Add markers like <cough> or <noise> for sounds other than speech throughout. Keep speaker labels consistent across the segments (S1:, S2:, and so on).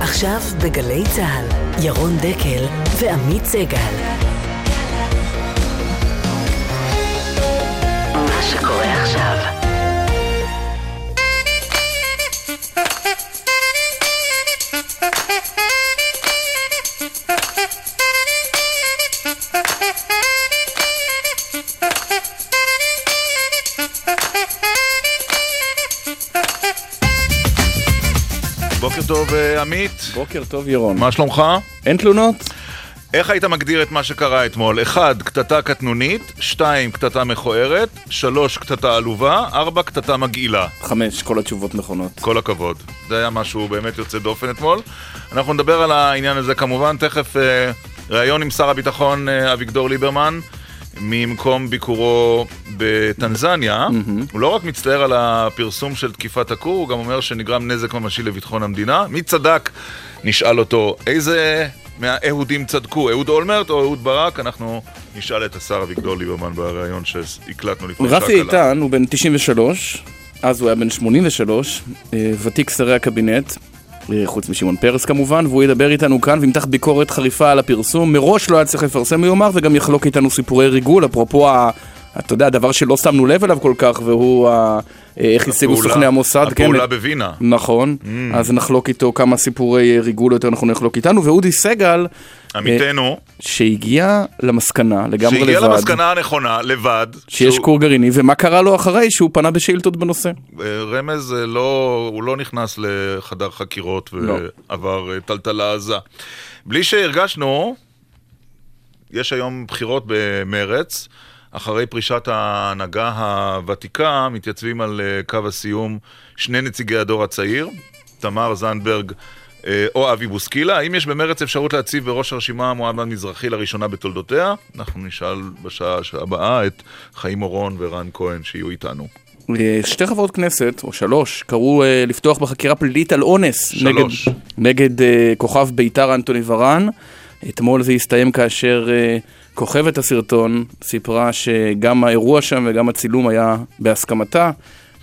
S1: עכשיו בגלי צה"ל, ירון דקל ועמית סגל. מה שקורה עכשיו
S2: טוב אה, עמית,
S3: בוקר טוב ירון.
S2: מה שלומך?
S3: אין תלונות?
S2: איך היית מגדיר את מה שקרה אתמול? 1. קטטה קטנונית, 2. קטטה מכוערת, 3. קטטה עלובה, 4. קטטה מגעילה.
S3: חמש, כל התשובות נכונות.
S2: כל הכבוד. זה היה משהו באמת יוצא דופן אתמול. אנחנו נדבר על העניין הזה כמובן, תכף אה, ראיון עם שר הביטחון אה, אביגדור ליברמן. ממקום ביקורו בטנזניה, הוא לא רק מצטער על הפרסום של תקיפת הכור, הוא גם אומר שנגרם נזק ממשי לביטחון המדינה. מי צדק? נשאל אותו. איזה מהאהודים צדקו, אהוד אולמרט או אהוד ברק? אנחנו נשאל את השר אביגדור ליברמן בריאיון שהקלטנו לפני שעה קלה.
S3: רפי איתן הוא בן 93, אז הוא היה בן 83, אה, ותיק שרי הקבינט, חוץ משמעון פרס כמובן, והוא ידבר איתנו כאן וימתח ביקורת חריפה על הפרסום. מראש לא היה צריך לפרסם, הוא יאמר, וגם יחלוק איתנו סיפורי ריגול, אפרופו ה... אתה יודע, הדבר שלא שמנו לב אליו כל כך, והוא. אה, איך השיגו סוכני המוסד. כן,
S2: הפעולה בווינה.
S3: נכון,
S2: Mm.
S3: אז נחלוק איתו כמה סיפורי ריגול, יותר נכון נחלוק איתנו, ואודי סגל,
S2: עמיתנו,
S3: שהגיע למסקנה לגמרי לבד,
S2: שהגיע למסקנה הנכונה, לבד,
S3: שיש
S2: שהוא-
S3: כור גרעיני, ומה קרה לו אחרי שהוא פנה בשאילתות בנושא.
S2: אה, רמז, אה, לא, הוא לא נכנס לחדר חקירות
S3: לא.
S2: ועבר אה, טלטלה עזה. בלי שהרגשנו, יש היום בחירות במרץ. אחרי פרישת ההנהגה הוותיקה, מתייצבים על אה, קו הסיום שני נציגי הדור הצעיר, תמר זנדברג אה, או אבי בוסקילה. האם יש במרץ אפשרות להציב בראש הרשימה מועמד מזרחי לראשונה בתולדותיה? אנחנו נשאל בשעה הבאה את חיים אורון ורן כהן שיהיו איתנו.
S3: אה, שתי חברות כנסת, או שלוש, קראו אה, לפתוח בחקירה פלילית על אונס
S2: שלוש.
S3: נגד, נגד אה, כוכב בית"ר אנטוני ורן. אתמול זה הסתיים כאשר אה, כוכבת הסרטון סיפרה שגם האירוע שם וגם הצילום היה בהסכמתה.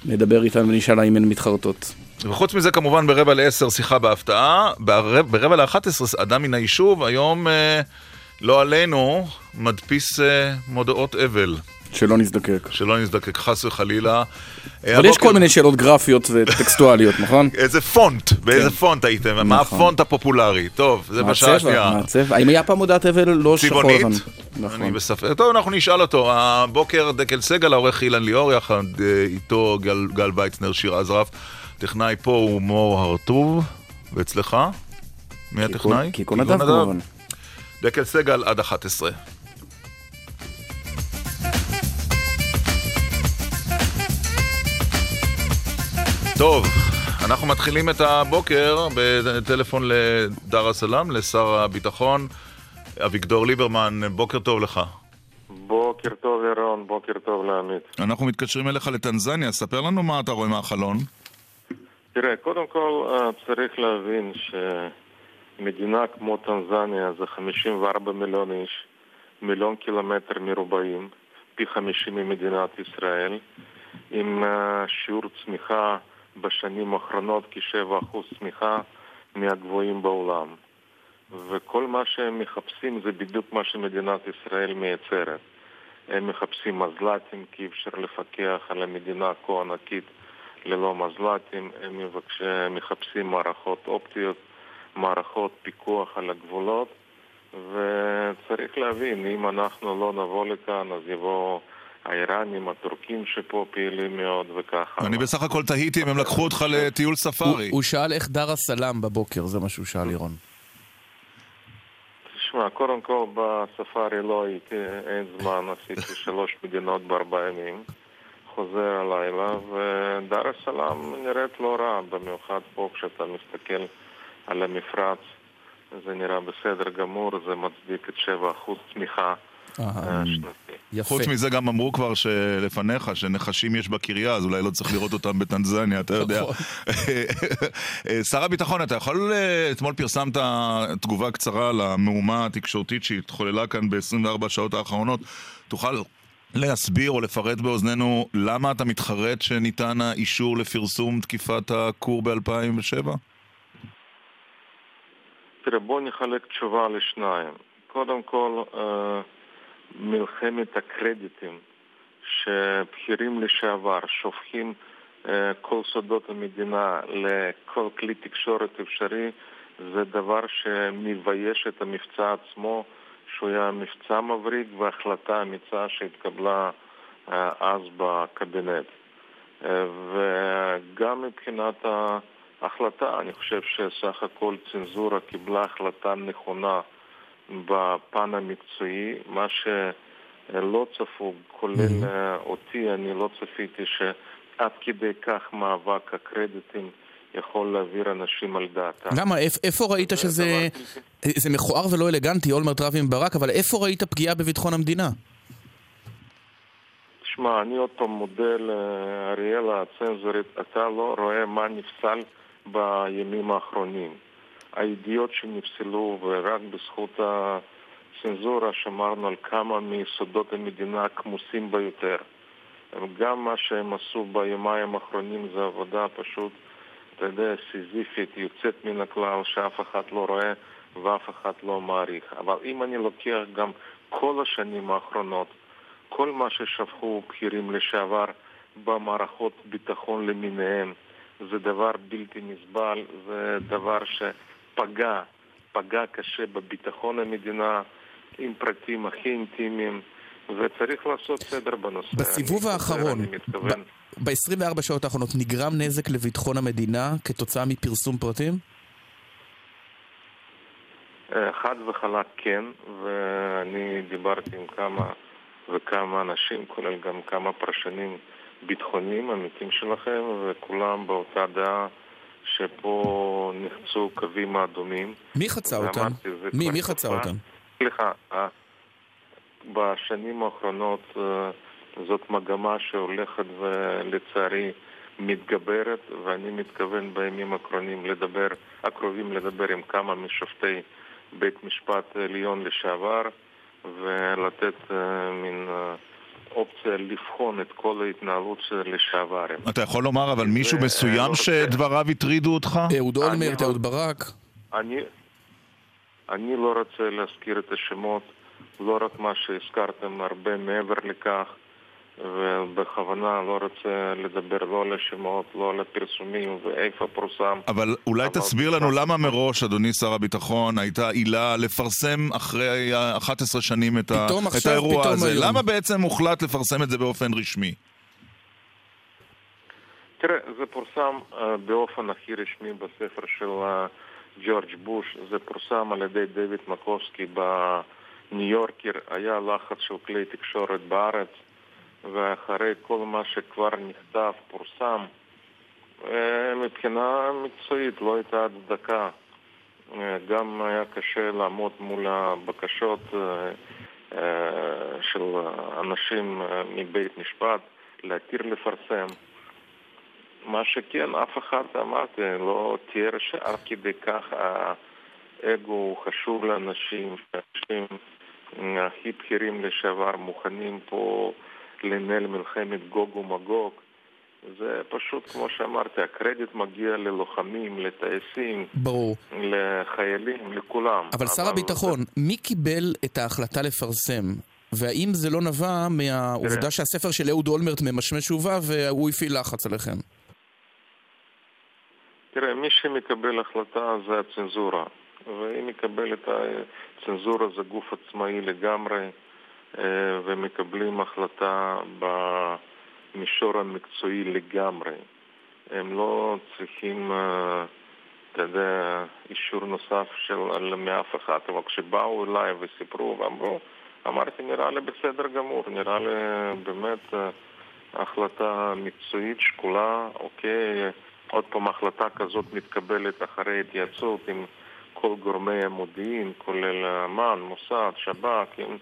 S3: נדבר איתן ונשאל האם הן מתחרטות.
S2: וחוץ מזה, כמובן, ברבע לעשר שיחה בהפתעה. ברבע, ברבע לאחת עשרה, אדם מן היישוב, היום, אה, לא עלינו, מדפיס אה, מודעות אבל.
S3: שלא נזדקק.
S2: שלא נזדקק חס וחלילה. אה,
S3: אבל יש כל מיני שאלות גרפיות וטקסטואליות, <laughs> נכון?
S2: איזה פונט, באיזה
S3: כן.
S2: פונט הייתם, מה
S3: נכון.
S2: הפונט הפופולרי? טוב, זה בשעה? השנייה.
S3: מה הצבע? האם היה פעם מודעת אבל לא שחור לבן?
S2: צבעונית?
S3: נכון.
S2: אני בספק. טוב, אנחנו נשאל אותו. הבוקר דקל סגל, העורך אילן ליאור, יחד אה, איתו גל, גל ויצנר, שיר עזרף. טכנאי פה הוא מור הרטוב, ואצלך? מי הטכנאי?
S3: קיקו נדב כמובן.
S2: דקל סגל עד 11. טוב, אנחנו מתחילים את הבוקר בטלפון לדר הסלאם, לשר הביטחון אביגדור ליברמן. בוקר טוב לך.
S4: בוקר טוב ירון, בוקר טוב לעמית.
S2: אנחנו מתקשרים אליך לטנזניה, ספר לנו מה אתה רואה מהחלון.
S4: תראה, קודם כל אה, צריך להבין שמדינה כמו טנזניה זה 54 מיליון איש, מיליון קילומטר מרובעים, פי 50 ממדינת ישראל, עם אה, שיעור צמיחה בשנים האחרונות כ-7% צמיחה מהגבוהים בעולם. וכל מה שהם מחפשים זה בדיוק מה שמדינת ישראל מייצרת. הם מחפשים מזל"טים כי אפשר לפקח על המדינה כה ענקית ללא מזל"טים, הם. מחפשים מערכות אופטיות, מערכות פיקוח על הגבולות, וצריך להבין, אם אנחנו לא נבוא לכאן, אז יבואו האיראנים, הטורקים שפה פעילים מאוד וככה.
S2: אני בסך הכל תהיתי אם הם לקחו אותך לטיול ספארי.
S3: הוא שאל איך דר הסלאם בבוקר, זה מה שהוא שאל לירון.
S4: תשמע, קודם כל בספארי לא הייתי, אין זמן, עשיתי <laughs> שלוש מדינות בארבעה ימים. חוזר הלילה, ודאר א-סלאם נראית לא רע, במיוחד פה כשאתה מסתכל על המפרץ, זה נראה בסדר גמור, זה מצדיק את 7% צמיחה אה, שנתי.
S3: יפה.
S2: חוץ מזה גם אמרו כבר שלפניך, שנחשים יש בקריה, אז אולי לא צריך לראות אותם בטנזניה, אתה יודע.
S3: נכון.
S2: שר הביטחון, אתה יכול, אה, אתמול פרסמת תגובה קצרה למהומה התקשורתית שהתחוללה כאן ב-24 השעות האחרונות. תוכל להסביר או לפרט באוזנינו למה אתה מתחרט שניתן האישור לפרסום תקיפת הכור ב-2007?
S4: תראה, בוא נחלק תשובה לשניים. קודם כל, אה, מלחמת הקרדיטים שבכירים לשעבר שופכים אה, כל סודות המדינה לכל כלי תקשורת אפשרי, זה דבר שמבייש את המבצע עצמו, שהוא היה מבצע מבריק והחלטה אמיצה שהתקבלה אה, אז בקבינט. אה, וגם מבחינת ההחלטה, אני חושב שסך הכל צנזורה קיבלה החלטה נכונה בפן המקצועי, מה שלא צפו, כולל mm-hmm. אותי, אני לא צפיתי שעד כדי כך מאבק הקרדיטים יכול להעביר אנשים על דעתם.
S3: למה? איפה ראית שזה... זה מכוער ולא אלגנטי, אולמרט רב עם ברק, אבל איפה ראית פגיעה בביטחון המדינה?
S4: תשמע, אני עוד פעם מודה לאריאלה הצנזורית, אתה לא רואה מה נפסל בימים האחרונים. הידיעות שנפסלו, ורק בזכות הצנזורה שמרנו על כמה מיסודות המדינה הכמוסים ביותר. גם מה שהם עשו ביומיים האחרונים זה עבודה פשוט, אתה יודע, סיזיפית, יוצאת מן הכלל, שאף אחד לא רואה ואף אחד לא מעריך. אבל אם אני לוקח גם כל השנים האחרונות, כל מה ששפכו בכירים לשעבר במערכות ביטחון למיניהם, זה דבר בלתי נסבל, זה דבר שפגע, פגע קשה בביטחון המדינה, עם פרטים הכי אינטימיים, וצריך לעשות סדר בנושא.
S3: בסיבוב האחרון, ב-24 שעות האחרונות, נגרם נזק לביטחון המדינה כתוצאה מפרסום פרטים?
S4: אה, חד וחלק כן, ואני דיברתי עם כמה וכמה אנשים, כולל גם כמה פרשנים ביטחוניים עמיתים שלכם, וכולם באותה דעה שפה נחצו קווים האדומים.
S3: מי חצה אותם? מי, מי חצה אותם?
S4: סליחה, אה, בשנים האחרונות אה, זאת מגמה שהולכת ולצערי מתגברת, ואני מתכוון בימים הקרובים לדבר, הקרובים לדבר עם כמה משופטי בית משפט עליון לשעבר, ולתת uh, מין uh, אופציה לבחון את כל ההתנהלות של לשעברים.
S2: אתה יכול לומר אבל מישהו מסוים לא שדבריו הטרידו אותך?
S3: אהוד אולמרט, לא- אהוד ברק.
S4: אני, אני לא רוצה להזכיר את השמות, לא רק מה שהזכרתם, הרבה מעבר לכך. ובכוונה לא רוצה לדבר לא על השמות, לא על הפרסומים ואיפה פורסם.
S2: אבל אולי אבל תסביר לנו למה מראש, אדוני שר הביטחון, הייתה עילה לפרסם אחרי 11 שנים את, ה... את האירוע הזה. היום. למה בעצם הוחלט לפרסם את זה באופן רשמי?
S4: תראה, זה פורסם uh, באופן הכי רשמי בספר של uh, ג'ורג' בוש, זה פורסם על ידי דויד מקובסקי בניו יורקר, היה לחץ של כלי תקשורת בארץ. ואחרי כל מה שכבר נכתב, פורסם, אה, מבחינה מקצועית לא הייתה הצדקה. אה, גם היה קשה לעמוד מול הבקשות אה, של אנשים מבית משפט להתיר לפרסם. מה שכן, אף אחד, אמרתי, לא תיאר שעד כדי כך האגו הוא חשוב לאנשים, שאנשים הכי בכירים לשעבר מוכנים פה לנהל מלחמת גוג ומגוג. זה פשוט, כמו שאמרתי, הקרדיט מגיע ללוחמים, לטייסים,
S3: ברור.
S4: לחיילים, לכולם.
S3: אבל, אבל שר הביטחון, זה... מי קיבל את ההחלטה לפרסם? והאם זה לא נבע מהעובדה תראה. שהספר של אהוד אולמרט ממשמש ובא והוא הפעיל לחץ עליכם?
S4: תראה, מי שמקבל החלטה זה הצנזורה. ואם מקבל את הצנזורה זה גוף עצמאי לגמרי. אה, ומקבלים החלטה במישור המקצועי לגמרי. הם לא צריכים, אה, אתה יודע, אישור נוסף של, מאף אחד, אבל כשבאו אליי וסיפרו ואמרו, אמרתי, נראה לי בסדר גמור, נראה לי באמת אה, החלטה מקצועית, שקולה, אוקיי, עוד פעם החלטה כזאת מתקבלת אחרי התייעצות עם כל גורמי המודיעין, כולל אמ"ן, מוסד, שב"כ, עם...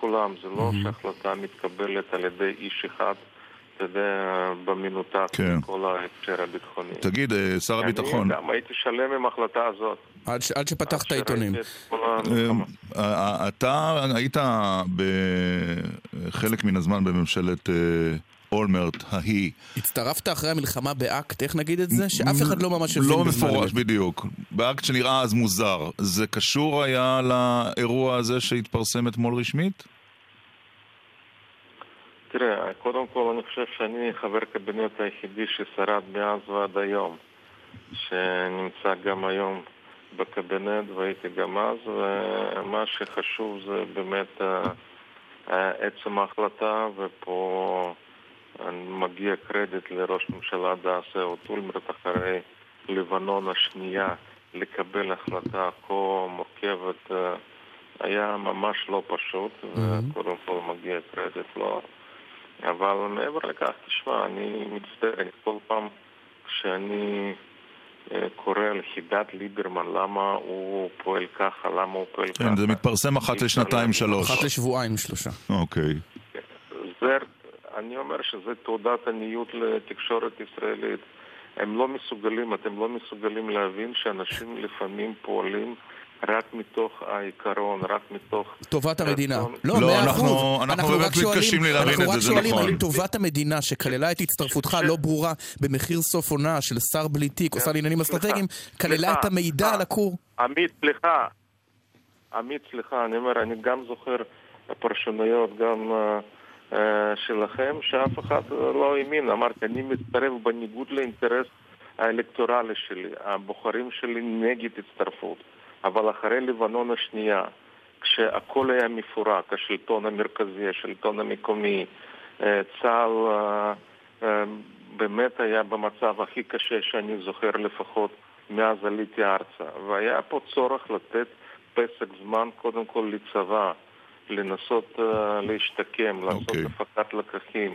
S4: כולם, זה לא mm-hmm. שהחלטה מתקבלת על ידי איש אחד. אתה יודע, במנותק כן. כל ההקשר הביטחוני.
S2: תגיד, אה, שר הביטחון...
S4: אני גם הייתי שלם עם ההחלטה הזאת.
S3: עד, ש... עד שפתחת עיתונים.
S2: אה, אתה היית בחלק מן הזמן בממשלת אולמרט ההיא.
S3: הצטרפת אחרי המלחמה באקט, איך נגיד את זה? שאף אחד לא ממש
S2: הבין לא מפורש, בדיוק. באקט שנראה אז מוזר. זה קשור היה לאירוע הזה שהתפרסם אתמול רשמית?
S4: תראה, קודם כל אני חושב שאני חבר קבינט היחידי ששרד מאז ועד היום, שנמצא גם היום בקבינט והייתי גם אז, ומה שחשוב זה באמת אה, אה, עצם ההחלטה, ופה מגיע קרדיט לראש ממשלה דאז אהוד אולמרט אחרי לבנון השנייה לקבל החלטה כה מורכבת אה, היה ממש לא פשוט, וקודם כל מגיע קרדיט לו. אבל מעבר לכך, תשמע, אני מצטער, כל פעם כשאני אה, קורא על חידת ליברמן, למה הוא פועל ככה, למה הוא פועל ככה.
S2: כן, זה מתפרסם אחת לשנתיים שלוש.
S3: אחת לשבועיים שלושה.
S2: אוקיי.
S4: זה, אני אומר שזה תעודת עניות לתקשורת ישראלית. הם לא מסוגלים, אתם לא מסוגלים להבין שאנשים לפעמים פועלים רק מתוך העיקרון, רק מתוך...
S3: טובת המדינה.
S2: לא, לא מאה אחוז. אנחנו באמת מתקשים להבין את זה, זה נכון.
S3: אנחנו רק שואלים האם טובת המדינה, שכללה את הצטרפותך לא ברורה במחיר סוף עונה של שר בלי תיק או שר לעניינים אסטרטגיים, כללה את המידע על הכור.
S4: עמית, סליחה. עמית, סליחה, אני אומר, אני גם זוכר פרשנויות, גם... uh, שלכם, שאף אחד לא האמין. אמרתי, אני מצטרף בניגוד לאינטרס האלקטורלי שלי. הבוחרים שלי נגד הצטרפות. אבל אחרי לבנון השנייה, כשהכל היה מפורק, השלטון המרכזי, השלטון המקומי, אה, צה"ל אה, אה, באמת היה במצב הכי קשה שאני זוכר לפחות מאז עליתי ארצה, והיה פה צורך לתת פסק זמן קודם כל לצבא, לנסות להשתקם, לעשות okay. אוקיי. הפקת לקחים.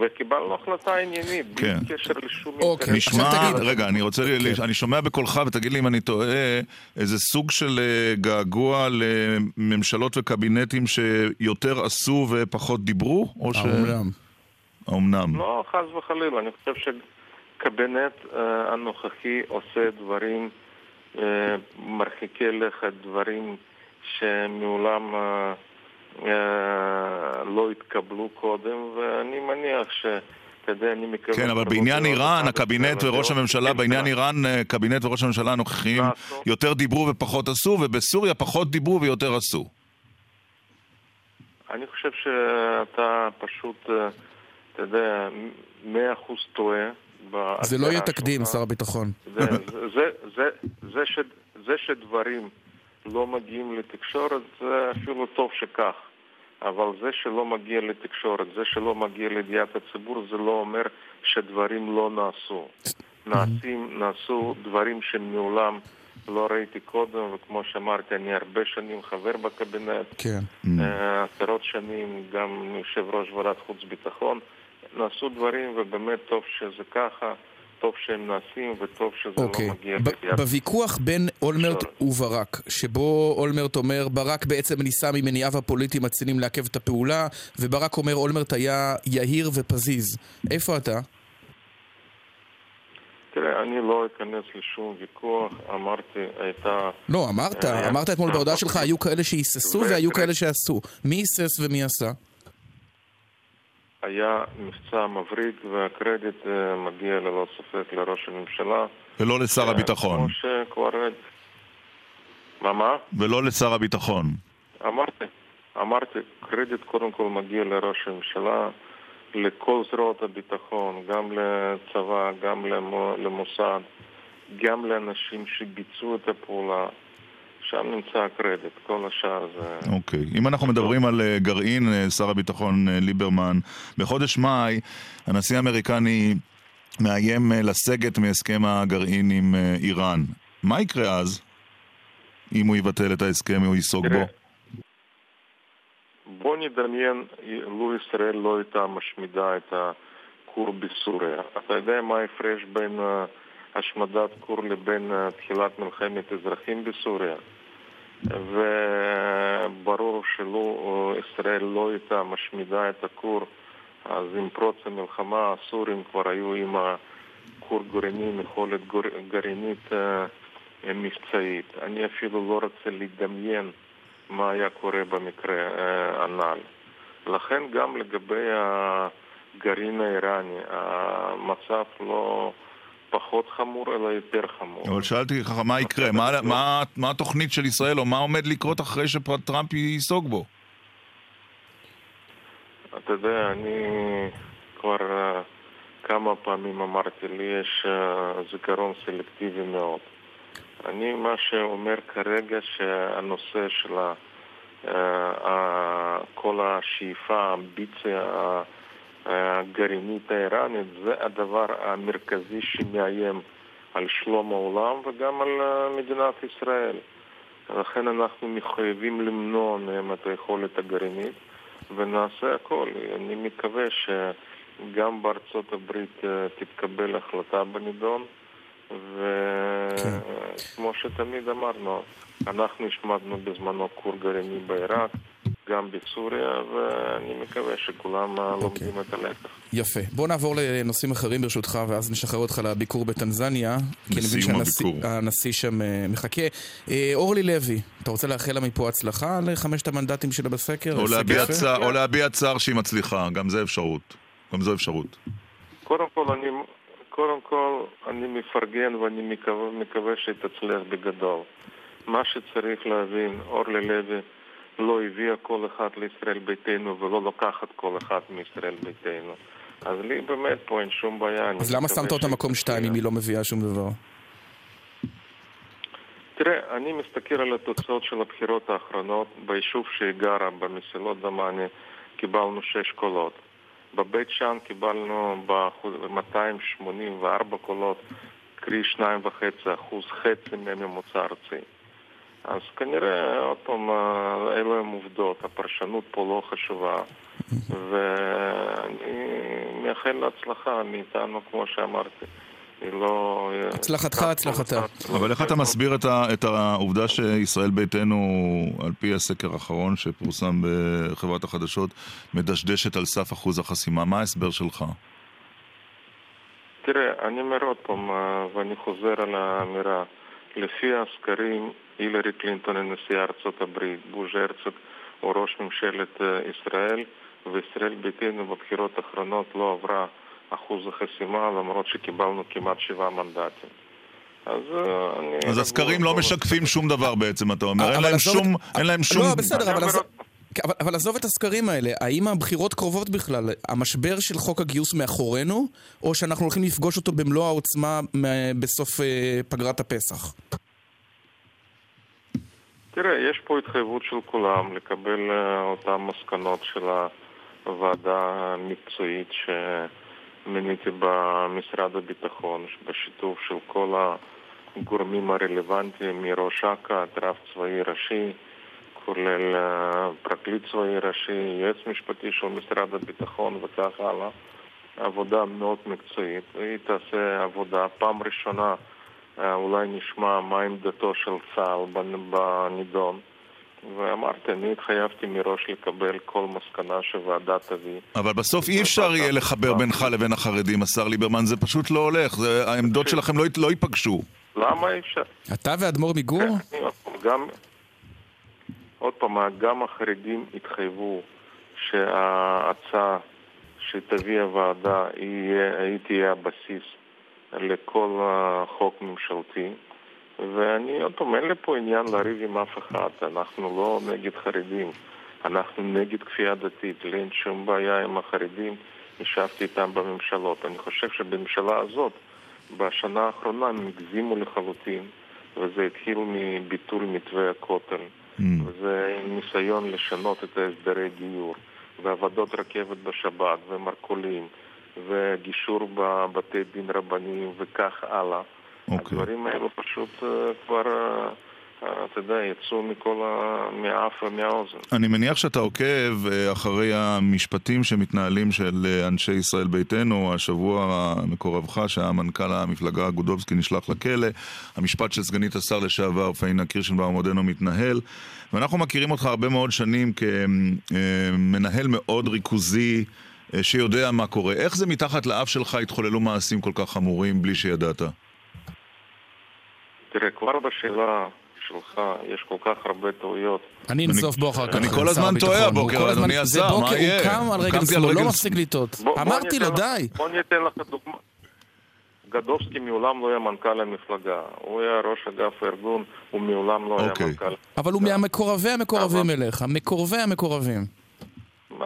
S4: וקיבלנו החלטה עניינית, בלי כן. קשר לשום
S2: אוקיי. אינטרס. נשמע, רגע, אני רוצה, אוקיי. אני שומע בקולך, ותגיד לי אם אני טועה, איזה סוג של אה, געגוע לממשלות וקבינטים שיותר עשו ופחות דיברו? או ש... האומנם. האומנם.
S4: לא, חס וחלילה, אני חושב שקבינט אה, הנוכחי עושה דברים אה, מרחיקי לכת, דברים שמעולם... אה, לא התקבלו קודם, ואני מניח ש... אני מקווה...
S2: כן, אבל בעניין איראן, הקבינט וראש הממשלה, בעניין איראן, אה, קבינט וראש הממשלה הנוכחיים יותר דיברו ופחות עשו, ובסוריה פחות דיברו ויותר עשו.
S4: אני חושב שאתה פשוט, אה, אתה יודע, מאה אחוז טועה.
S3: זה לא יהיה תקדים, שר הביטחון.
S4: זה שדברים לא מגיעים לתקשורת, זה אפילו טוב שכך. אבל זה שלא מגיע לתקשורת, זה שלא מגיע לידיעת הציבור, זה לא אומר שדברים לא נעשו. נעשים, נעשו דברים שמעולם לא ראיתי קודם, וכמו שאמרתי, אני הרבה שנים חבר בקבינט.
S3: כן.
S4: אה, עשרות שנים גם יושב ראש ועדת חוץ וביטחון. נעשו דברים, ובאמת טוב שזה ככה. טוב שהם נעשים וטוב שזה okay. לא אוקיי. מגיע
S3: לידיעת... בוויכוח בין אולמרט וברק, שבו אולמרט אומר ברק בעצם ניסה ממניעיו הפוליטיים הצינים לעכב את הפעולה, וברק אומר אולמרט היה יהיר ופזיז. איפה אתה?
S4: תראה, אני לא אכנס לשום ויכוח, אמרתי, הייתה...
S3: לא, אמרת, אמרת אתמול בהודעה שלך, היו כאלה שהיססו והיו כאלה שעשו. מי היסס ומי עשה?
S4: היה מבצע מבריק והקרדיט אה, מגיע ללא ספק לראש הממשלה.
S2: ולא לשר אה, הביטחון.
S4: כמו שכבר... מה מה?
S2: ולא לשר הביטחון.
S4: אמרתי, אמרתי, קרדיט קודם כל מגיע לראש הממשלה, לכל זרועות הביטחון, גם לצבא, גם למוסד, גם לאנשים שביצעו את הפעולה. שם נמצא הקרדיט, כל השאר זה...
S2: אוקיי. Okay. אם אנחנו מדברים על uh, גרעין, uh, שר הביטחון uh, ליברמן, בחודש מאי הנשיא האמריקני מאיים לסגת מהסכם הגרעין עם איראן. מה יקרה אז, אם הוא יבטל את ההסכם או ייסוג בו?
S4: בוא נדמיין לו ישראל לא הייתה משמידה את הכור בסוריה. אתה יודע מה ההפרש בין... השמדת כור לבין תחילת מלחמת אזרחים בסוריה. וברור שלו ישראל לא הייתה משמידה את הכור, אז עם פרוץ המלחמה הסורים כבר היו עם הכור גרעיני יכולת גרעינית מבצעית. אני אפילו לא רוצה לדמיין מה היה קורה במקרה הנ"ל. לכן גם לגבי הגרעין האיראני, המצב לא פחות חמור, אלא יותר חמור.
S2: אבל שאלתי ככה, מה יקרה? מה, מה, מה התוכנית של ישראל, או מה עומד לקרות אחרי שטראמפ ייסוג בו?
S4: אתה יודע, אני כבר uh, כמה פעמים אמרתי, לי יש uh, זיכרון סלקטיבי מאוד. אני מה שאומר כרגע שהנושא של uh, כל השאיפה, האמביציה הגרעינית האיראנית זה הדבר המרכזי שמאיים על שלום העולם וגם על מדינת ישראל. לכן אנחנו מחויבים למנוע מהם את היכולת הגרעינית ונעשה הכל. אני מקווה שגם בארצות הברית תתקבל החלטה בנידון וכמו כן. שתמיד אמרנו, אנחנו השמדנו בזמנו כור גרעיני בעיראק גם בסוריה, ואני מקווה שכולם okay. לומדים את הלקח.
S3: יפה. בוא נעבור לנושאים אחרים ברשותך, ואז נשחרר אותך לביקור בטנזניה. כי אני מבין שהנשיא שם אה, מחכה. אה, אורלי לוי, אתה רוצה לאחל לה מפה הצלחה לחמשת המנדטים שלה בסקר?
S2: או להביע, צער, או להביע צער שהיא מצליחה, גם זה אפשרות. גם זו אפשרות.
S4: קודם כל, אני, קודם כל, אני מפרגן ואני מקווה, מקווה שהיא תצליח בגדול. מה שצריך להבין, אורלי לוי לא הביאה כל אחד לישראל ביתנו ולא לוקחת כל אחד מישראל ביתנו. אז לי באמת פה אין שום בעיה.
S3: אז למה שמת אותה מקום שתיים אם היא לא מביאה שום דבר?
S4: תראה, אני מסתכל על התוצאות של הבחירות האחרונות. ביישוב שהיא גרה, במסילות דמאני, קיבלנו שש קולות. בבית שאן קיבלנו ב-284 קולות, קרי 2.5 אחוז, חצי מהממוצע ארצי. אז כנראה, עוד פעם, אלו הן עובדות, הפרשנות פה לא חשובה, ואני מייחל להצלחה מאיתנו, כמו שאמרתי. לא...
S3: הצלחתך, הצלחתה.
S2: אבל איך אתה מסביר את העובדה שישראל ביתנו, על פי הסקר האחרון שפורסם בחברת החדשות, מדשדשת על סף אחוז החסימה? מה ההסבר שלך?
S4: תראה, אני אומר עוד פעם, ואני חוזר על האמירה. לפי הסקרים, הילרי קלינטון היא נשיאה ארצות הברית, בוז' הרצוג הוא ראש ממשלת ישראל, וישראל ביתנו בבחירות האחרונות לא עברה אחוז החסימה, למרות שקיבלנו כמעט שבעה מנדטים. אז אני...
S2: אז הסקרים לא משקפים שום דבר בעצם, אתה אומר. אין להם שום... אין להם שום...
S3: לא, בסדר, אבל... אבל, אבל עזוב את הסקרים האלה, האם הבחירות קרובות בכלל? המשבר של חוק הגיוס מאחורינו, או שאנחנו הולכים לפגוש אותו במלוא העוצמה בסוף אה, פגרת הפסח?
S4: תראה, יש פה התחייבות של כולם לקבל אה, אותן מסקנות של הוועדה המקצועית שמיניתי במשרד הביטחון, בשיתוף של כל הגורמים הרלוונטיים, מראש אכ"א, רב צבאי ראשי, כולל אה, פרקליט צבאי ראשי, יועץ משפטי של משרד הביטחון וכך הלאה. עבודה מאוד מקצועית, והיא תעשה עבודה פעם ראשונה, אולי נשמע מה עמדתו של צה"ל בנידון. ואמרתי, אני התחייבתי מראש לקבל כל מסקנה שוועדה תביא.
S2: אבל בסוף אי אפשר יהיה לחבר בינך לבין החרדים, השר ליברמן, זה פשוט לא הולך, זה, העמדות שלכם לא, לא ייפגשו.
S4: למה אי אפשר?
S3: אתה ואדמו"ר מגור?
S4: גם, עוד פעם, גם החרדים התחייבו שההצעה שתביא הוועדה היא תהיה הבסיס לכל חוק ממשלתי. ואני עוד פעם, אין לי פה עניין לריב עם אף אחד, אנחנו לא נגד חרדים, אנחנו נגד כפייה דתית, לי אין שום בעיה עם החרדים, ישבתי איתם בממשלות. אני חושב שבממשלה הזאת, בשנה האחרונה הם הגזימו לחלוטין, וזה התחיל מביטול מתווה הכותל. Mm. וזה ניסיון לשנות את הסדרי דיור, ועבודות רכבת בשבת, ומרכולים, וגישור בבתי דין רבניים וכך הלאה. Okay. אוקיי. הדברים האלו פשוט uh, כבר, uh, אתה יודע, יצאו מכל ה... מהאף ומהאוזן.
S2: אני מניח שאתה עוקב אחרי המשפטים שמתנהלים של אנשי ישראל ביתנו, השבוע מקורבך, שהיה מנכ"ל המפלגה גודובסקי נשלח לכלא, המשפט של סגנית השר לשעבר פאינה קירשנבאום עודנו מתנהל, ואנחנו מכירים אותך הרבה מאוד שנים כמנהל מאוד ריכוזי. שיודע מה קורה. איך זה מתחת לאף שלך התחוללו מעשים כל כך חמורים בלי שידעת?
S4: תראה, כבר בשאלה שלך, יש כל כך הרבה טעויות.
S3: אני אנזוף בו אחר כך.
S2: אני כל
S3: שר
S2: הזמן
S3: הביטחון.
S2: טועה הבוקר, אדוני
S3: זה
S2: השר, מה
S3: בוקר,
S2: יהיה?
S3: הוא קם על רגל שמאל, לא מפסיק לטעות. אמרתי לו, די.
S4: בוא אני אתן לך דוגמה. גדובסקי מעולם לא היה מנכ"ל המפלגה. הוא היה ראש אגף הארגון, הוא מעולם לא היה
S2: אוקיי.
S4: מנכ"ל.
S3: אבל הוא מהמקורבי המקורבים אליך. מקורבי המקורבים.
S4: זה?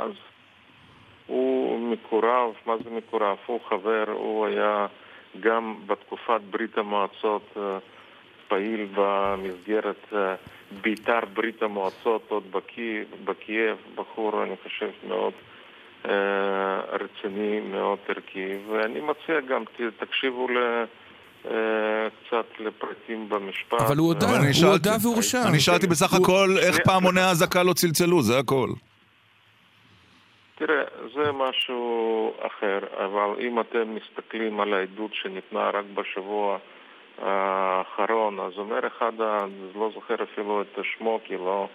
S4: הוא מקורב, מה זה מקורב? הוא חבר, הוא היה גם בתקופת ברית המועצות אה, פעיל במסגרת אה, בית"ר ברית המועצות, עוד בקי, בקייב, בחור, אני חושב, מאוד אה, רציני, מאוד ערכי, ואני מציע גם, תקשיבו ל... קצת לפרטים במשפט.
S3: אבל הוא הודה, הוא הודה והורשע.
S2: אני שאלתי בסך הכל איך פעמוני האזעקה לא צלצלו, זה הכל.
S4: תראה, זה משהו אחר, אבל אם אתם מסתכלים על העדות שניתנה רק בשבוע האחרון, אז אומר אחד, ה- לא זוכר אפילו את שמו, כי לא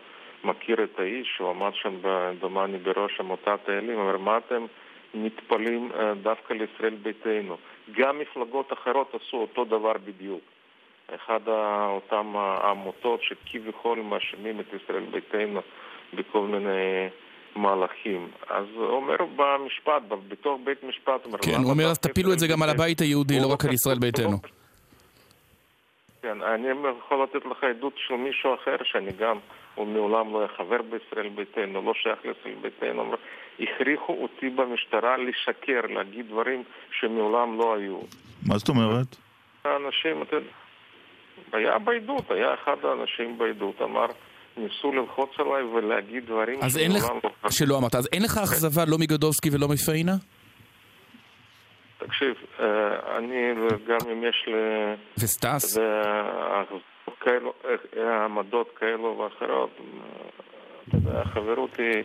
S4: מכיר את האיש, הוא עמד שם, דומני, בראש עמותת האלים, אומר, מה אתם נטפלים אה, דווקא לישראל ביתנו? גם מפלגות אחרות עשו אותו דבר בדיוק. אחד אותם העמותות שכביכול מאשימים את ישראל ביתנו בכל מיני מהלכים. אז הוא אומר במשפט, בתוך בית משפט, אומר,
S3: כן, הוא אומר, אז תפילו את זה גם על
S4: ביתנו?"
S3: הבית היהודי, לא רק על ישראל ביתנו.
S4: כן, אני יכול לתת לך עדות של מישהו אחר שאני גם, הוא מעולם לא היה חבר בישראל ביתנו, לא שייך לישראל ביתנו, אומר, הכריחו אותי במשטרה לשקר, להגיד דברים שמעולם לא היו.
S2: מה זאת אומרת?
S4: האנשים, אתה יודע, היה בעדות, היה אחד האנשים בעדות, אמר, ניסו ללחוץ עליי ולהגיד דברים
S3: אז אין לך,
S4: לא.
S3: שלא אמרת, אז אין לך אכזבה לא מגדובסקי ולא מפאינה?
S4: תקשיב, אה, אני, גם אם יש לי...
S3: וסטס?
S4: כאלו, אה, עמדות כאלו ואחרות, אה, החברות היא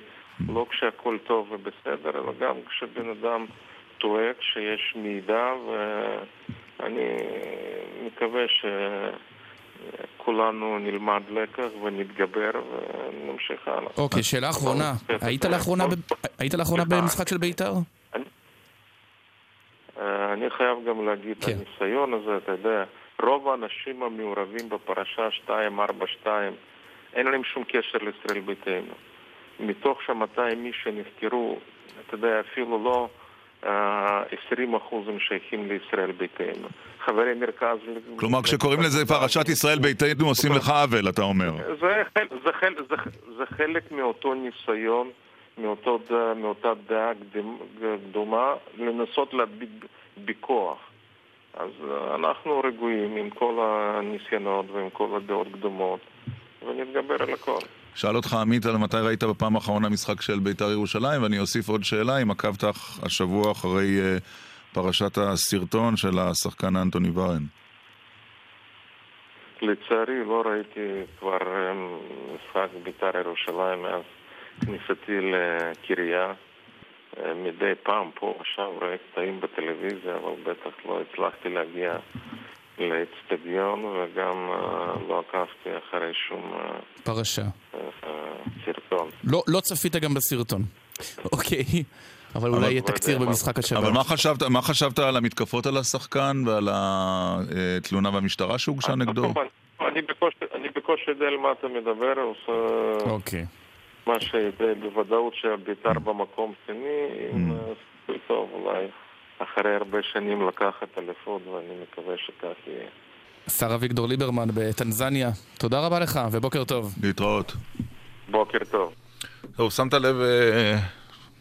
S4: לא כשהכול טוב ובסדר, אלא גם כשבן אדם טועה, כשיש מידע, ואני מקווה שכולנו נלמד לקח ונתגבר ונמשיך הלאה.
S3: אוקיי, שאלה אחרונה.
S4: כן,
S3: היית. לאחרונה. במשחק של בית"ר?
S4: אה, אני חייב גם להגיד,
S3: כן.
S4: הניסיון הזה, אתה יודע, רוב האנשים המעורבים בפרשה 242, אין להם שום קשר לישראל ביתנו. מתוך ש-200 איש שנחקרו, אתה יודע, אפילו לא אה, 20 אחוז הם שייכים לישראל ביתנו. חברי מרכז...
S2: כלומר, כשקוראים לזה פרשת ישראל ביתנו, עושים לך עוול, אתה אומר.
S4: זה, זה, זה, זה חלק מאותו ניסיון, מאותו, מאותה דעה קדומה, לנסות להדביק בכוח. אז אה, אנחנו רגועים עם כל הניסיונות ועם כל הדעות קדומות, ונתגבר על הכל.
S2: שאל אותך עמית על מתי ראית בפעם האחרונה משחק של בית"ר ירושלים, ואני אוסיף עוד שאלה, אם עקבת השבוע אחרי אה, פרשת הסרטון של השחקן אנטוני ורן.
S4: לצערי לא ראיתי כבר אה, משחק בית"ר ירושלים מאז כניסתי לקריה. אה, מדי פעם פה ושם רואה קטעים בטלוויזיה, אבל בטח לא הצלחתי להגיע לאצטדיון וגם אה, לא עקבתי אחרי שום אה,
S3: פרשה.
S4: אה, סרטון.
S3: לא לא צפית גם בסרטון. <laughs> אוקיי. אבל אולי יהיה תקציר במשחק השבת.
S2: אבל מה חשבת, מה חשבת על המתקפות על השחקן ועל התלונה במשטרה שהוגשה נגדו?
S4: אני בקושי- אני בקושי יודע על מה אתה מדבר, עושה
S3: אוקיי.
S4: מה שיודע בוודאות שבית"ר במקום שני, אה, סיכוי טוב אולי אחרי הרבה שנים לקחת אליפות, ואני מקווה שכך יהיה.
S3: השר אביגדור ליברמן בטנזניה, תודה רבה לך ובוקר טוב.
S2: להתראות.
S4: בוקר טוב.
S2: טוב, שמת לב אה,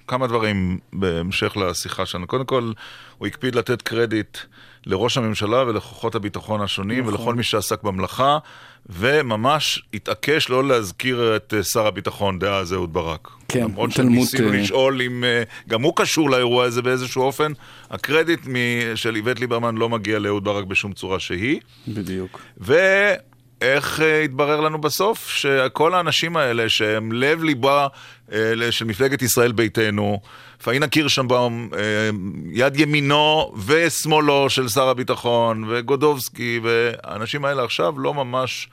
S2: כמה דברים בהמשך לשיחה שלנו. קודם כל, הוא הקפיד לתת קרדיט לראש הממשלה ולכוחות הביטחון השונים
S3: נכון.
S2: ולכל מי שעסק במלאכה, וממש התעקש לא להזכיר את אה, שר הביטחון דאז אהוד ברק.
S3: כן,
S2: למרות שניסינו
S3: אה,
S2: לשאול אם אה, גם הוא קשור לאירוע הזה באיזשהו אופן, הקרדיט מ- של איווט ליברמן לא מגיע לאהוד ברק בשום צורה שהיא.
S3: בדיוק.
S2: ואיך אה, התברר לנו בסוף שכל האנשים האלה שהם לב ליבה אה, של מפלגת ישראל ביתנו, פאינה קירשנבאום, אה, יד ימינו ושמאלו של שר הביטחון, וגודובסקי, והאנשים האלה עכשיו לא ממש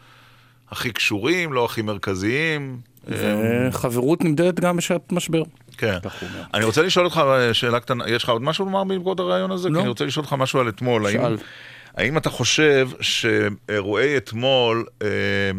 S2: הכי קשורים, לא הכי מרכזיים.
S3: וחברות נמדדת גם בשעת משבר.
S2: כן. אני רוצה לשאול אותך שאלה קטנה, יש לך עוד משהו לומר בעקבות הרעיון הזה?
S3: לא.
S2: כי אני רוצה לשאול אותך משהו על אתמול.
S3: שאל.
S2: האם אתה חושב שאירועי אתמול אה,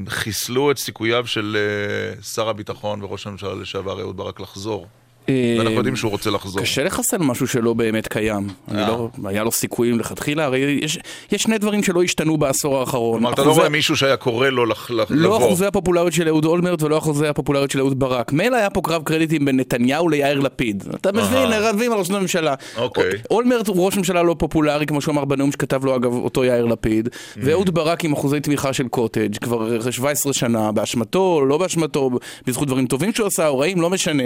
S2: חיסלו את סיכוייו של אה, שר הביטחון וראש הממשלה לשעבר אהוד ברק לחזור? ואנחנו יודעים שהוא רוצה לחזור.
S3: קשה לחסל משהו שלא באמת קיים.
S2: אה.
S3: לא, היה לו סיכויים לכתחילה, הרי יש, יש שני דברים שלא השתנו בעשור האחרון.
S2: כלומר, אתה לא רואה מישהו שהיה קורא לו
S3: לא
S2: לבוא.
S3: אחוזי הפופולריות של אהוד אולמרט ולא אחוזי הפופולריות של אהוד ברק. מילא היה פה קרב קרדיטים בין נתניהו ליאיר לפיד. אתה מבין, רבים על ראש הממשלה.
S2: אוקיי.
S3: אולמרט הוא ראש ממשלה לא פופולרי, כמו שהוא אמר בנאום שכתב לו אגב אותו יאיר לפיד.
S2: Mm.
S3: ואהוד ברק עם אחוזי תמיכה של קוטג' כבר 17 שנה, באשמתו, לא באשמתו, בזכות דברים טובים שהוא עשה או רעים, לא משנה.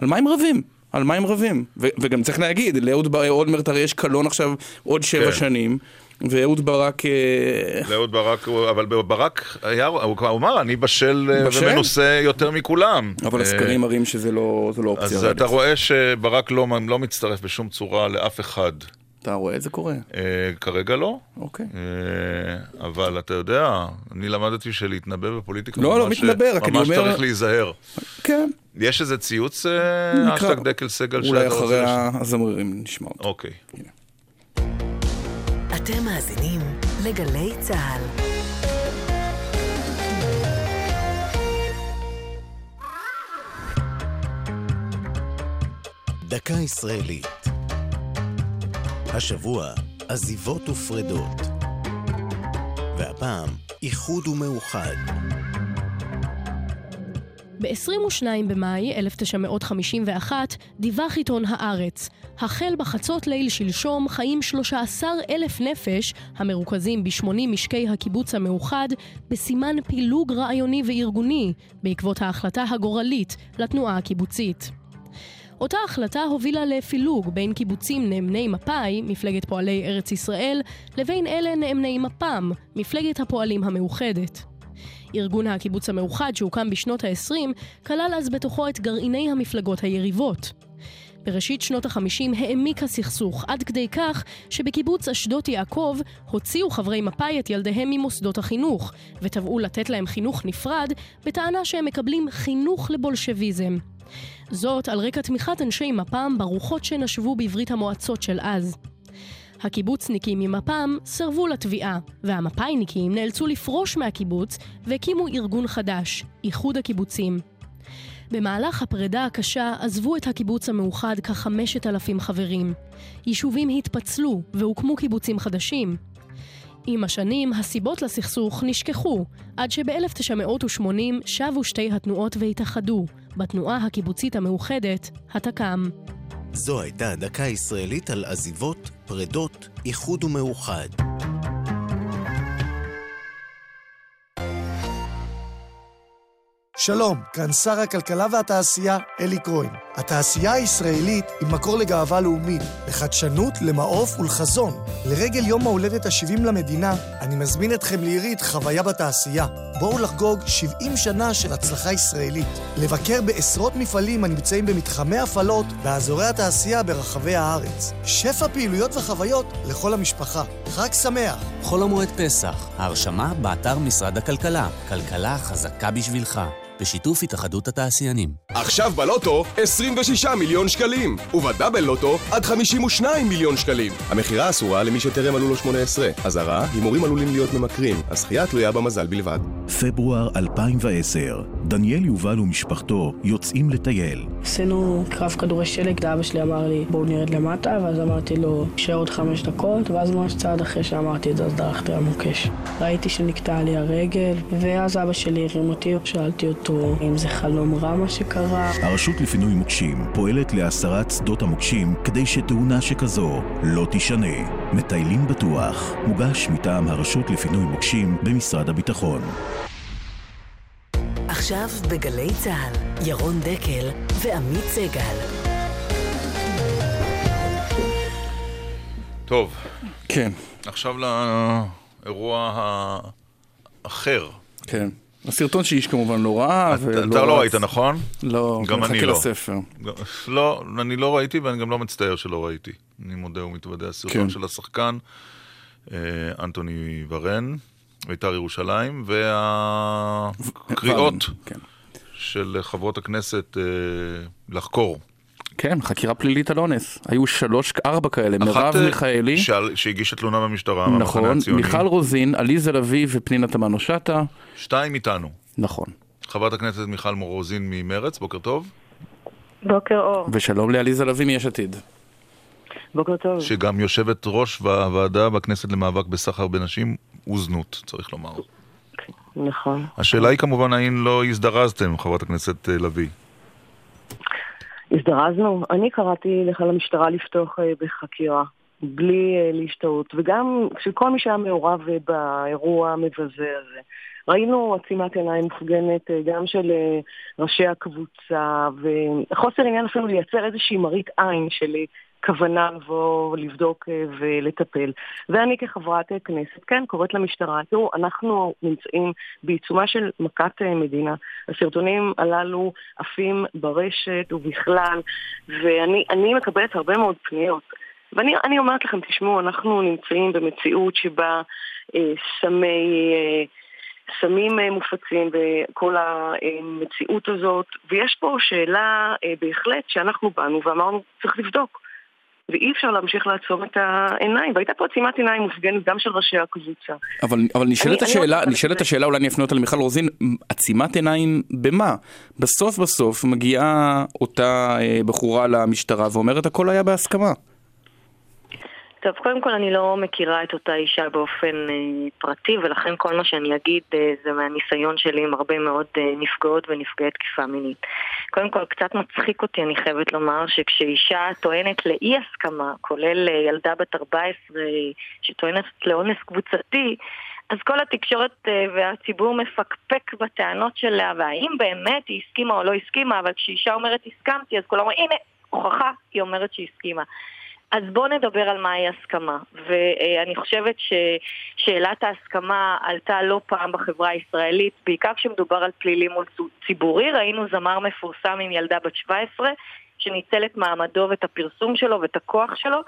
S3: על מה הם רבים? על מה הם רבים? ו- וגם צריך להגיד, לאהוד בר- אולמרט הרי יש קלון עכשיו עוד שבע
S2: כן.
S3: שנים. ואהוד ברק... אה,
S2: לאהוד ברק, אבל ברק היה, הוא כבר אמר, אני בשל אה,
S3: בשל?
S2: ומנוסה יותר מכולם.
S3: אבל
S2: אה,
S3: הסקרים מראים שזה לא לא אופציה.
S2: אז. אתה רואה שברק לא, לא מצטרף בשום צורה לאף אחד.
S3: אתה רואה את זה קורה?
S2: אה, כרגע לא.
S3: אוקיי.
S2: אה, אבל אתה יודע, אני למדתי שלהתנבא בפוליטיקה
S3: לא, לא
S2: ממש-
S3: מתנבא, רק אני
S2: ממש
S3: אומר-
S2: צריך להיזהר.
S3: כן.
S2: יש איזה ציוץ,
S3: נקרא.
S2: אשטג דקל סגל,
S3: אולי
S2: שאתה
S3: אחרי
S2: רוצה לש-
S3: הזמרים נשמע אותו.
S2: אוקיי.
S1: אתם מאזינים לגלי צה"ל.
S5: דקה ישראלית. השבוע, עזיבות ופרדות. והפעם, איחוד ומאוחד.
S6: ב-22 במאי 1951 דיווח עיתון הארץ. החל בחצות ליל שלשום חיים 13 אלף נפש המרוכזים ב-80 משקי הקיבוץ המאוחד בסימן פילוג רעיוני וארגוני בעקבות ההחלטה הגורלית לתנועה הקיבוצית. אותה החלטה הובילה לפילוג בין קיבוצים נאמני מפא"י, מפלגת פועלי ארץ ישראל, לבין אלה נאמני מפ"ם, מפלגת הפועלים המאוחדת. ארגון הקיבוץ המאוחד שהוקם בשנות ה-20 כלל אז בתוכו את גרעיני המפלגות היריבות. בראשית שנות ה-50 העמיק הסכסוך עד כדי כך שבקיבוץ אשדות יעקב הוציאו חברי מפא"י את ילדיהם ממוסדות החינוך ותבעו לתת להם חינוך נפרד בטענה שהם מקבלים חינוך לבולשביזם. זאת על רקע תמיכת אנשי מפ"ם ברוחות שנשבו בברית המועצות של אז. הקיבוצניקים ממפ"ם סירבו לתביעה, והמפא"יניקים נאלצו לפרוש מהקיבוץ והקימו ארגון חדש, איחוד הקיבוצים. במהלך הפרידה הקשה עזבו את הקיבוץ המאוחד כחמשת אלפים חברים. יישובים התפצלו והוקמו קיבוצים חדשים. עם השנים הסיבות לסכסוך נשכחו, עד שב-1980 שבו שתי התנועות והתאחדו, בתנועה הקיבוצית המאוחדת, התק"ם.
S5: זו הייתה דקה ישראלית על עזיבות, פרדות, איחוד ומאוחד.
S7: שלום, כאן שר הכלכלה והתעשייה, אלי כהן. התעשייה הישראלית היא מקור לגאווה לאומית, לחדשנות, למעוף ולחזון. לרגל יום ההולדת ה-70 למדינה, אני מזמין אתכם לעירית חוויה בתעשייה. בואו לחגוג 70 שנה של הצלחה ישראלית. לבקר בעשרות מפעלים הנמצאים במתחמי הפעלות באזורי התעשייה ברחבי הארץ. שפע פעילויות וחוויות לכל המשפחה. חג שמח!
S8: חול המועד פסח, ההרשמה באתר משרד הכלכלה, כלכלה חזקה בשבילך, בשיתוף התאחדות התעשיינים.
S9: עכשיו בלוטו 26 מיליון שקלים, ובדאבל לוטו עד 52 מיליון שקלים. המכירה אסורה למי שטרם מלאו לו 18. אזהרה, הימורים עלולים להיות ממכרים, הזכייה תלויה במזל בלבד.
S10: פברואר 2010, דניאל יובל ומשפחתו יוצאים לטייל.
S11: עשינו קרב כדורי שלג, אבא שלי אמר לי בואו נרד למטה, ואז אמרתי לו נשאר עוד חמש דקות, ואז ממש צעד אחרי שאמרתי את זה, אז דרכתי על מוקש. ראיתי שנקטעה לי הרגל, ואז אבא שלי הרים אותי, שאלתי אותו אם זה חלום רע מה שקרה.
S10: הרשות לפינוי מוקשים פועלת להסרת שדות המוקשים כדי שתאונה שכזו לא תישנה. מטיילים בטוח, מוגש מטעם הרשות לפינוי מוקשים במשרד הביטחון.
S1: עכשיו בגלי צה"ל, ירון דקל ועמית סגל.
S2: טוב,
S3: כן,
S2: עכשיו לאירוע האחר.
S3: כן. הסרטון שאיש כמובן לא ראה,
S2: אתה לא. ראית, נכון?
S3: לא,
S2: גם אני
S3: מחכה
S2: לא.
S3: לספר.
S2: לא, אני לא ראיתי ואני גם לא מצטער שלא ראיתי. אני מודה ומתוודה, הסרטון
S3: כן.
S2: של השחקן, אה, אנטוני ורן, בית"ר ירושלים, והקריאות
S3: כן.
S2: של חברות הכנסת אה, לחקור
S3: כן, חקירה פלילית על אונס. היו שלוש, ארבע כאלה. מרב
S2: אה,
S3: מיכאלי,
S2: שעל- שהגישה תלונה במשטרה, מהמחנה
S3: נכון,
S2: הציוני.
S3: מיכל רוזין, עליזה לביא ופנינה תמנו שטה.
S2: שתיים איתנו.
S3: נכון.
S2: חברת הכנסת מיכל רוזין ממרץ, בוקר טוב.
S12: בוקר אור.
S3: ושלום לעליזה לביא מיש עתיד.
S12: בוקר טוב.
S2: שגם יושבת ראש בוועדה בכנסת למאבק בסחר בנשים וזנות, צריך לומר.
S12: נכון.
S2: השאלה היא כמובן האם לא הזדרזתם, חברת הכנסת אה, לביא.
S12: הזדרזנו. אני קראתי לך למשטרה לפתוח אה, בחקירה, בלי אה, להשתאות, וגם של כל מי שהיה מעורב אה, באירוע המבזה הזה. ראינו עצימת עיניים מופגנת גם של ראשי הקבוצה, וחוסר עניין אפילו לייצר איזושהי מראית עין של כוונה לבוא, לבדוק אה, ולטפל. ואני כחברת כנסת, כן, קוראת למשטרה. תראו, אנחנו נמצאים בעיצומה של מכת אה, מדינה. הסרטונים הללו עפים ברשת ובכלל, ואני אני מקבלת הרבה מאוד פניות. ואני אני אומרת לכם, תשמעו, אנחנו נמצאים במציאות שבה אה, סמי... אה, סמים אה, מופצים וכל המציאות הזאת, ויש פה שאלה בהחלט שאנחנו באנו ואמרנו, צריך לבדוק. ואי אפשר להמשיך לעצום את העיניים, והייתה פה עצימת עיניים מופגנת גם של ראשי הקבוצה.
S3: אבל, אבל נשאלת
S12: אני- אני
S3: השאלה,
S12: רוצה
S3: נשאלת השאלה, אולי אני אפנה אותה למיכל רוזין, עצימת עיניים במה? בסוף בסוף מגיעה אותה אה, בחורה למשטרה ואומרת הכל היה בהסכמה.
S13: טוב, קודם כל אני לא מכירה את אותה אישה באופן אה, פרטי, ולכן כל מה שאני אגיד אה, זה מהניסיון שלי עם הרבה מאוד אה, נפגעות ונפגעי תקיפה מינית. קודם כל, קצת מצחיק אותי, אני חייבת לומר, שכשאישה טוענת לאי הסכמה, כולל אה, ילדה בת 14 שטוענת לאונס קבוצתי, אז כל התקשורת אה, והציבור מפקפק בטענות שלה, והאם באמת היא הסכימה או לא הסכימה, אבל כשאישה אומרת הסכמתי, אז כולם אומרים, הנה, הוכחה, היא אומרת שהיא הסכימה. אז בואו נדבר על מהי הסכמה. ואני חושבת ששאלת ההסכמה עלתה לא פעם בחברה הישראלית, בעיקר כשמדובר על פלילי מול ציבורי. ראינו זמר מפורסם עם ילדה בת 17, שניצל את מעמדו ואת הפרסום שלו ואת הכוח שלו,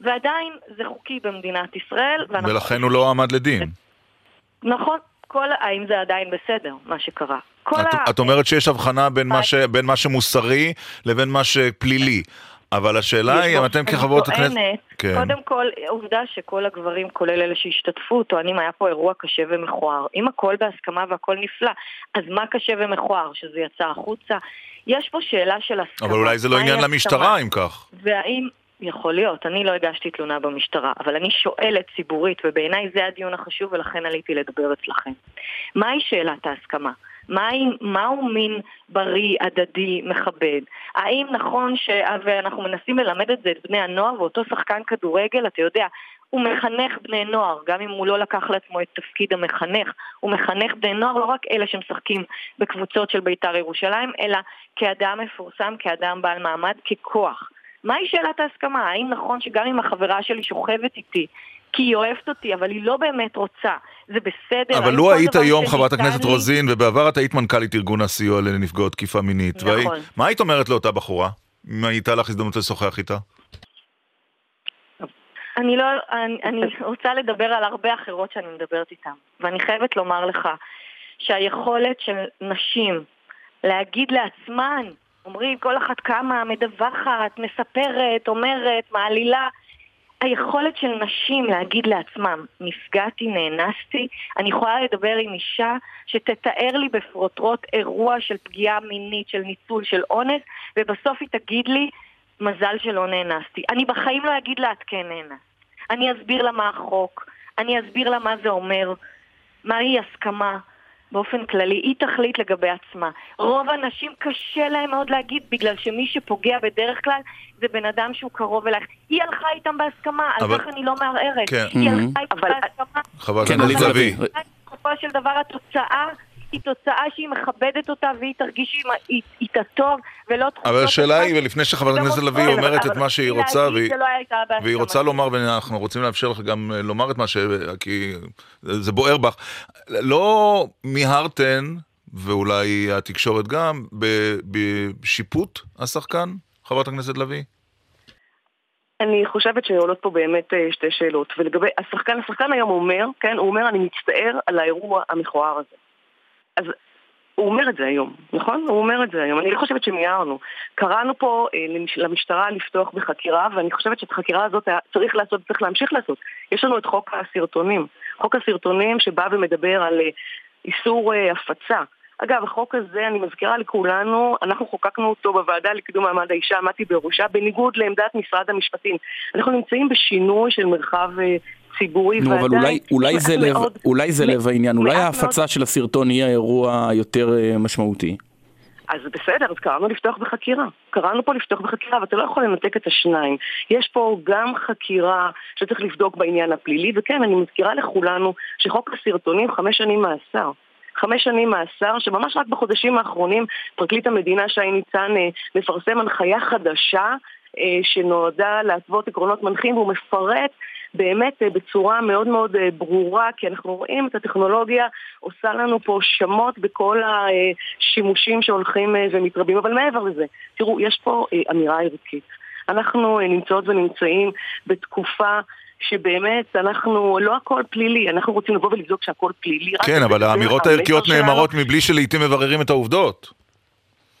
S13: ועדיין זה חוקי במדינת ישראל. ואנחנו-
S2: ולכן הוא לא עמד לדין.
S13: נכון. כל, האם זה עדיין בסדר, מה שקרה?
S2: את,
S13: ה...
S2: את אומרת שיש הבחנה בין מה, ש, בין מה שמוסרי לבין מה שפלילי. אבל השאלה היא, אם אתם כחברות הכנסת...
S13: טוענת,
S2: כן.
S13: קודם כל, עובדה שכל הגברים, כולל אלה שהשתתפו, טוענים היה פה אירוע קשה ומכוער. אם הכל בהסכמה והכל נפלא, אז מה קשה ומכוער? שזה יצא החוצה? יש פה שאלה של הסכמה.
S2: אבל אולי זה לא עניין? למשטרה, אם כך.
S13: והאם... יכול להיות, אני לא הגשתי תלונה במשטרה, אבל אני שואלת ציבורית, ובעיניי זה הדיון החשוב ולכן עליתי לדבר אצלכם. מהי שאלת ההסכמה? מהו מין בריא, הדדי, מכבד? האם נכון ש... ואנחנו מנסים ללמד את זה את בני הנוער, ואותו שחקן כדורגל, אתה יודע, הוא מחנך בני נוער, גם אם הוא לא לקח לעצמו את תפקיד המחנך, הוא מחנך בני נוער, לא רק אלה שמשחקים בקבוצות של בית"ר ירושלים, אלא כאדם מפורסם, כאדם בעל מעמד, ככוח. מהי שאלת ההסכמה? האם נכון שגם אם החברה שלי שוכבת איתי, כי היא אוהבת אותי, אבל היא לא באמת רוצה, זה בסדר?
S2: אבל לו היית היום, חברת הכנסת
S13: לי-
S2: רוזין, ובעבר את היית מנכ"לית ארגון הסיוע לנפגעות תקיפה מינית.
S13: נכון.
S2: והי- מה היית אומרת לאותה בחורה? אם הייתה לך הזדמנות לשוחח איתה?
S13: אני לא, אני, אני רוצה לדבר על הרבה אחרות שאני מדברת איתן, ואני חייבת לומר לך שהיכולת של נשים להגיד לעצמן, אומרים כל אחת כמה, מדווחת, מספרת, אומרת, מעלילה, היכולת של נשים להגיד לעצמם, נפגעתי, נאנסתי, אני יכולה לדבר עם אישה שתתאר לי בפרוטרוט אירוע של פגיעה מינית, של ניצול, של אונס, ובסוף היא תגיד לי, מזל שלא נאנסתי. אני בחיים לא אגיד לה, את כן נאנסת. אני אסביר לה מה החוק, אני אסביר לה מה זה אומר, מהי הסכמה. באופן כללי, היא תחליט לגבי עצמה. רוב הנשים קשה להם מאוד להגיד, בגלל שמי שפוגע בדרך כלל זה בן אדם שהוא קרוב אלייך. היא הלכה איתם בהסכמה, על
S2: אבל-
S13: כך אני לא מערערת.
S2: כן.
S13: היא. הלכה איתם בהסכמה.
S2: חברת
S3: כן,
S2: הכנסת. לביא.
S13: בסופו של דבר התוצאה היא תוצאה שהיא מכבדת אותה והיא תרגיש איתה טוב ולא תחושות...
S2: אבל השאלה היא, ולפני שחברת
S13: גם
S2: הכנסת לביא אומרת את מה שהיא רוצה, והיא-
S13: לא
S2: רוצה לומר, ואנחנו רוצים לאפשר לך גם אה, לומר את מה ש... כי זה בוער בך. לא מיהרתן, ואולי התקשורת גם, בשיפוט השחקן, חברת הכנסת לביא?
S12: אני חושבת שעולות פה באמת אה, שתי שאלות. ולגבי השחקן, השחקן היום אומר, כן, הוא אומר, אני מצטער על האירוע המכוער הזה. אז הוא אומר את זה היום, נכון? הוא אומר את זה היום. אני לא חושבת שמיהרנו. קראנו פה אה, למשטרה לפתוח בחקירה, ואני חושבת שאת החקירה הזאת צריך לעשות, צריך להמשיך לעשות. יש לנו את חוק הסרטונים. חוק הסרטונים שבא ומדבר על אה, איסור אה, הפצה. אגב, החוק הזה, אני מזכירה לכולנו, אנחנו חוקקנו אותו בוועדה לקידום מעמד האישה, עמדתי בראשה, בניגוד לעמדת משרד המשפטים. אנחנו נמצאים בשינוי של מרחב אה, ציבורי,
S3: נו, אבל אולי, אולי, זה לב,
S12: מאוד,
S3: אולי זה לב העניין, אולי ההפצה. של הסרטון יהיה האירוע היותר אה, משמעותי.
S12: אז בסדר, אז קראנו לפתוח בחקירה. קראנו פה לפתוח בחקירה, ואתה לא יכול לנתק את השניים. יש פה גם חקירה שצריך לבדוק בעניין הפלילי, וכן, אני מזכירה לכולנו שחוק הסרטונים חמש שנים מאסר. חמש שנים מאסר, שממש רק בחודשים האחרונים פרקליט המדינה שי ניצן אה, מפרסם הנחיה חדשה אה, שנועדה להתוות עקרונות מנחים והוא מפרט באמת אה, בצורה מאוד מאוד ברורה, כי אנחנו רואים את הטכנולוגיה עושה לנו פה שמות בכל השימושים שהולכים ומתרבים, אבל מעבר לזה, תראו, יש פה אמירה ערכית. אנחנו נמצאות ונמצאים בתקופה שבאמת אנחנו, לא הכל פלילי, אנחנו רוצים לבוא ולבדוק שהכל פלילי.
S2: כן, אבל האמירות הערכיות נאמרות מבלי שלעיתים מבררים את העובדות.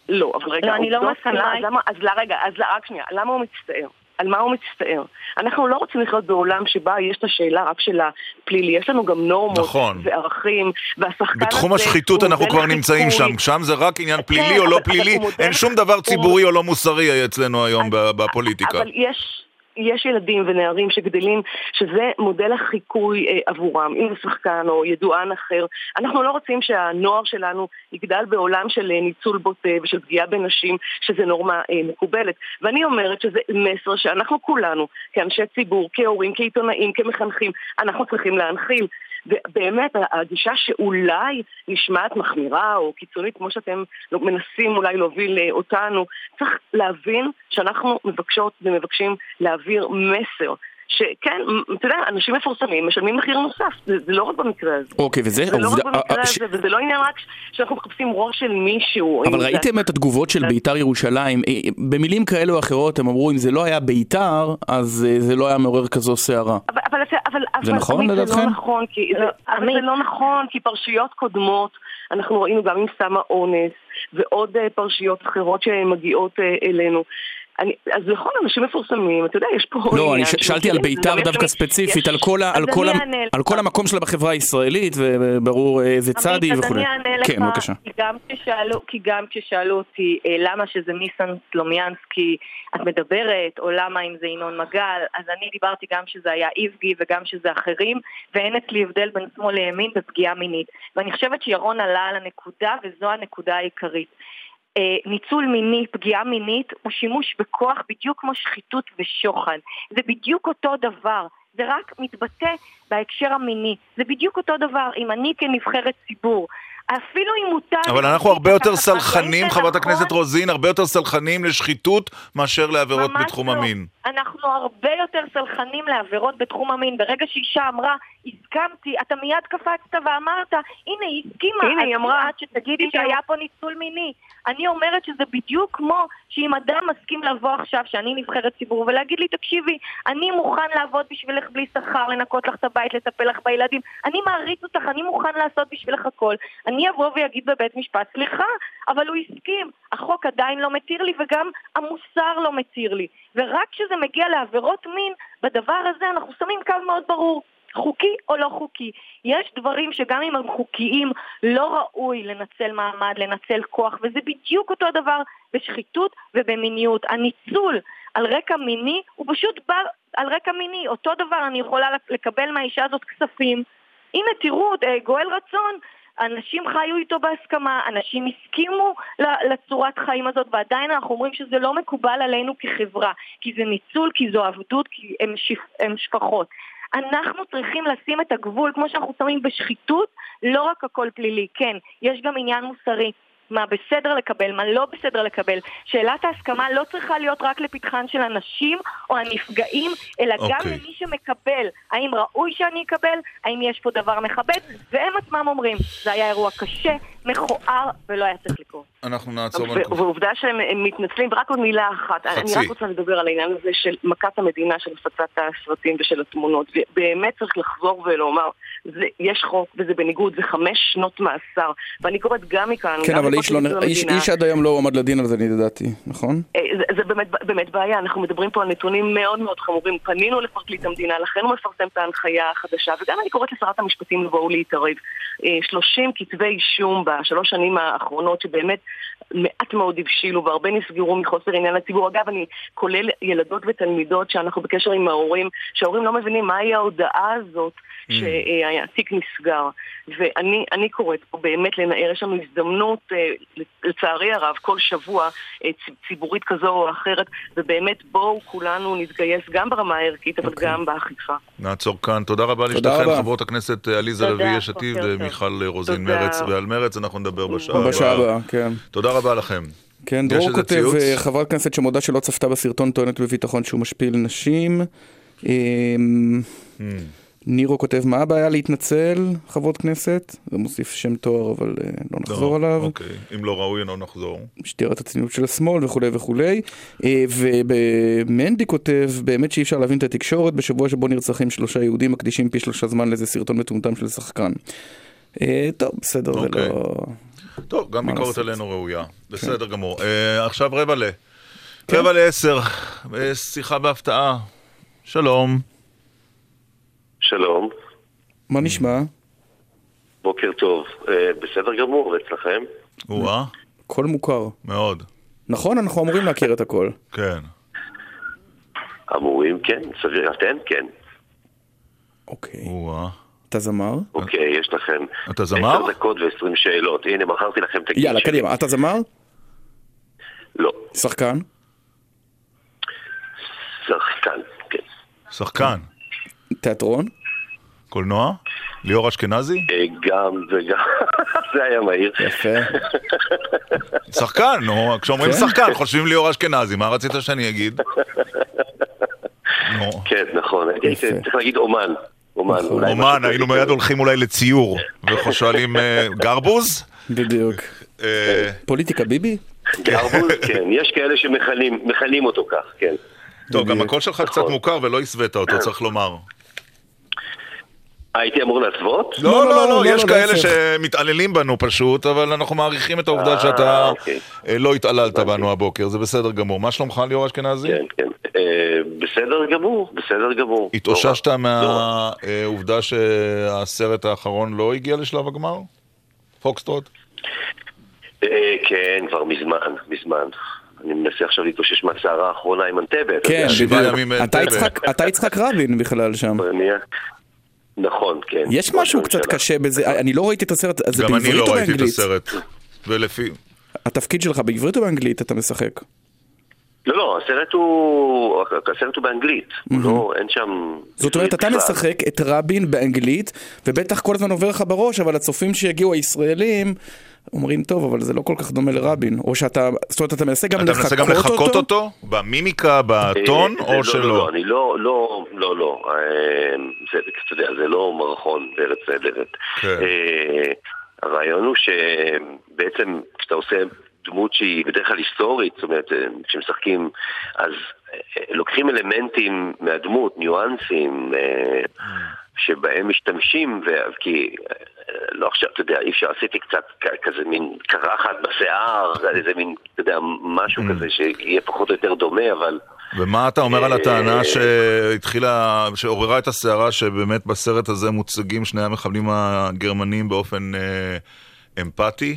S12: לא, אבל רגע,
S13: לא, אני לא מסכימה.
S12: אז רגע, אז רק שנייה, למה הוא מצטער? על מה הוא מצטער. אנחנו לא רוצים לחיות בעולם שבה יש את השאלה רק של הפלילי, יש לנו גם נורמות
S2: נכון.
S12: וערכים, והשחקן הזה...
S2: בתחום השחיתות אנחנו כבר נמצאים שם, שם זה רק עניין
S12: כן,
S2: פלילי או לא פלילי, אין שום דבר ציבורי או לא מוסרי אצלנו היום בפוליטיקה.
S12: אבל יש... יש ילדים ונערים שגדלים, שזה מודל החיקוי אה, עבורם, אם זה שחקן או ידוען אחר. אנחנו לא רוצים שהנוער שלנו יגדל בעולם של אה, ניצול בוטה ושל פגיעה בנשים, שזה נורמה אה, מקובלת. ואני אומרת שזה מסר שאנחנו כולנו, כאנשי ציבור, כהורים, כעיתונאים, כמחנכים, אנחנו צריכים להנחיל. ובאמת, הגישה שאולי נשמעת מחמירה או קיצונית, כמו שאתם מנסים אולי להוביל אה, אותנו, צריך להבין שאנחנו מבקשות ומבקשים להעביר מסר. שכן, אתה יודע, אנשים מפורסמים משלמים מחיר נוסף, זה, זה לא רק במקרה הזה.
S3: אוקיי, וזה...
S12: זה לא
S3: עובד...
S12: רק במקרה
S3: ש...
S12: הזה, וזה לא עניין רק שאנחנו מחפשים ראש של מישהו.
S3: אבל ראיתם את התגובות של בית"ר ירושלים, אה, במילים כאלו או אחרות הם אמרו אם זה לא היה בית"ר, אז אה, זה לא היה מעורר כזו סערה.
S12: אבל, אבל, אבל,
S3: זה
S12: אבל,
S3: נכון לדעתכם?
S12: זה לא נכון, כי, זה, אבל זה לא נכון, כי פרשיות קודמות, אנחנו ראינו גם עם סם האונס, ועוד אה, פרשיות אחרות שמגיעות אלינו. אני, אז נכון, אנשים מפורסמים, אתה יודע, יש פה...
S3: לא, אני שאלתי על בית"ר דווקא ספציפית, על כל, על, כל על כל המקום שלה בחברה הישראלית, וברור איזה צד היא וכולי.
S13: אז אני אענה לך,
S3: כן, בבקשה.
S13: כי גם כששאלו, כי גם כששאלו אותי אה, למה שזה ניסן סלומיאנסקי את מדברת, או למה אם זה ינון מגל, אז אני דיברתי גם שזה היה איבגי וגם שזה אחרים, ואין אצלי הבדל בין שמאל לימין בפגיעה מינית. ואני חושבת שירון עלה על הנקודה, וזו הנקודה העיקרית. אה, ניצול מיני, פגיעה מינית, הוא שימוש בכוח בדיוק כמו שחיתות ושוחד. זה בדיוק אותו דבר. זה רק מתבטא בהקשר המיני. זה בדיוק אותו דבר. אם אני כנבחרת ציבור אפילו אם מותר...
S2: אבל אנחנו הרבה יותר סלחנים, חברת הכנסת רוזין, הרבה יותר סלחנים לשחיתות מאשר לעבירות בתחום
S13: לא.
S2: המין.
S13: אנחנו הרבה יותר סלחנים לעבירות בתחום המין. ברגע שאישה אמרה, הסכמתי, אתה מיד קפצת ואמרת, הנה, היא הסכימה.
S12: הנה, היא אמרה.
S13: עד שתגידי שהיה פה ניצול מיני. אני אומרת שזה בדיוק כמו שאם אדם מסכים לבוא עכשיו, שאני נבחרת ציבור, ולהגיד לי, תקשיבי, אני מוכן לעבוד בשבילך בלי שכר, לנקות לך את הבית, לטפל לך בילדים, אני מעריץ אותך, אני מוכן לעשות בשבילך הכל. אני אבוא ויגיד בבית משפט, סליחה, אבל הוא הסכים. החוק עדיין לא מתיר לי וגם המוסר לא מתיר לי. ורק כשזה מגיע לעבירות מין, בדבר הזה אנחנו שמים קו מאוד ברור. חוקי או לא חוקי. יש דברים שגם אם הם חוקיים, לא ראוי לנצל מעמד, לנצל כוח, וזה בדיוק אותו דבר בשחיתות ובמיניות. הניצול על רקע מיני הוא פשוט בא על רקע מיני. אותו דבר אני יכולה לקבל מהאישה הזאת כספים. הנה תראו, אה, גואל רצון, אנשים חיו איתו בהסכמה, אנשים הסכימו לצורת חיים הזאת, ועדיין אנחנו אומרים שזה לא מקובל עלינו כחברה, כי זה ניצול, כי זו עבדות, כי הם, שפ... הם שפחות. אנחנו צריכים לשים את הגבול, כמו שאנחנו שמים בשחיתות, לא רק הכל פלילי, כן, יש גם עניין מוסרי. מה בסדר לקבל, מה לא בסדר לקבל. שאלת ההסכמה לא צריכה להיות רק לפתחן של הנשים או הנפגעים, אלא okay. גם
S2: אוקיי.
S13: למי שמקבל. האם ראוי שאני אקבל? האם יש פה דבר מכבד? והם עצמם אומרים, זה היה אירוע קשה, מכוער, ולא היה צריך לקרות.
S2: אנחנו נעצור
S12: בנקודה. ועובדה שהם מתנצלים, ורק עוד מילה אחת.
S2: חצי.
S12: אני רק רוצה לדבר על העניין הזה של מכת המדינה, של הפצת הסרטים ושל התמונות. ובאמת צריך לחזור ולומר, זה, יש חוק וזה בניגוד, זה חמש שנות מאסר. ואני קוראת גם מכאן,
S3: כן,
S12: גם
S3: אבל איש, לא, איש, איש עד היום לא הועמד לדין על זה, לדעתי, נכון?
S12: אה, זה, זה באמת, באמת בעיה, אנחנו מדברים פה על נתונים מאוד מאוד חמורים. פנינו לפרקליט המדינה, לכן הוא מפרסם את ההנחיה החדשה, וגם אני קוראת לשרת המשפטים לבואו להתערב. אה, 30 כתבי אישום בשלוש שנים האחרונות, שבאמת מעט מאוד הבשילו והרבה נסגרו מחוסר עניין לציבור. אגב, אני כולל ילדות ותלמידות שאנחנו בקשר עם ההורים, שההורים לא מבינים מהי ההודעה הזאת.
S2: Mm.
S12: שהתיק נסגר. ואני אני קוראת פה באמת לנער, יש לנו הזדמנות, אה, לצערי הרב, כל שבוע אה, ציבורית כזו או אחרת, ובאמת בואו כולנו נתגייס גם ברמה הערכית, אבל
S2: אוקיי.
S12: גם באכיפה.
S2: נעצור כאן. תודה רבה לשתיכן,
S3: רבה.
S2: חברות הכנסת אה, עליזה לביא, יש עתיד. ומיכל רוזין
S12: תודה.
S2: מרץ, ועל מרץ אנחנו נדבר בשעה
S3: בשעה
S2: הבאה.
S3: הבאה, כן.
S2: תודה רבה לכם.
S3: כן, דרור כותב? אה, חברת כנסת שמודה שלא צפתה בסרטון טוענת בביטחון שהוא משפיל נשים. אמ,
S2: Hmm.
S3: נירו כותב, מה הבעיה להתנצל, חברות כנסת? זה מוסיף שם תואר, אבל אה, לא נחזור
S2: לא,
S3: עליו.
S2: אוקיי, אם לא ראוי, לא נחזור.
S3: משטרת הצניעות של השמאל וכולי וכולי. אה, ומנדי כותב, באמת שאי אפשר להבין את התקשורת, בשבוע שבו נרצחים שלושה יהודים מקדישים פי שלושה זמן לאיזה סרטון מטומטם של שחקן. טוב, בסדר, זה
S2: אוקיי.
S3: לא...
S2: טוב, גם ביקורת? עלינו ראויה. בסדר גמור. אה, עכשיו רבע ל... רבע לעשר, אה, שיחה בהפתעה. שלום.
S14: שלום,
S3: מה נשמע?
S14: בוקר טוב. אה, בסדר גמור, אצלכם?
S2: או-אה,
S3: קול מוכר.
S2: מאוד.
S3: נכון, אנחנו אמורים להכיר את הכל.
S2: כן.
S14: אמורים, כן, סביר, אתן? כן.
S3: אוקיי.
S2: או-אה.
S3: אתה זמר?
S14: אוקיי, יש לכם...
S2: אתה זמר?
S14: עשר דקות ועשרים שאלות. הנה, בחרתי לכם את הגיל
S3: יאללה. קדימה. אתה זמר?
S14: לא.
S3: שחקן?
S14: שחקן, כן.
S2: שחקן.
S3: תיאטרון?
S2: קולנוע? ליאור אשכנזי?
S14: אה, גם וגם, <laughs> זה היה מהיר.
S3: יפה. <laughs>
S2: שחקן, נו, כשאומרים
S3: כן.
S2: שחקן חושבים ליאור אשכנזי, מה רצית שאני אגיד? <laughs>
S14: כן, נכון. צריך להגיד אומן. אומן.
S3: נכון.
S14: אולי
S2: אומן, היינו. מיד הולכים אולי לציור, ושואלים אה, גרבוז?
S3: בדיוק.
S2: אה,
S3: פוליטיקה ביבי?
S14: גרבוז, כן. יש כאלה שמכנים מכנים אותו כך, כן.
S2: טוב, גם הקול שלך קצת
S14: נכון.
S2: מוכר ולא הסווית אותו, צריך לומר.
S14: הייתי אמור להסוות?
S2: לא, לא, לא, יש
S3: לא,
S2: כאלה
S3: להפך.
S2: שמתעללים בנו פשוט, אבל אנחנו מעריכים את העובדה
S14: אה,
S2: שאתה
S14: אוקיי.
S2: אה, לא התעללת בנו הבוקר, זה בסדר גמור. מה שלומך ליאור אשכנזי?
S14: כן, כן. אה, בסדר גמור, בסדר גמור.
S2: התאוששת
S14: לא.
S2: מהעובדה שהסרט האחרון לא הגיע לשלב הגמר? פוקסטרוט?
S14: כן, כבר מזמן, מזמן. אני מנסה עכשיו להתאושש מהסערה האחרונה עם אנטבה.
S3: כן,
S2: שבעה. ימים
S3: אתה
S2: אנטבה.
S3: יצחק- אתה יצחק רבין בכלל שם.
S14: נכון, כן.
S3: יש משהו קצת. קשה בזה, אני לא ראיתי את הסרט, זה
S2: גם אני
S3: בעברית
S2: לא
S3: או
S2: ראיתי את
S3: באנגלית?
S2: הסרט. ולפי...
S3: התפקיד שלך בעברית או באנגלית אתה משחק?
S14: לא, לא, הסרט הוא... הסרט הוא באנגלית. הוא לא, אין שם...
S3: זאת אומרת, אתה
S14: בכלל.
S3: משחק את רבין באנגלית, ובטח כל הזמן עובר לך בראש, אבל הצופים שיגיעו הישראלים, אומרים, טוב, אבל זה לא כל כך דומה לרבין. או שאתה, זאת אומרת, אתה מנסה גם
S2: אתה מנסה גם לחקות
S3: אותו?
S2: אותו? במימיקה, בטון,
S14: אה,
S2: או
S14: לא, לא,
S2: שלא?
S14: לא, אני לא, לא, לא, לא. אה, זה, אתה יודע, זה לא מערכון בארץ נהדרת.
S2: כן.
S14: אה, הרעיון הוא שבעצם כשאתה עושה דמות שהיא בדרך כלל היסטורית, זאת אומרת, אה, כשמשחקים, אז אה, לוקחים אלמנטים מהדמות, ניואנסים, אה, שבהם משתמשים, כי אה, לא עכשיו, אתה יודע, אי אפשר, עשיתי קצת כזה מין קרחת בשיער, איזה מין, אתה יודע, משהו כזה שיהיה פחות או יותר דומה, אבל...
S2: ומה אתה אומר על
S14: אה,
S2: הטענה שהתחילה, שעוררה את הסערה שבאמת בסרט הזה מוצגים שני המחבלים הגרמנים באופן אה, אמפתי?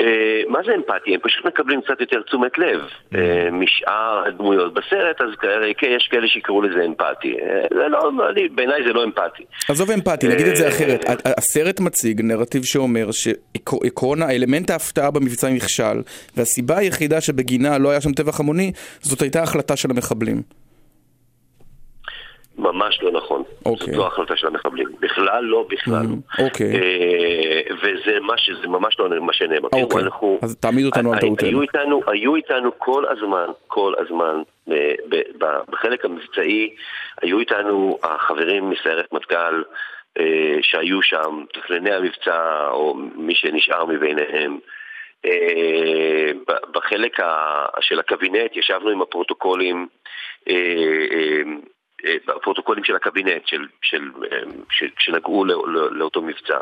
S14: אה, מה זה אמפתי? הם פשוט מקבלים קצת יותר תשומת לב אה, משאר הדמויות בסרט, אז כאלה- יש כאלה שיקראו לזה אמפתי. אה, זה לא, בעיניי זה לא אמפתי.
S3: עזוב אמפתי, נגיד את זה
S14: אה,
S3: אחרת. הסרט מציג נרטיב שאומר שעקרון האלמנט ההפתעה במבצע נכשל, והסיבה היחידה שבגינה לא היה שם טבח המוני, זאת הייתה החלטה של המחבלים.
S14: ממש לא נכון.
S3: אוקיי.
S14: זאת לא החלטה של המחבלים. בכלל לא, בכלל לא.
S3: אוקיי.
S14: אה, וזה מה ש- זה ממש לא מה שנאמר.
S3: אוקיי,
S14: אנחנו-
S3: אז תעמיד אותנו על
S14: היו
S3: טעותנו.
S14: איתנו, היו איתנו כל הזמן, כל הזמן, ב- בחלק המבצעי, היו איתנו החברים מסיירת מטכ"ל אה, שהיו שם, מתכנני המבצע, או מי שנשאר מביניהם. אה, בחלק של הקבינט ישבנו עם הפרוטוקולים, אה, אה, הפרוטוקולים של הקבינט, של, של, של, שנגעו לא, לא, לאותו מבצע.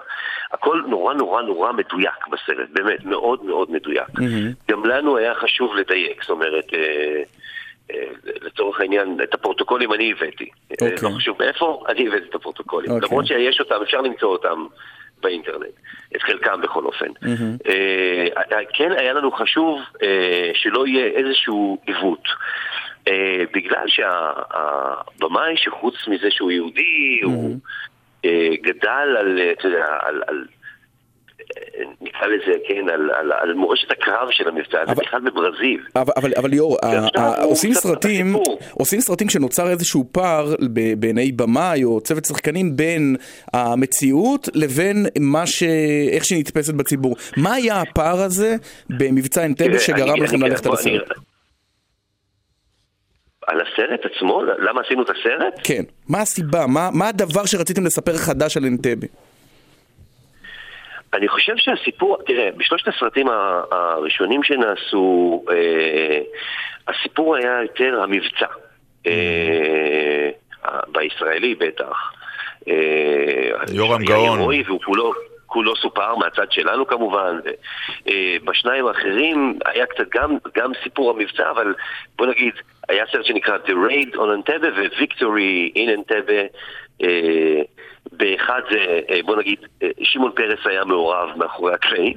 S14: הכל נורא נורא נורא מדויק בסרט, באמת, מאוד מאוד מדויק. Mm-hmm. גם לנו היה חשוב לדייק, זאת אומרת... לצורך העניין, את הפרוטוקולים אני הבאתי. Okay. לא אוקיי. חשוב מאיפה, אני הבאתי את הפרוטוקולים. Okay. אוקיי. למרות שיש אותם, אפשר למצוא אותם באינטרנט. את חלקם בכל אופן. Mm-hmm. כן היה לנו חשוב שלא יהיה איזשהו עיוות. בגלל שהבמאי, שחוץ מזה שהוא יהודי, mm-hmm. הוא גדל על, אתה יודע, על, על נקרא לזה, כן, על, על, על מורשת הקרב של המבצע הזה, בכלל בברזיל.
S3: אבל, אבל, אבל ליאור, עושים סרטים, עושים סרטים שנוצר איזשהו פער בעיני במאי או צוות שחקנים בין המציאות לבין מה ש... איך שהיא נתפסת בציבור. מה היה הפער הזה במבצע אנטבה שגרם לכם ללכת על הסרט?
S14: על הסרט עצמו? למה עשינו את הסרט?
S3: כן. מה הסיבה? מה, מה הדבר שרציתם לספר חדש על אנטבה?
S14: אני חושב שהסיפור, תראה, בשלושת הסרטים הראשונים שנעשו, אה, הסיפור היה יותר המבצע. אה, בישראלי בטח.
S2: אה, יורם גאון.
S14: והוא כולו... כולו סופר מהצד שלנו כמובן. אה, בשניים האחרים היה קצת גם, גם סיפור המבצע, אבל בוא נגיד, היה סרט שנקרא The Raid on Entebbe ו-Victory in Entebbe. אה, באחד זה, אה, בוא נגיד, אה, שמעון פרס היה מעורב מאחורי הקלעים,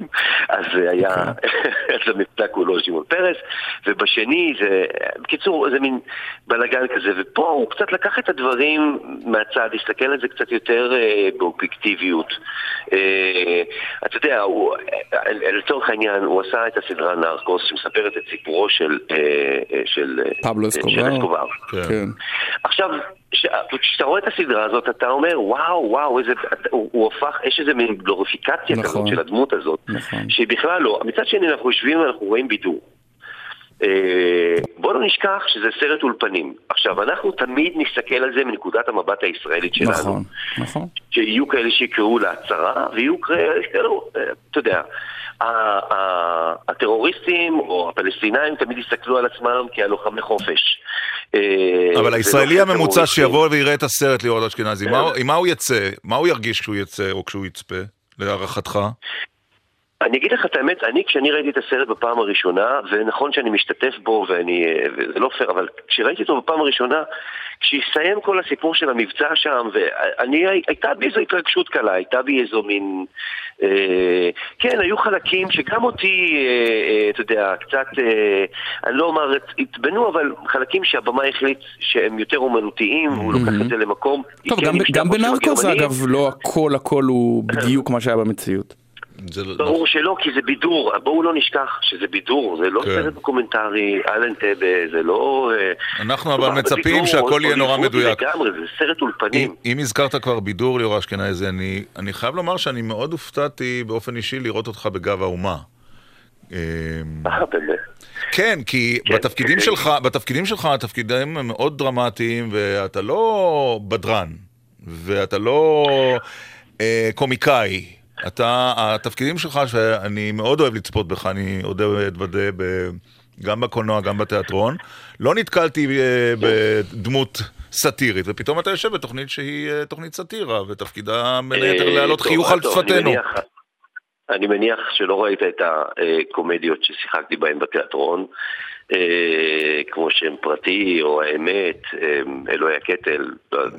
S14: אז זה היה, <laughs> אז המבצע כולו שמעון פרס, ובשני זה, בקיצור, זה מין בלאגן כזה, ופה הוא קצת לקח את הדברים מהצד, הסתכל על זה קצת יותר באובייקטיביות. אתה יודע, הוא, לצורך העניין, הוא עשה את הסדרה נרקוס, שמספרת את סיפורו של... של
S3: פבלו אסקובר.
S14: כן. עכשיו, כשאתה רואה את הסדרה הזאת, אתה אומר, וואו, וואו, איזה, הוא, הוא הפך, יש איזה מין גלוריפיקציה נכון, כזאת של הדמות הזאת, נכון. שהיא בכלל לא. מצד שני, אנחנו יושבים ואנחנו רואים בידור. אה, בוא לא נשכח שזה סרט אולפנים. עכשיו, אנחנו תמיד נסתכל על זה מנקודת המבט הישראלית שלנו.
S3: נכון, נכון.
S14: שיהיו כאלה שיקראו להצהרה, ויהיו כאלה, אתה יודע, הטרוריסטים או הפלסטינאים תמיד יסתכלו על עצמם כעל לוחמי חופש.
S2: אה, אבל הישראלי הממוצע שיבוא ויראה את הסרט ליאור אשכנזי, עם מה הוא יצא? מה הוא ירגיש כשהוא יצא או כשהוא יצפה, להערכתך?
S14: אני אגיד לך את האמת, אני כשאני ראיתי את הסרט בפעם הראשונה, ונכון שאני משתתף בו ואני, וזה לא פייר, אבל כשראיתי אותו בפעם הראשונה, כשהסתיים כל הסיפור של המבצע שם, ואני, הייתה בי איזו התרגשות קלה, הייתה בי איזו מין, אה, כן, היו חלקים שגם אותי, אה, אה, אתה יודע, קצת, אה, אני לא אומר, התבנו, אבל חלקים שהבמה החליט שהם יותר אומנותיים, והוא לוקח את זה למקום.
S3: טוב, גם, גם בנרקוס אגב, לא הכל הכל הוא בדיוק מה שהיה במציאות.
S14: לא- ברור לא... שלא, כי זה בידור. בואו לא נשכח שזה בידור, זה לא כן. סרט דוקומנטרי על אנטבה, זה לא... אה,
S2: אנחנו אבל מצפים בידור, שהכל יהיה נורא מדויק.
S14: לגמרי, זה סרט אולפנים.
S2: אם, אם הזכרת כבר בידור, ליאור אשכנזי, אני, אני חייב לומר שאני מאוד הופתעתי באופן אישי לראות אותך בגב האומה.
S14: אה, באמת?
S2: כן, כי כן, בתפקידים, כן. שלך, בתפקידים שלך התפקידים הם מאוד דרמטיים, ואתה לא בדרן, ואתה לא אה, קומיקאי. אתה, התפקידים שלך, שאני מאוד אוהב לצפות בך, אני אודה ואתוודה גם בקולנוע, גם בתיאטרון, לא נתקלתי אה, בדמות סאטירית, ופתאום אתה יושב בתוכנית שהיא אה, תוכנית סאטירה, ותפקידה בין היתר אה, להעלות חיוך על שפתנו.
S14: אני מניח שלא ראית את הקומדיות ששיחקתי בהן בתיאטרון. אה, כמו שם פרטי או האמת, אה, אלוהי הקטל,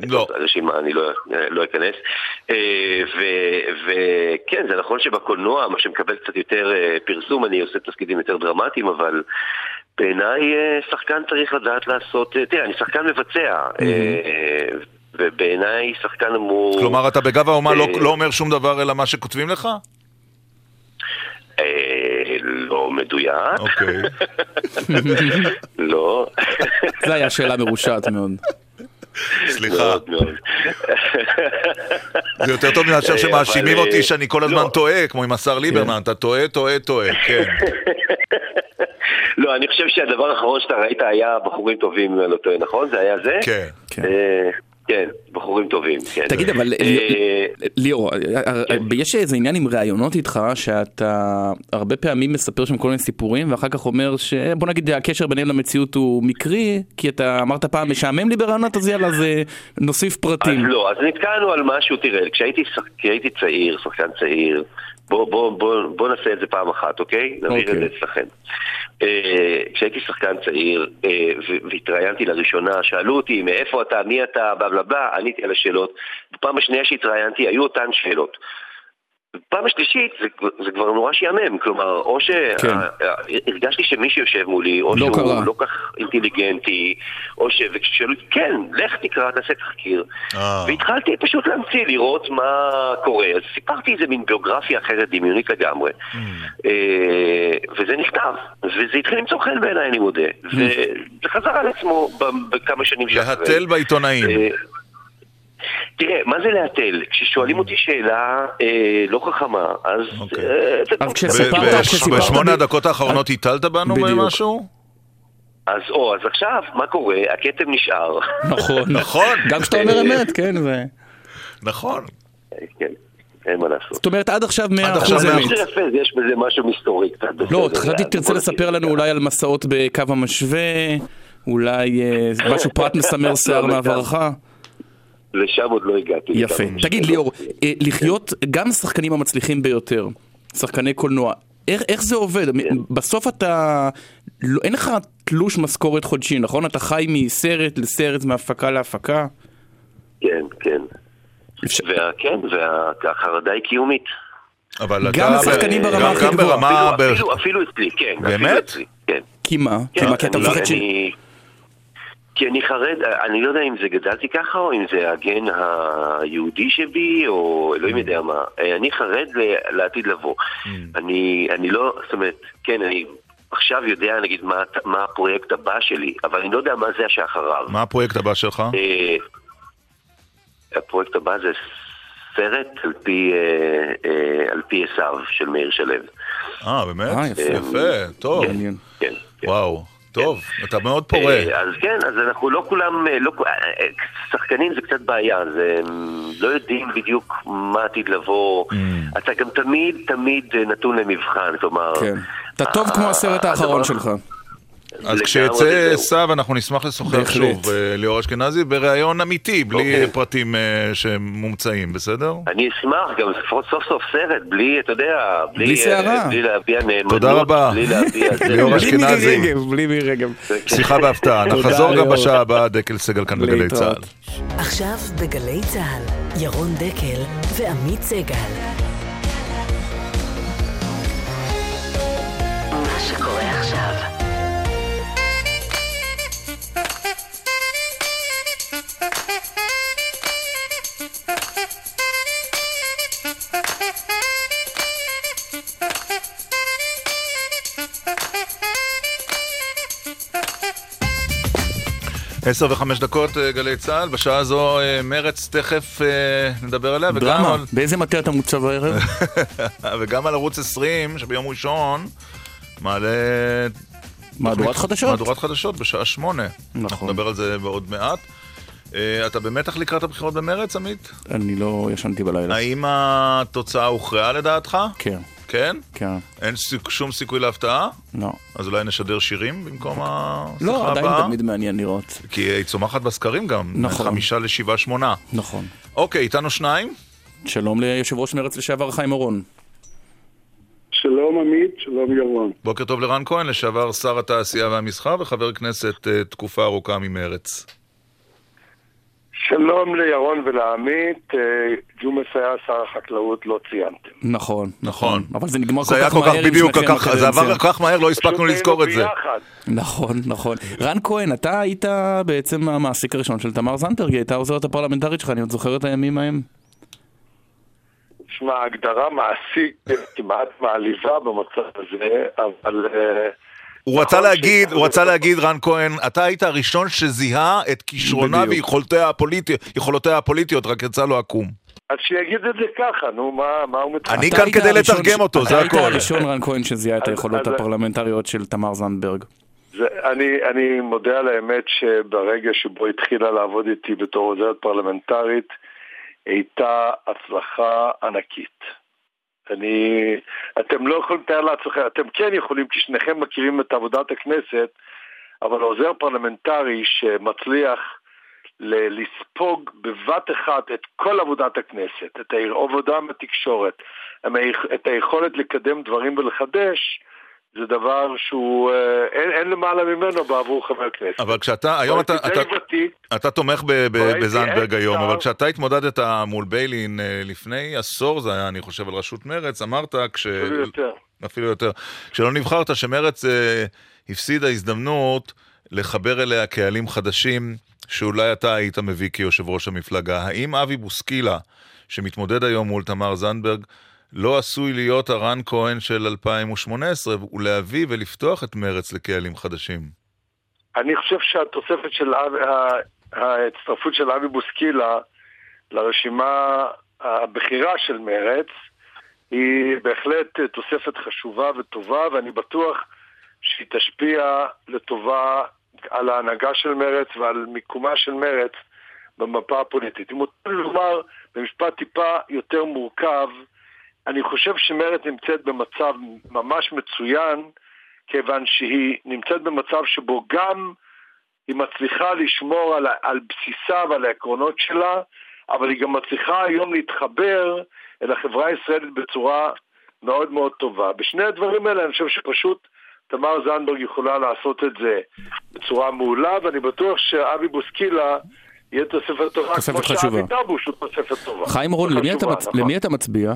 S14: לא. הרשימה אני לא, לא אכנס. אה, וכן, זה נכון שבקולנוע, מה שמקבל קצת יותר פרסום, אני עושה תפקידים יותר דרמטיים, אבל בעיניי שחקן צריך לדעת לעשות, תראה, אני שחקן מבצע. ובעיניי שחקן אמור...
S2: כלומר, אתה בגב האומה לא, לא אומר שום דבר אלא מה שכותבים לך?
S14: לא מדויק.
S2: אוקיי. <laughs>
S14: לא.
S3: זו הייתה שאלה מרושעת מאוד.
S2: סליחה. זה יותר טוב מאשר אה, שמאשימים אותי שאני כל הזמן לא. טועה, כמו עם השר ליברמן, אתה טועה, טועה, טועה, כן. <laughs>
S14: לא, אני חושב שהדבר האחרון שאתה ראית היה בחורים טובים, אם אני לא טועה, נכון? זה היה זה?
S2: כן. כן.
S14: אה, כן, בחורים טובים, כן.
S3: תגיד, אבל
S14: אה,
S3: ליאור, יש איזה עניין עם ראיונות איתך, שאתה הרבה פעמים מספר שם כל מיני סיפורים, ואחר כך אומר ש... בוא נגיד, הקשר ביניהם למציאות הוא מקרי, כי אתה אמרת פעם, משעמם לי בראיונות, אז יאללה, אז אה, נוסיף פרטים.
S14: אז לא, אז נתקענו על משהו, תראה, כשהייתי צעיר, שחקן צעיר, בוא, בוא, בוא, בוא נעשה את זה פעם אחת, אוקיי? נעביר את
S3: אוקיי.
S14: זה אצלכם. אה, כשהייתי שחקן צעיר אה, והתראיינתי לראשונה, שאלו אותי מאיפה אתה, מי אתה, בלה בלה בלה, עניתי על השאלות. בפעם השנייה שהתראיינתי היו אותן שאלות. בפעם השלישית זה, זה כבר נורא שיאמם, כלומר, או שהרגשתי שמי שיושב מולי, או
S3: כן. לא
S14: שהוא
S3: קרה.
S14: לא כך אינטליגנטי, או ש... וכששאלו אותי, כן, לך תקרא, תעשה תחקיר.
S2: אה.
S14: והתחלתי פשוט להמציא, לראות מה קורה. אז סיפרתי איזה מין ביוגרפיה אחרת, דמיונית לגמרי.
S2: Mm.
S14: אה, וזה נכתב, וזה התחיל למצוא חן בעיניי, אני מודה. וזה חזר על עצמו בכמה שנים שאחרי.
S2: להתל בעיתונאים.
S14: אה, תראה, מה זה להתל? כששואלים אותי שאלה אה, לא חכמה, אז... אה, אתה-
S3: אז כשסיפרת.
S2: בשמונה הדקות האחרונות הטלת בנו
S3: בדיוק.
S2: משהו?
S14: אז או, אז עכשיו, מה קורה? הכתם נשאר.
S3: נכון, <laughs>
S2: נכון.
S3: גם כשאתה אומר אמת, כן, זה...
S2: נכון.
S14: כן, אין מה לעשות.
S3: זאת אומרת, עד עכשיו 100%
S2: עכשיו
S3: אמת.
S14: זה יפה, יש בזה משהו מסתורי קצת.
S3: לא, חשבתי תרצה לספר. לנו אולי על מסעות בקו המשווה, אולי אה, משהו פרט מסמר שיער
S14: לא, <laughs>
S3: מעברך.
S14: לשם עוד לא הגעתי.
S3: יפה. תגיד
S14: משפטות.
S3: ליאור, אה, לחיות גם השחקנים המצליחים ביותר, שחקני קולנוע, איך, איך זה עובד?
S14: כן.
S3: בסוף אתה, לא, אין לך תלוש משכורת חודשי, נכון? אתה חי מסרט לסרט, מהפקה להפקה.
S14: כן, כן.
S3: אפשר-
S14: וכן, והחרדה היא קיומית.
S2: אבל
S3: גם
S2: אתה...
S3: השחקנים
S2: ב-
S3: ברמה
S2: גם-
S3: הכי
S2: גם
S3: גבוהה.
S2: ברמה...
S14: אפילו-
S2: ב-
S14: אפילו- אפילו אצלי, כן. אפילו
S2: באמת?
S14: אצלי, כן.
S3: כי מה? כי
S14: כן,
S3: מה? כי אתה
S14: אני לא-
S3: מפחד ש...
S14: אני- כי אני חרד, אני לא יודע אם זה גדלתי ככה, או אם זה הגן היהודי שבי, או אלוהים יודע מה. אני חרד ל- לעתיד לבוא. אני, אני לא, זאת אומרת, כן, אני עכשיו יודע, נגיד, מה, מה הפרויקט הבא שלי, אבל אני לא יודע מה זה שאחריו.
S2: מה הפרויקט הבא שלך?
S14: אה, הפרויקט הבא זה סרט על פי, אה, אה, על פי עשיו של מאיר שלו.
S2: אה, באמת?
S3: אה, יפה.
S2: יפה, טוב.
S14: כן. כן.
S2: וואו, טוב, אתה מאוד פורה.
S14: אה, אז כן, אז אנחנו לא כולם, אה, לא, אה, שחקנים זה קצת בעיה, אז הם לא יודעים בדיוק מה עתיד לבוא.
S2: Mm.
S14: אתה גם תמיד תמיד נתון למבחן, כלומר...
S3: כן. אתה טוב כמו הסרט האחרון
S14: הדבר-
S3: שלך.
S2: אז כשיצא. עשיו אנחנו נשמח לשוחח. שוב, אה, ליאור אשכנזי, בריאיון אמיתי, בלי
S14: אוקיי.
S2: פרטים אה, שמומצאים, בסדר?
S14: אני אשמח, גם לפחות סוף סוף סרט, בלי, אתה יודע, בלי,
S3: בלי סערה.
S14: אה, בלי להביע נאמנות,
S2: תודה רבה.
S14: בלי להביע... <laughs>
S2: ליאור
S3: בלי מירי
S2: אשכנזי.
S3: רגב, בלי מירי רגב.
S2: שיחה <laughs> בהפתעה. נחזור גם. בשעה הבאה, דקל סגל כאן בגלי. צה"ל.
S1: עכשיו בגלי צה"ל, ירון דקל ועמית סגל. מה שקורה
S2: עשר וחמש דקות אה, גלי צה"ל, בשעה הזו אה, מרץ תכף אה, נדבר עליה,
S3: דרמה.
S2: על,
S3: באיזה מטה אתה מוצב הערב? <laughs>
S2: וגם על ערוץ 20, שביום ראשון מעלה
S3: מהדורת חדשות.
S2: מהדורת חדשות בשעה שמונה.
S3: נכון.
S2: נדבר על זה בעוד מעט. אתה במתח לקראת הבחירות במרץ, עמית?
S3: אני לא ישנתי בלילה.
S2: האם התוצאה הוכרעה לדעתך?
S3: כן,
S2: כן?
S3: כן.
S2: אין סיכ- שום סיכוי להפתעה?
S3: לא.
S2: אז אולי נשדר שירים במקום השיחה
S3: לא, עדיין
S2: הבאה?
S3: תמיד מעניין לראות.
S2: כי היא צומחת בסקרים גם,
S3: נכון.
S2: חמישה לשבעה שמונה.
S3: נכון.
S2: אוקיי, איתנו שניים.
S3: שלום ליושב ראש מרצ לשעבר חיים אורון.
S15: שלום עמית, שלום ירון.
S2: בוקר טוב לרן כהן, לשעבר שר התעשייה והמסחר וחבר כנסת אה, תקופה ארוכה ממרץ.
S15: שלום לירון ולעמית, אה, ג'ומס היה שר החקלאות, לא ציינתם.
S3: נכון,
S2: נכון.
S3: אבל זה נגמר כל
S2: זה היה
S3: כך
S2: כל כך
S3: מהר
S2: בדיוק,
S3: שניכם
S2: כל כך- זה עבר. כל כך מהר, לא הספקנו לזכור את זה.
S3: נכון, נכון. רן כהן, אתה היית בעצם המעסיק הראשון של תמר זנדברג, היא הייתה העוזרת הפרלמנטרית שלך, אני עוד זוכר את הימים ההם.
S15: שמע, הגדרה מעשית כמעט מעליבה במצב הזה, אבל... אה,
S2: הוא רצה
S15: נכון
S2: להגיד, הוא רצה להגיד, רן כהן, אתה היית הראשון שזיהה את כישרונה. ויכולותיה הפוליטיות, רק יצא לו עקום.
S15: אז שיגיד את זה ככה, נו, מה, מה הוא מתחיל?
S2: אני כאן כדי לתרגם
S3: ש-
S2: אותו, זה
S3: אתה היית. הראשון, רן כהן, שזיהה את היכולות הפרלמנטריות של תמר זנדברג.
S15: זה, אני, אני מודה על האמת שברגע שבו התחילה לעבוד איתי בתור עוזרת פרלמנטרית, הייתה הצלחה ענקית. אני, אתם לא יכולים לתאר לעצמכם, אתם כן יכולים, כי שניכם מכירים את עבודת הכנסת, אבל עוזר פרלמנטרי שמצליח ל- לספוג בבת אחת את כל עבודת הכנסת, את העבודה בתקשורת, את היכולת לקדם דברים ולחדש, זה דבר שהוא, אה, אין, אין למעלה ממנו בעבור חבר כנסת.
S2: אבל כשאתה, היום אתה, אתה, אתה תומך בזנדברג היום, אבל כשאתה התמודדת מול ביילין אה, לפני עשור, זה היה, אני חושב, על ראשות מרץ, אמרת, כש...
S15: אפילו יותר.
S2: אפילו יותר. כשלא נבחרת, שמרץ אה, הפסידה הזדמנות לחבר אליה קהלים חדשים, שאולי אתה היית מביא כיושב ראש המפלגה. האם אבי בוסקילה, שמתמודד היום מול תמר זנדברג, לא עשוי להיות הרן כהן של 2018 ולהביא ולפתוח את מרץ לקהלים חדשים?
S15: אני חושב שהתוספת של ההצטרפות של אבי בוסקילה לרשימה הבכירה של מרץ היא בהחלט תוספת חשובה וטובה ואני בטוח שהיא תשפיע לטובה על ההנהגה של מרץ ועל מיקומה של מרץ במפה הפוליטית. אם מותר לומר במשפט טיפה יותר מורכב, אני חושב שמרצ נמצאת במצב ממש מצוין, כיוון שהיא נמצאת במצב שבו גם היא מצליחה לשמור על, על בסיסה ועל העקרונות שלה, אבל היא גם מצליחה היום להתחבר אל החברה הישראלית בצורה מאוד מאוד טובה. בשני הדברים האלה אני חושב שפשוט תמר זנדברג יכולה לעשות את זה בצורה מעולה, ואני בטוח שאבי בוסקילה יהיה תוספת טובה,
S3: כמו שאבי
S15: דבוש הוא תוספת טובה.
S3: חיים אורון, למי, נכון. למי אתה מצביע?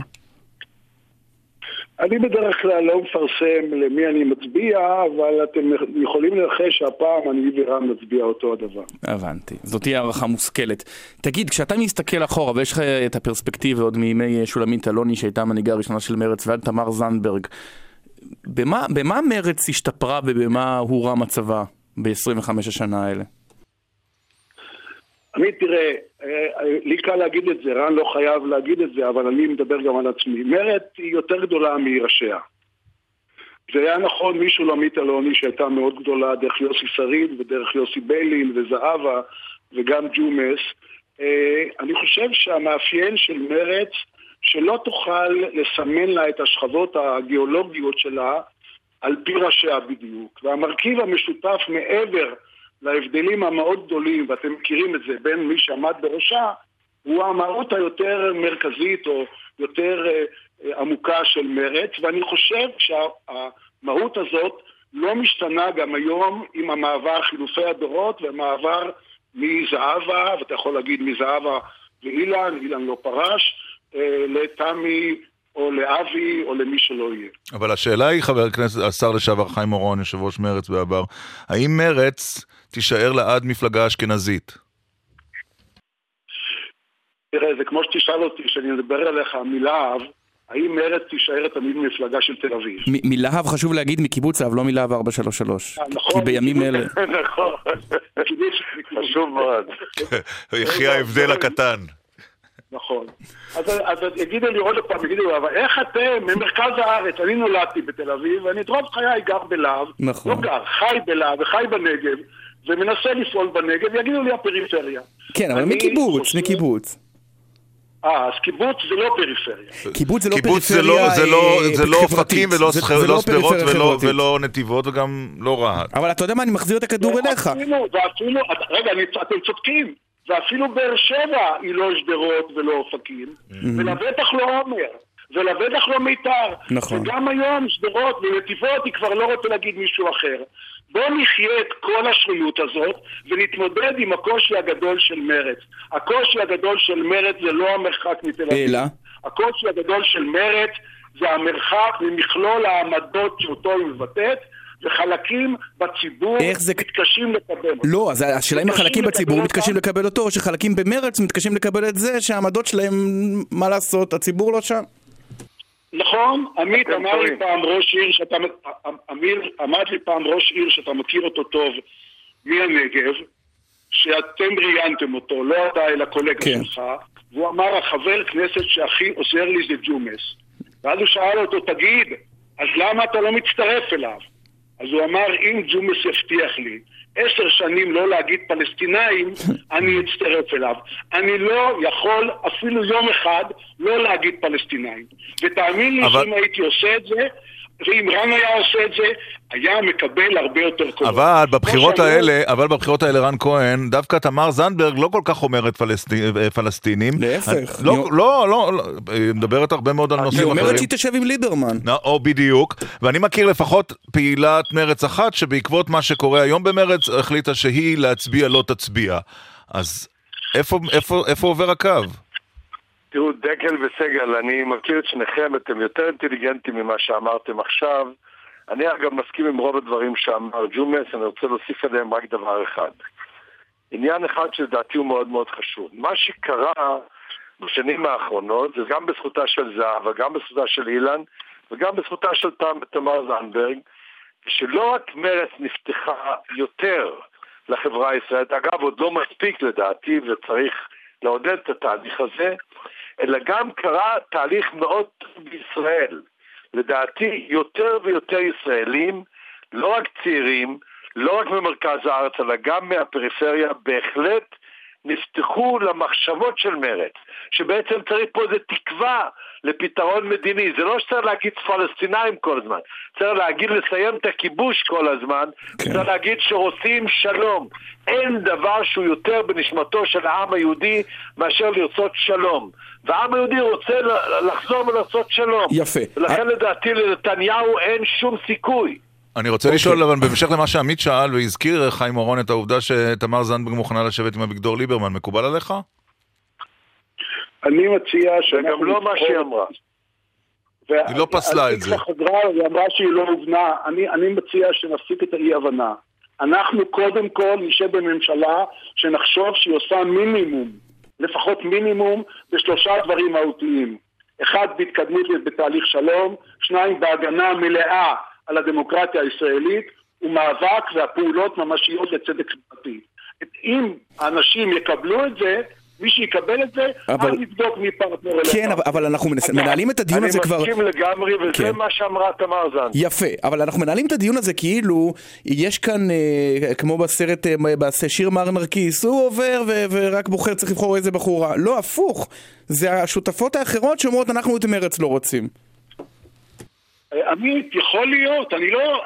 S16: אני בדרך כלל לא מפרסם למי אני מצביע, אבל אתם יכולים לנחש שהפעם אני ורם נצביע אותו הדבר.
S3: הבנתי. זאת תהיה הערכה מושכלת. תגיד, כשאתה מסתכל אחורה, ויש לך את הפרספקטיבה עוד מימי שולמית אלוני, שהייתה המנהיגה הראשונה של מרץ, ועד תמר זנדברג, במה, במה מרץ השתפרה ובמה הורע מצבה ב-25 השנה האלה?
S16: עמית, תראה, אה, לי קל להגיד את זה, רן לא חייב להגיד את זה, אבל אני מדבר גם על עצמי. מרצ היא יותר גדולה מראשיה. זה היה נכון משולמית אלוני שהייתה מאוד גדולה דרך יוסי שריד ודרך יוסי ביילין וזהבה וגם ג'ומס. אה, אני חושב שהמאפיין של מרצ שלא תוכל לסמן לה את השכבות הגיאולוגיות שלה על פי ראשיה בדיוק. והמרכיב המשותף מעבר להבדלים המאוד גדולים, ואתם מכירים את זה, בין מי שעמד בראשה, הוא המהות היותר מרכזית או יותר אה, אה, עמוקה של מרץ, ואני חושב שהמהות הזאת לא משתנה גם היום עם המעבר חילופי הדורות והמעבר מזהבה, ואתה יכול להגיד מזהבה לאילן, אילן לא פרש, אה, לתמי או לאבי או למי שלא יהיה.
S2: אבל השאלה היא, חבר הכנסת, השר לשעבר חיים אורון, יושב ראש מרץ בעבר, האם מרץ תישאר לעד מפלגה אשכנזית?
S16: תראה, זה כמו שתשאל אותי, כשאני מדבר אליך מלהב, האם מרצ תישאר תמיד מפלגה של תל אביב?
S3: מלהב חשוב להגיד מקיבוץ להב, לא מלהב 433. אה,
S16: נכון.
S3: כי בימים אלה... <laughs>
S15: נכון. חשוב מאוד. <laughs>
S2: יחי ההבדל הקטן.
S16: נכון. אז, אז יגידו לי עוד פעם, יגידו לי, אבל איך אתם ממרכז הארץ, אני נולדתי בתל אביב, ואני את רוב חיי גר בלהב,
S3: נכון.
S16: לא גר, חי בלהב וחי בנגב, ומנסה לפעול בנגב, יגידו לי הפריפריה.
S3: כן, אבל מקיבוץ, חושב... מקיבוץ.
S16: אה, אז קיבוץ זה לא פריפריה.
S3: קיבוץ זה לא
S2: קיבוץ
S3: פריפריה
S2: זה לא, זה לא,
S3: אה,
S2: זה לא אופקים ולא
S3: זה
S2: לא שדרות ולא. ולא נתיבות וגם לא רהט.
S3: אבל אתה יודע מה, אני מחזיר את הכדור אליך.
S16: ואפילו, ואפילו, רגע, אני, אתם צודקים, ואפילו באר שבע היא לא שדרות ולא אופקים, ולבטח לא עומר, ולבטח לא מיתר.
S3: נכון.
S16: וגם היום שדרות ונתיבות היא כבר לא רוצה להגיד מישהו אחר. בואו נחיה את כל השרירות הזאת ונתמודד עם הקושי הגדול של מרץ. הקושי הגדול של מרץ זה לא המרחק מתל אביב.
S3: אלא?
S16: הקושי הגדול של מרץ זה המרחק ממכלול העמדות שאותו היא מבטאת, וחלקים בציבור
S3: זה...
S16: מתקשים לקבל אותו.
S3: לא, אז השאלה אם החלקים בציבור
S16: אותם.
S3: מתקשים לקבל אותו, או שחלקים במרץ מתקשים לקבל את זה שהעמדות שלהם, מה לעשות, הציבור לא שם.
S16: נכון, עמית אמר לי. פעם ראש עיר שאתה, אמיר אמר לי פעם ראש עיר שאתה מכיר אותו טוב מהנגב, שאתם ראיינתם אותו, לא אתה אלא קולגה
S3: כן.
S16: שלך, והוא אמר החבר כנסת שהכי עוזר לי זה ג'ומס. ואז הוא שאל אותו, תגיד, אז למה אתה לא מצטרף אליו? אז הוא אמר, אם ג'ומס יבטיח לי עשר שנים לא להגיד פלסטינאים, <laughs> אני אצטרף אליו. אני לא יכול אפילו יום אחד לא להגיד פלסטינאים. ותאמין לי
S2: אבל-
S16: שאם הייתי עושה את זה, ואם רן היה עושה את זה, היה מקבל הרבה יותר קולות.
S2: אבל בבחירות
S16: כמו שאמרו-
S2: האלה, אבל בבחירות האלה רן כהן, דווקא תמר זנדברג לא כל כך אומרת פלסטי- אה, פלסטינים.
S3: להפך.
S2: לא,
S3: היא-
S2: לא, לא, לא, היא מדברת הרבה מאוד על
S3: היא
S2: נושאים אחרים.
S3: אומרת שהיא תשב עם ליברמן.
S2: נא- או בדיוק, ואני מכיר לפחות פעילת מרץ אחת שבעקבות מה שקורה היום במרץ החליטה שהיא להצביע לא תצביע. אז איפה, איפה, איפה עובר הקו?
S15: תראו, דקל וסגל, אני מכיר את שניכם, אתם יותר אינטליגנטים ממה שאמרתם עכשיו. אני אגב מסכים עם רוב הדברים שאמר ג'ומס, אני רוצה להוסיף עליהם רק דבר אחד. עניין אחד שלדעתי הוא מאוד מאוד חשוב. מה שקרה בשנים האחרונות, זה גם בזכותה של זהבה, גם בזכותה של אילן, וגם בזכותה של תמר זנדברג, שלא רק מרצ נפתחה יותר לחברה הישראלית, אגב עוד לא מספיק לדעתי וצריך לעודד את התהליך הזה, אלא גם קרה תהליך מאוד בישראל. לדעתי יותר ויותר ישראלים, לא רק צעירים, לא רק ממרכז הארץ, אלא גם מהפריפריה, בהחלט נפתחו למחשבות של מרצ, שבעצם צריך פה איזה תקווה לפתרון מדיני. זה לא שצריך להגיד פלסטינאים כל הזמן, צריך להגיד לסיים את הכיבוש כל הזמן,
S3: כן.
S15: צריך להגיד שרוצים שלום. אין דבר שהוא יותר בנשמתו של העם היהודי מאשר לרצות שלום. והעם היהודי רוצה לחזור ולעשות שלום.
S3: יפה.
S15: ולכן לדעתי לנתניהו אין שום סיכוי.
S2: אני רוצה
S3: אוקיי.
S2: לשאול, אבל בהמשך למה שעמית שאל והזכיר חיים אורון את העובדה שתמר זנדברג מוכנה לשבת עם אביגדור ליברמן, מקובל עליך?
S16: אני מציע
S15: זה
S16: שאנחנו...
S15: גם לא מה שהיא אמרה.
S2: היא לא פסלה את זה.
S16: חזרה, היא אמרה שהיא לא הובנה. אני, אני מציע שנפסיק את האי-הבנה. אנחנו קודם כל נשב בממשלה שנחשוב שהיא עושה מינימום, לפחות מינימום, בשלושה דברים מהותיים. אחד, בהתקדמות בתהליך שלום, שניים, בהגנה מלאה על הדמוקרטיה הישראלית, ומאבק והפעולות ממשיות לצדק חברתי. אם האנשים יקבלו את זה, מי שיקבל את זה,
S3: אבל-
S16: אז נבדוק מי פרטנר אליך.
S3: כן, אבל- אבל אנחנו מנס- מנהלים את הדיון הזה כבר...
S15: אני מסכים לגמרי, וזה
S3: כן.
S15: מה שאמרה תמר זנדברג.
S3: יפה, אבל אנחנו מנהלים את הדיון הזה כאילו יש כאן, אה, כמו בסרט, אה, בשיר מר נרקיס, הוא עובר ו- ורק בוחר, צריך לבחור איזה בחורה. לא, הפוך. זה השותפות האחרות שאומרות אנחנו את מרץ לא רוצים.
S16: עמית, יכול להיות, אני לא...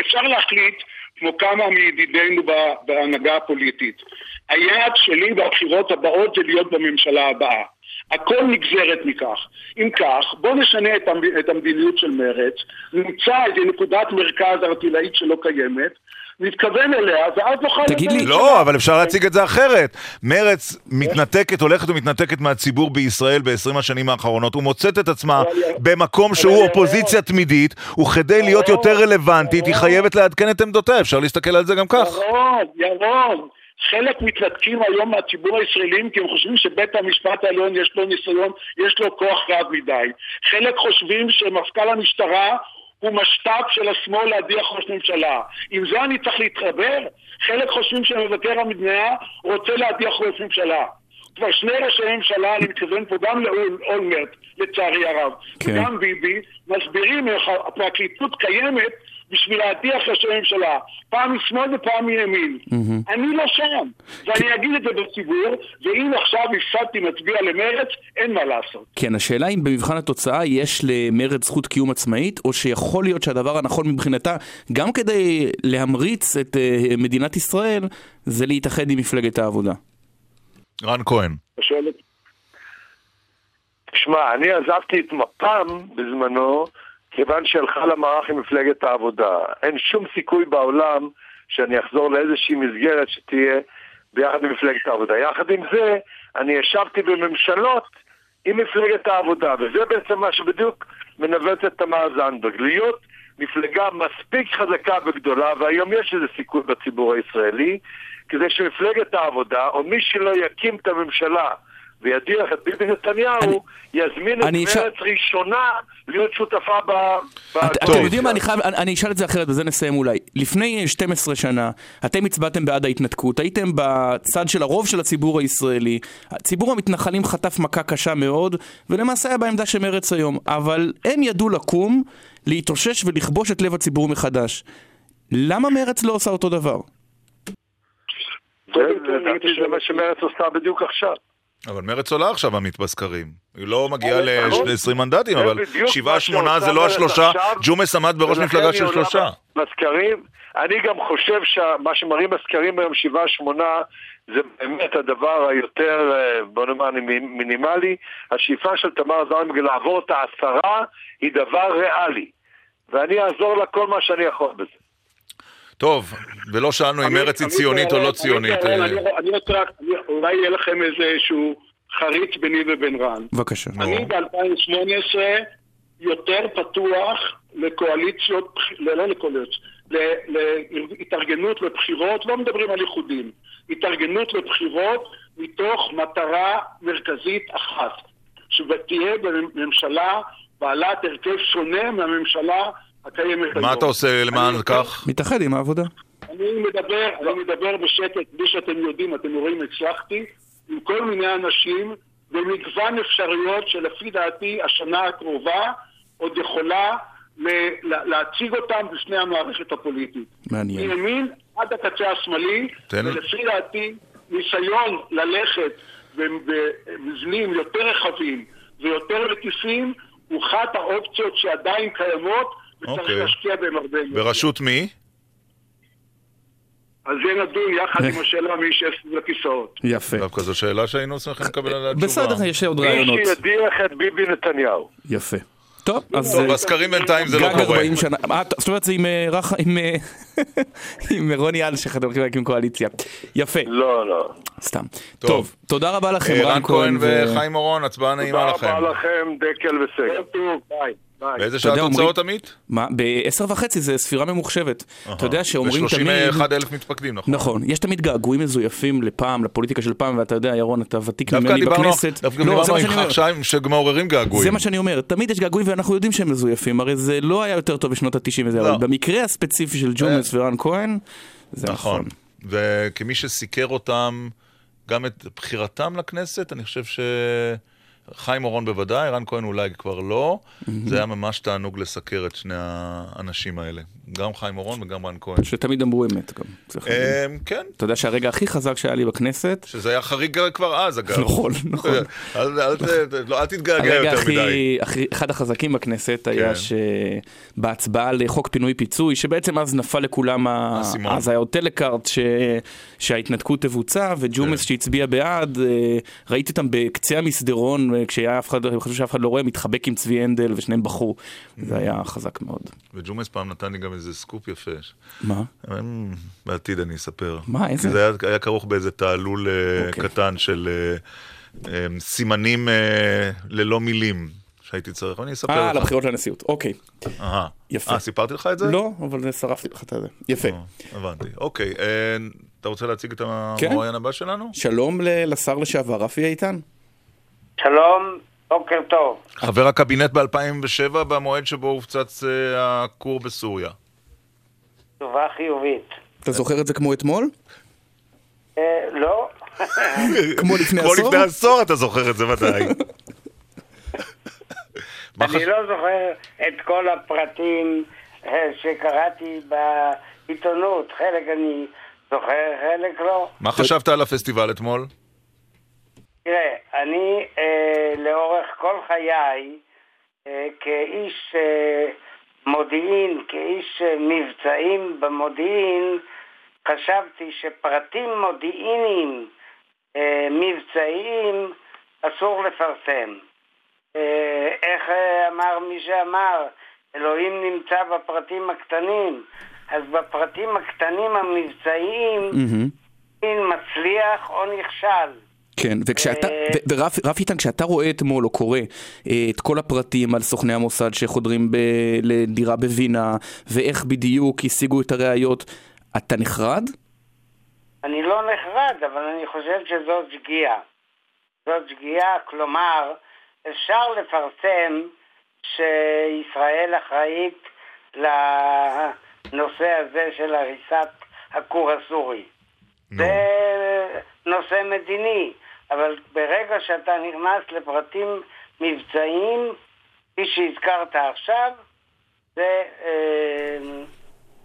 S16: אפשר להחליט, כמו כמה מידידינו בהנהגה הפוליטית. היעד שלי בבחירות הבאות זה להיות בממשלה הבאה. הכל נגזרת מכך. אם כך, בואו נשנה את, המ- את המדיניות של מרצ, נמצא איזה נקודת מרכז ארטילאית שלא קיימת, נתכוון אליה, ואז נוכל...
S3: תגיד לי-
S2: לא, אבל אפשר להציג את זה אחרת. מרץ מתנתקת, הולכת ומתנתקת מהציבור בישראל ב-20 השנים האחרונות, ומוצאת את עצמה במקום שהוא אופוזיציה תמידית, וכדי להיות יותר רלוונטית, היא חייבת לעדכן את עמדותיה, אפשר להסתכל על זה גם כך.
S16: ירון, ירון, חלק מתנתקים היום מהציבור הישראלים כי הם חושבים שבית המשפט העליון יש לו ניסיון, יש לו כוח רב מדי. חלק חושבים שמפכ"ל המשטרה הוא משת"פ של השמאל להדיח ראש ממשלה. עם זה אני צריך להתחבר? חלק חושבים שמבקר המדינה רוצה להדיח ראש ממשלה. כבר שני ראשי ממשלה, אני מתכוון פה גם לאולמרט, לצערי הרב,
S3: כן.
S16: וגם ביבי, מסבירים איך הפרקליטות קיימת בשביל להדיח ראשי ממשלה, פעם משמאל ופעם מימין. אני לא שם, ואני אגיד את זה בציבור, ואם עכשיו הפסדתי מצביע למרץ, אין מה לעשות.
S3: כן, השאלה אם במבחן התוצאה יש למרץ זכות קיום עצמאית, או שיכול להיות שהדבר הנכון מבחינתה, גם כדי להמריץ את אה, מדינת ישראל, זה להתאחד עם מפלגת העבודה.
S2: רן כהן.
S15: תשמע, אני עזבתי את מפ"ם בזמנו, כיוון שהלכה למערך עם מפלגת העבודה. אין שום סיכוי בעולם שאני אחזור לאיזושהי מסגרת שתהיה ביחד עם מפלגת העבודה. יחד עם זה, אני ישבתי בממשלות עם מפלגת העבודה, וזה בעצם מה שבדיוק מנווט את תמר זנדברג. להיות מפלגה מספיק חזקה וגדולה, והיום יש איזה סיכוי בציבור הישראלי, כדי שמפלגת העבודה, או מי שלא יקים את הממשלה וידיח את ביבי נתניהו, יזמין את
S3: אני
S15: מרצ
S3: אשאל-
S15: ראשונה להיות שותפה ב... ב-
S3: את- אתם יודעים מה, אני חייב, אני אני אשאל את זה אחרת, בזה נסיים אולי. לפני 12 שנה, אתם הצבעתם בעד ההתנתקות, הייתם בצד של הרוב של הציבור הישראלי. ציבור המתנחלים חטף מכה קשה מאוד, ולמעשה היה בעמדה של מרץ היום. אבל הם ידעו לקום, להתאושש ולכבוש את לב הציבור מחדש. למה מרץ לא עושה אותו דבר?
S15: זה מה שמרצ עושה בדיוק עכשיו.
S2: אבל מרץ עולה עכשיו עמית בסקרים. היא לא מגיעה
S15: נכון.
S2: ל-20 מנדטים, אבל
S15: בדיוק
S2: שבעה
S15: מה
S2: שמונה
S15: שעושה
S2: זה לא
S15: מרצ
S2: השלושה. ג'ומס עמד בראש מפלגה של שלושה.
S15: בסקרים, אני גם חושב שמה שמראים בסקרים היום, שבעה, שמונה, זה באמת הדבר היותר, אה, בוא נאמר, מינימלי. השאיפה של תמר זנדברג לעבור את העשרה היא דבר ריאלי. ואני אעזור לה כל מה שאני יכול בזה.
S2: טוב, ולא שאלנו אם מרץ היא ציונית או לא ציונית.
S16: אני- רוצה רק, אולי יהיה לכם איזשהו חריץ ביני ובין רן.
S3: בבקשה.
S16: אני ב-2018 יותר פתוח לקואליציות, לא לא לקואליציות, להתארגנות לבחירות, לא מדברים על איחודים, התארגנות לבחירות מתוך מטרה מרכזית אחת, שתהיה בממשלה בעלת הרכב שונה מהממשלה הקיימת היום.
S2: מה אתה עושה למען
S16: אני-
S2: כך?
S3: מתאחד עם העבודה.
S16: אני מדבר, אני מדבר בשקט, בלי שאתם יודעים, אתם רואים, הצלחתי, עם כל מיני אנשים במגוון אפשרויות שלפי דעתי השנה הקרובה עוד יכולה להציג אותם בפני המערכת הפוליטית.
S3: מעניין.
S16: מימין עד הקצה השמאלי,
S2: תן-
S16: ולפי דעתי ניסיון ללכת במבנים יותר רחבים ויותר מקיפים הוא אחת האופציות שעדיין קיימות וצריך
S2: אוקיי.
S16: להשקיע בהם הרבה יותר.
S2: בראשות מי?
S16: על זה נדון יחד עם השאלה מי יישב סביב הכיסאות.
S3: יפה.
S2: דווקא זו שאלה שהיינו שמחים לקבל עליה תשובה.
S3: בסדר, יש עוד רעיונות.
S15: מי שידיח את ביבי נתניהו.
S3: יפה. טוב, אז...
S2: לא,
S3: אה,
S2: בסקרים בינתיים זה לא
S3: גג
S2: קורה.
S3: 40 שנה. אה, זאת אומרת זה עם אה, <laughs> רוני אלשיך, אתם הולכים להקים קואליציה. יפה.
S15: לא, לא.
S3: סתם.
S2: טוב.
S3: תודה רבה לכם, רן כהן.
S2: וחיים אורון, הצבעה נעימה
S15: תודה
S2: לכם.
S15: רבה לכם, דקל וסגל.
S2: באיזה שעה תוצאות, עמית?
S3: מה? בעשר וחצי זה ספירה ממוחשבת. אתה יודע שאומרים תמיד...
S2: ו-31 אלף מתפקדים, נכון?
S3: נכון, יש תמיד געגועים מזויפים לפעם, לפוליטיקה של פעם, ואתה יודע, ירון, אתה ותיק ממני
S2: דיברנו
S3: בכנסת.
S2: דווקא
S3: לא,
S2: דיברנו עם. חיים שמעוררים געגועים.
S3: זה מה שאני אומר, תמיד יש געגועים ואנחנו יודעים שהם מזויפים, הרי זה לא היה יותר טוב בשנות ה-90 וזה,
S2: לא.
S3: אבל במקרה הספציפי של ג'ומס ורן כהן, זה נכון.
S2: וכמי שסיקר אותם, גם את בחירתם לכנסת, אני חושב ש... חיים אורון בוודאי, רן כהן אולי כבר לא. זה היה ממש תענוג לסקר את שני האנשים האלה. גם חיים אורון וגם רן כהן.
S3: שתמיד אמרו אמת גם.
S2: אמ, כן,
S3: אתה יודע שהרגע הכי חזק שהיה לי בכנסת,
S2: שזה היה חריג כבר אז, אגב.
S3: נכון, <laughs> נכון.
S2: אל- ת- לא, אל תתגעגע
S3: הרגע
S2: יותר מדי.
S3: הכי, אחד החזקים בכנסת היה
S2: כן.
S3: שבהצבעה לחוק פינוי פיצוי, שבעצם אז נפל לכולם, ה...
S2: האסימון.
S3: אז היה עוד טלקארט. שההתנתקות תבוצע, וג'ומס
S2: כן.
S3: שהצביע בעד, אה, ראיתי אותם בקצה המסדרון, אה, כשהיה אף אחד, הם חשבו שאף אחד לא רואה, מתחבק עם צבי הנדל ושניהם בכו. זה היה חזק מאוד.
S2: וג'ומס פעם נתן לי גם איזה סקופ יפה.
S3: מה?
S2: בעתיד אני אספר.
S3: מה, איזה?
S2: זה היה, היה כרוך באיזה תעלול אה,
S3: אוקיי.
S2: קטן של אה, אה, סימנים אה, ללא מילים שהייתי צריך, אני אספר
S3: אה,
S2: לך.
S3: לבחירות לנשיאות, אוקיי.
S2: אהה.
S3: יפה.
S2: אה, סיפרתי לך את זה?
S3: לא, אבל שרפתי לך את זה. יפה.
S2: הבנתי. אוקיי, אה, אתה רוצה להציג את
S3: כן.
S2: המרואיין הבא שלנו?
S3: שלום לשר לשעבר רפי איתן.
S17: שלום, בוקר טוב.
S2: חבר הקבינט ב-2007, במועד שבו הופצץ אה, הכור בסוריה.
S17: תשובה חיובית.
S3: אתה זוכר את זה כמו אתמול?
S17: אה, לא. <laughs>
S3: כמו לפני
S2: כמו
S3: עשור?
S2: לפני עשור אתה זוכר את זה ודאי. <laughs>
S17: אני לא זוכר את כל הפרטים אה, שקראתי בעיתונות. חלק אני זוכר, חלק לא.
S2: מה חשבת על הפסטיבל אתמול?
S17: תראה, אני אה, לאורך כל חיי, אה, כאיש אה, מודיעין, כאיש אה, מבצעים במודיעין, חשבתי שפרטים מודיעיניים אה, מבצעיים אסור לפרסם. אה, איך אה, אמר מי שאמר, אלוהים נמצא בפרטים הקטנים. אז בפרטים הקטנים המבצעיים. אם מצליח או נכשל.
S3: כן, וכשאתה,
S17: אה,
S3: ו- ורף רף איתן, כשאתה רואה אתמול או קורא אה, את כל הפרטים על סוכני המוסד שחודרים ב- לדירה בווינה, ואיך בדיוק השיגו את הראיות, אתה נחרד?
S17: אני לא נחרד, אבל אני חושב שזאת שגיאה. זאת שגיאה, כלומר, אפשר לפרסם שישראל אחראית לנושא הזה של הריסת הכור הסורי. זה נושא מדיני, אבל ברגע שאתה נכנס לפרטים מבצעיים, כפי שהזכרת עכשיו, זה אה,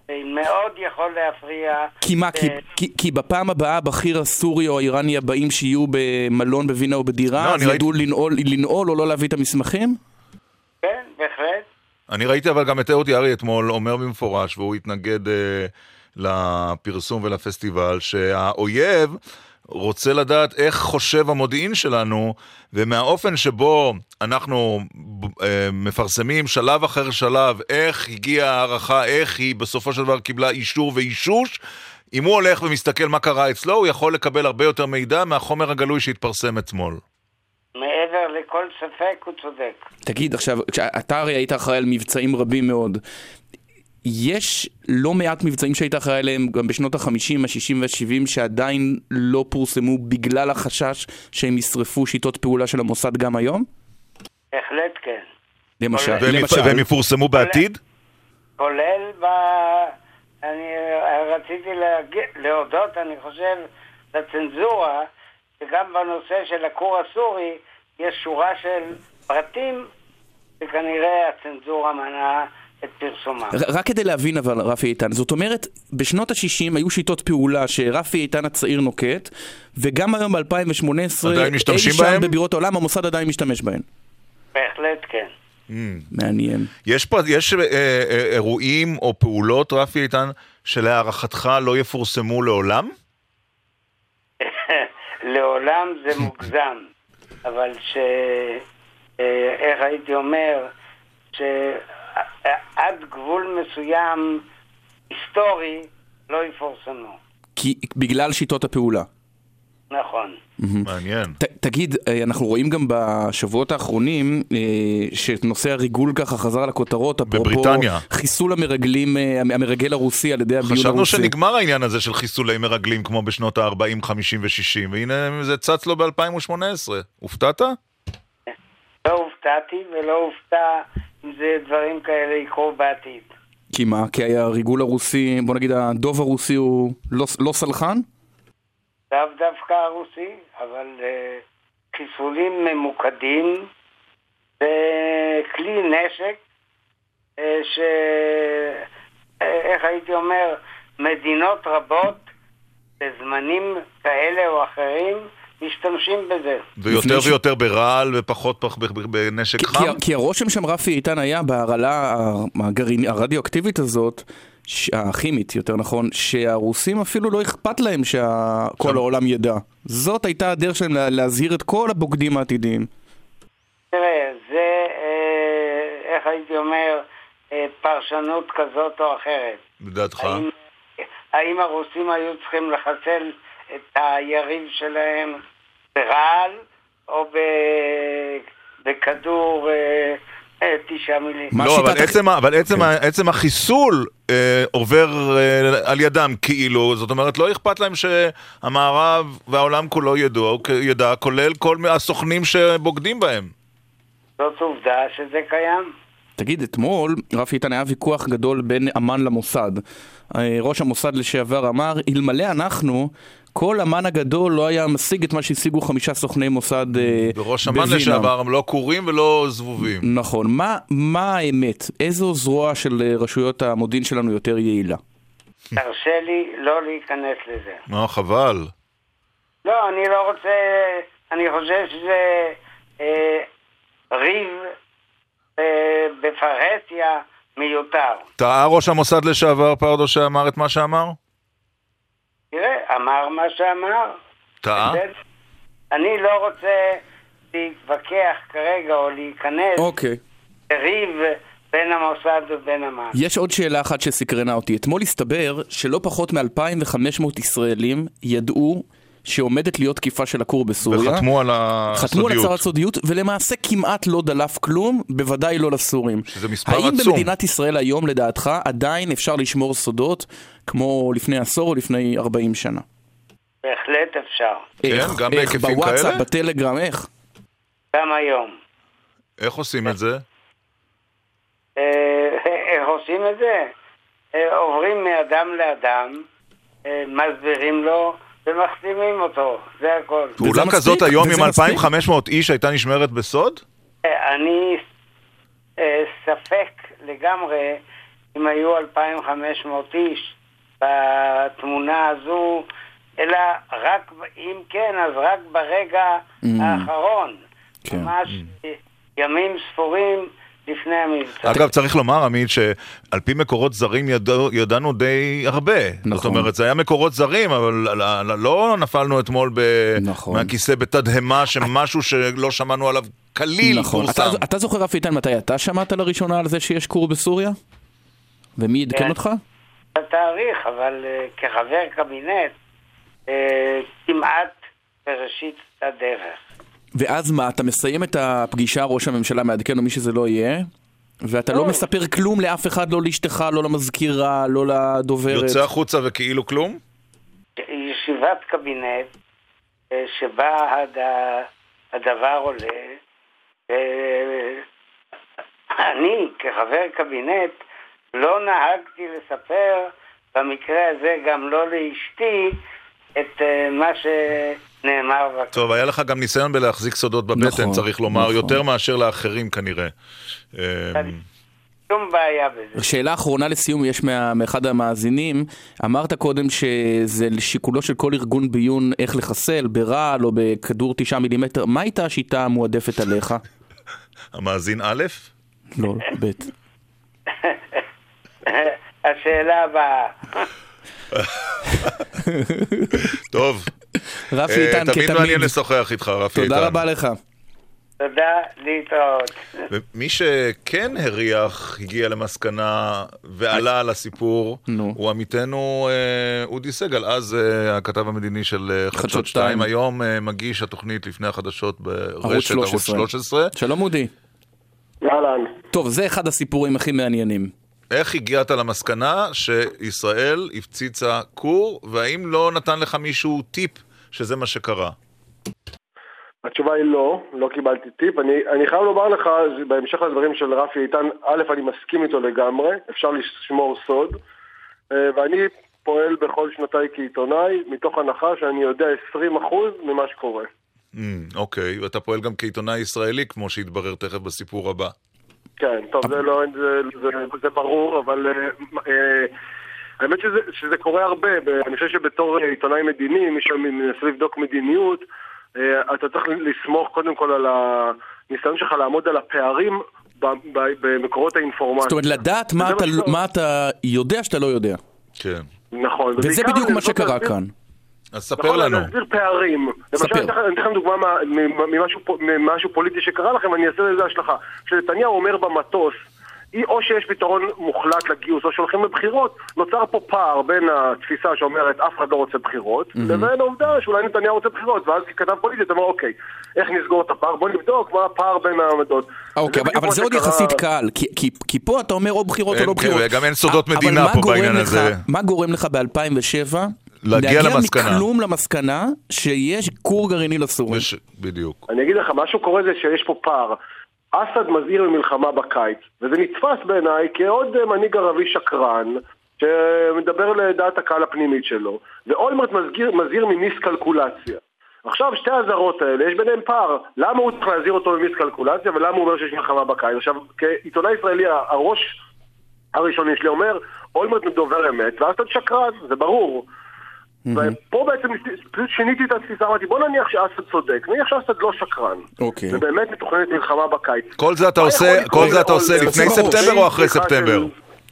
S17: מאוד מאוד יכול להפריע.
S3: כי מה, כי,
S17: אה,
S3: כי, כי בפעם הבאה הבכיר הסורי או האיראני הבאים שיהיו במלון בווינה או בדירה,
S2: לא,
S3: אז
S2: אני ראיתי-
S3: ידעו לנעול, לנעול או לא להביא את המסמכים?
S17: כן, בהחלט.
S2: אני ראיתי אבל גם את אהוד יערי אתמול אומר במפורש, והוא התנגד אה, לפרסום ולפסטיבל, שהאויב רוצה לדעת איך חושב המודיעין שלנו, ומהאופן שבו אנחנו אה, מפרסמים שלב אחר שלב, איך הגיעה הערכה, איך היא בסופו של דבר קיבלה אישור ואישוש, אם הוא הולך ומסתכל מה קרה אצלו, הוא יכול לקבל הרבה יותר מידע מהחומר הגלוי שהתפרסם אתמול.
S17: מעבר לכל ספק הוא צודק.
S3: תגיד, עכשיו, אתה הרי היית אחראי על מבצעים רבים מאוד. יש לא מעט מבצעים שהיית אחראי עליהם גם בשנות ה-50, ה-60 וה-70 שעדיין לא פורסמו בגלל החשש שהם ישרפו שיטות פעולה של המוסד גם היום?
S17: בהחלט כן.
S3: למשל,
S2: והם,
S3: למשל.
S2: והם יפורסמו בעתיד?
S17: כולל ב... אני רציתי להגיד, להודות, אני חושב, לצנזורה, שגם בנושא של הכור הסורי יש שורה של פרטים שכנראה הצנזורה מנעה את פרסומם.
S3: רק כדי להבין אבל, רפי איתן, זאת אומרת, בשנות ה-60 היו שיטות פעולה שרפי איתן הצעיר נוקט, וגם היום ב-2018,
S2: עדיין משתמשים
S3: אי שם
S2: בהם?
S3: בבירות העולם, המוסד עדיין משתמש בהן.
S17: בהחלט כן.
S3: מעניין.
S2: יש פה, יש אה, אה, אירועים או פעולות, רפי איתן, שלהערכתך לא יפורסמו לעולם? <laughs>
S17: לעולם זה מוגזם, אבל ש... אה, איך הייתי אומר? שעד גבול מסוים היסטורי לא יפורסמו.
S3: כי בגלל שיטות הפעולה.
S17: נכון.
S2: מעניין.
S3: ת, תגיד, אה, אנחנו רואים גם בשבועות האחרונים אה, שנושא הריגול ככה חזר לכותרות, אפרופו
S2: בבריטניה.
S3: חיסול המרגלים, אה, המרגל הרוסי על ידי הביון הרוסי.
S2: חשבנו שנגמר העניין הזה של חיסולי מרגלים כמו בשנות ה-40, 50 ו-60, והנה זה צץ לו ב-2018. הופתעת?
S17: לא הופתעתי ולא הופתע זה דברים כאלה יקרו בעתיד.
S3: כי מה? כי הריגול הרוסי, בוא נגיד הדוב הרוסי הוא לא, לא סלחן?
S17: לאו דווקא הרוסי, אבל uh, חיסולים ממוקדים בכלי נשק uh, ש... uh, איך הייתי אומר, מדינות רבות בזמנים כאלה או אחרים משתמשים בזה.
S2: ויותר
S3: ש-
S2: ויותר ברעל ופחות פח- בנשק
S3: כי,
S2: חם?
S3: כי, כי הרושם שם רפי איתן היה בהרעלה הרדיואקטיבית הזאת, הכימית יותר נכון, שהרוסים אפילו לא אכפת להם שכל העולם ידע. זאת הייתה הדרך שלהם לה- להזהיר את כל הבוגדים העתידיים.
S17: תראה, זה, אה, איך הייתי אומר, אה, פרשנות כזאת או אחרת.
S2: לדעתך?
S17: האם, האם הרוסים היו צריכים לחסל את היריב שלהם ברעל או ב, בכדור אה, אה, תשעה מילים?
S2: לא, אבל עצם, ה- אבל עצם, ה- עצם החיסול אה, עובר אה, על ידם כאילו, זאת אומרת לא אכפת להם שהמערב והעולם כולו ידעו, ידע, כולל כל הסוכנים שבוגדים בהם.
S17: זאת עובדה שזה קיים.
S3: תגיד, אתמול, רפי איתן, היה ויכוח גדול בין אמ"ן למוסד. אה, ראש המוסד לשעבר אמר, אלמלא אנחנו, כל אמ"ן הגדול לא היה משיג את מה שהשיגו חמישה סוכני מוסד אה,
S2: וראש אמ"ן
S3: בווינה."
S2: לשעבר הם לא כורים ולא זבובים.
S3: נכון. מה, מה האמת? איזו זרוע של אה, רשויות המודיעין שלנו יותר יעילה?
S17: תרשה לי לא להיכנס לזה.
S2: מה, חבל.
S17: לא, אני לא רוצה, אני חושב שזה אה, ריב אה, בפרהסיה מיותר.
S2: טעה ראש המוסד לשעבר פרדו שאמר את מה שאמר?
S17: תראה, אמר מה שאמר.
S2: טעה?
S17: אני לא רוצה להתווכח כרגע או להיכנס
S3: אוקיי.
S17: לריב בין המוסד ובין אמ"ן.
S3: יש עוד שאלה אחת שסקרנה אותי. אתמול הסתבר שלא פחות מ-2,500 ישראלים ידעו שעומדת להיות תקיפה של הכור בסוריה.
S2: וחתמו על
S3: חתמו על
S2: הסודיות.
S3: הצהרת סודיות, ולמעשה כמעט לא דלף כלום, בוודאי לא לסורים.
S2: שזה מספר
S3: האם
S2: עצום.
S3: במדינת ישראל היום, לדעתך, עדיין אפשר לשמור סודות כמו לפני עשור או לפני 40 שנה?
S17: בהחלט אפשר.
S3: איך?
S2: כן, גם
S3: איך?
S2: בהיקפים
S3: בוואטסאפ,
S2: כאלה?
S3: בטלגרם, איך?
S17: גם היום.
S2: איך עושים את זה?
S17: אה, איך עושים את זה? אה, עוברים מאדם לאדם, אה, מסבירים לו ומחתימים אותו, זה הכל.
S2: פעולה כזאת היום עם 2,500 איש הייתה נשמרת בסוד?
S17: אה, אני אה, ספק לגמרי אם היו 2,500 איש בתמונה הזו, אלא רק, אם כן, אז רק ברגע
S3: Mm.
S17: האחרון.
S3: כן.
S17: ממש ימים ספורים לפני המבצע.
S2: אגב, צריך לומר, עמית, שעל פי מקורות זרים ידעו, ידענו די הרבה.
S3: נכון.
S2: זאת אומרת, זה היה מקורות זרים, אבל לא נפלנו אתמול ב...
S3: נכון.
S2: מהכיסא בתדהמה שמשהו שלא שמענו עליו כליל
S3: נכון.
S2: פורסם.
S3: אתה, אתה זוכר, רפי איתן, מתי אתה שמעת לראשונה על זה שיש כור בסוריה? ומי עדכן
S17: כן.
S3: אותך?
S17: התאריך, אבל אה, כחבר קבינט, אה, כמעט בראשית הדרך.
S3: ואז מה, אתה מסיים את הפגישה, ראש הממשלה מעדכן או מי שזה לא יהיה, ואתה לא מספר כלום לאף אחד, לא לאשתך, לא למזכירה, לא לדוברת.
S2: יוצא החוצה וכאילו כלום?
S17: ישיבת קבינט אה, שבה הד... הדבר עולה, ואני כחבר קבינט לא נהגתי לספר, במקרה הזה גם לא לאשתי, את אה, מה שנאמר בקבינט.
S2: טוב, היה לך גם ניסיון בלהחזיק סודות בבטן,
S3: נכון,
S2: צריך לומר,
S3: נכון.
S2: יותר מאשר לאחרים כנראה. אמ,
S17: שום בעיה בזה.
S3: שאלה אחרונה לסיום, יש מה, מאחד המאזינים, אמרת קודם שזה לשיקולו של כל ארגון ביון איך לחסל, ברעל או בכדור תשעה מילימטר, מה הייתה השיטה המועדפת עליך? <laughs>
S2: המאזין א'?
S3: לא, ב'. <laughs>
S17: השאלה הבאה.
S2: טוב.
S3: רפי
S2: אה,
S3: איתן,
S2: תמיד
S3: כתמיד.
S2: מעניין לשוחח איתך, רפי איתן.
S3: תודה רבה לך.
S17: תודה, להתראות.
S2: ומי שכן הריח, הגיע למסקנה ועלה על הסיפור, הוא עמיתנו אה, אודי סגל, אז אה, הכתב המדיני של חדשות
S3: חדשות
S2: 2,
S3: שתיים.
S2: היום אה, מגיש התוכנית לפני החדשות
S3: ערוץ
S2: ברשת ערוץ
S3: 13.
S2: 13.
S3: שלום אודי.
S18: אהלן.
S3: טוב, זה אחד הסיפורים הכי מעניינים.
S2: איך הגעת למסקנה שישראל הפציצה כור, והאם לא נתן לך מישהו טיפ שזה מה שקרה?
S18: התשובה היא לא, לא קיבלתי טיפ. אני, אני חייב לומר לך, בהמשך לדברים של רפי איתן, א', אני מסכים איתו לגמרי, אפשר לשמור סוד, אה, ואני פועל בכל שנותיי כעיתונאי, מתוך הנחה שאני יודע 20% ממה שקורה.
S2: Mm, אוקיי, ואתה פועל גם כעיתונאי ישראלי, כמו שהתברר תכף בסיפור הבא.
S18: כן, טוב, זה לא, זה, זה, זה ברור, אבל אה, אה, האמת שזה, שזה קורה הרבה. אני חושב שבתור אה, עיתונאי מדיני, מי שמנסה לבדוק מדיניות, אה, אתה צריך לסמוך קודם כל על הניסיון שלך לעמוד על הפערים ב- ב- במקורות האינפורמציה.
S3: זאת אומרת, לדעת מה אתה,
S18: מה
S3: אתה יודע שאתה לא יודע.
S2: כן.
S18: נכון.
S3: וזה בדיוק מה שקרה כאן.
S2: אז ספר
S18: נכון,
S2: לנו.
S18: להסביר פערים. למשל,
S3: ספר.
S18: אני לך- אני אתן לכם דוגמה מה- ממשהו פו- ממשהו פוליטי שקרה לכם, אני אעשה לזה השלכה. כשנתניהו אומר במטוס, "אי- או שיש פתרון מוחלט לגיוס או שהולכים לבחירות, נוצר פה פער בין התפיסה שאומרת אף אחד לא רוצה בחירות, לבין העובדה שאולי נתניהו רוצה בחירות, ואז ככתב פוליטי אתה אומר, אוקיי, איך נסגור את הפער? בוא נבדוק מה הפער בין העמדות.
S3: אוקיי, אבל, זה עוד יחסית קל, כי, כי, כי פה אתה אומר או בחירות או לא בחירות.
S2: וגם אין סודות מדינה פה בעניין
S3: לך,
S2: הזה.
S3: מה גורם לך ב-2007
S2: להגיע למסקנה.
S3: מכלום למסקנה שיש כור גרעיני לסורים?
S2: בדיוק.
S18: אני אגיד לך, משהו קורה זה שיש פה פער. אסד מזהיר ממלחמה בקיץ, וזה נתפס בעיניי כעוד אה, מנהיג ערבי שקרן, שמדבר לדעת הקהל הפנימית שלו, ואולמרט מזהיר, מזהיר ממיסקלקולציה. עכשיו, שתי האזהרות האלה, יש ביניהם פער. למה הוא צריך להזהיר אותו ממיסקלקולציה, ולמה הוא אומר שיש מלחמה בקיץ? עכשיו, כעיתונאי ישראלי, הראש הראשוני שלי אומר, אולמרט דובר אמת, ואסד שקרן, זה ברור. ופה בעצם פשוט שיניתי את התפיסה, אמרתי בוא נניח שאסד צודק, נניח שאסד לא שקרן,
S3: אוקיי.
S18: ובאמת מתוכננת מלחמה בקיץ.
S2: כל זה אתה עושה, כל זה אתה עושה? לפני
S18: ברור.
S2: ספטמבר או אחרי ספטמבר?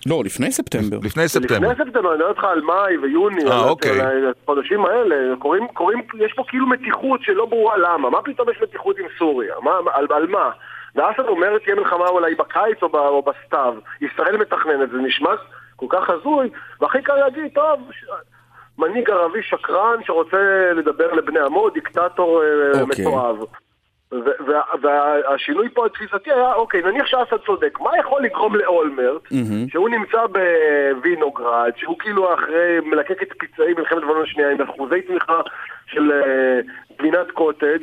S3: לא, לפני ספטמבר.
S2: לפני ספטמבר.
S18: לפני ספטמבר, אני מדבר איתך על מאי ויוני,
S2: אה,
S18: על-
S2: אוקיי.
S18: החודשים האלה, קוראים, קוראים, יש פה כאילו מתיחות שלא ברורה למה, מה פתאום יש מתיחות עם סוריה, מה, על, על מה? ואסד אומר תהיה מלחמה אולי בקיץ או, ב, או בסתיו, ישראל מתכננת, זה נשמע כל כך הזוי, והכי קל להגיד, טוב. מנהיג ערבי שקרן שרוצה לדבר לבני עמו, דיקטטור אה,
S3: אוקיי.
S18: מתועב. ו- וה- והשינוי פה התפיסתי היה, אוקיי, נניח שאסד צודק, מה יכול לגרום לאולמרט, שהוא נמצא בווינוגרד, שהוא כאילו אחרי מלקקת פצעי מלחמת לבנון השנייה עם אחוזי תמיכה של אה, גבינת קוטג',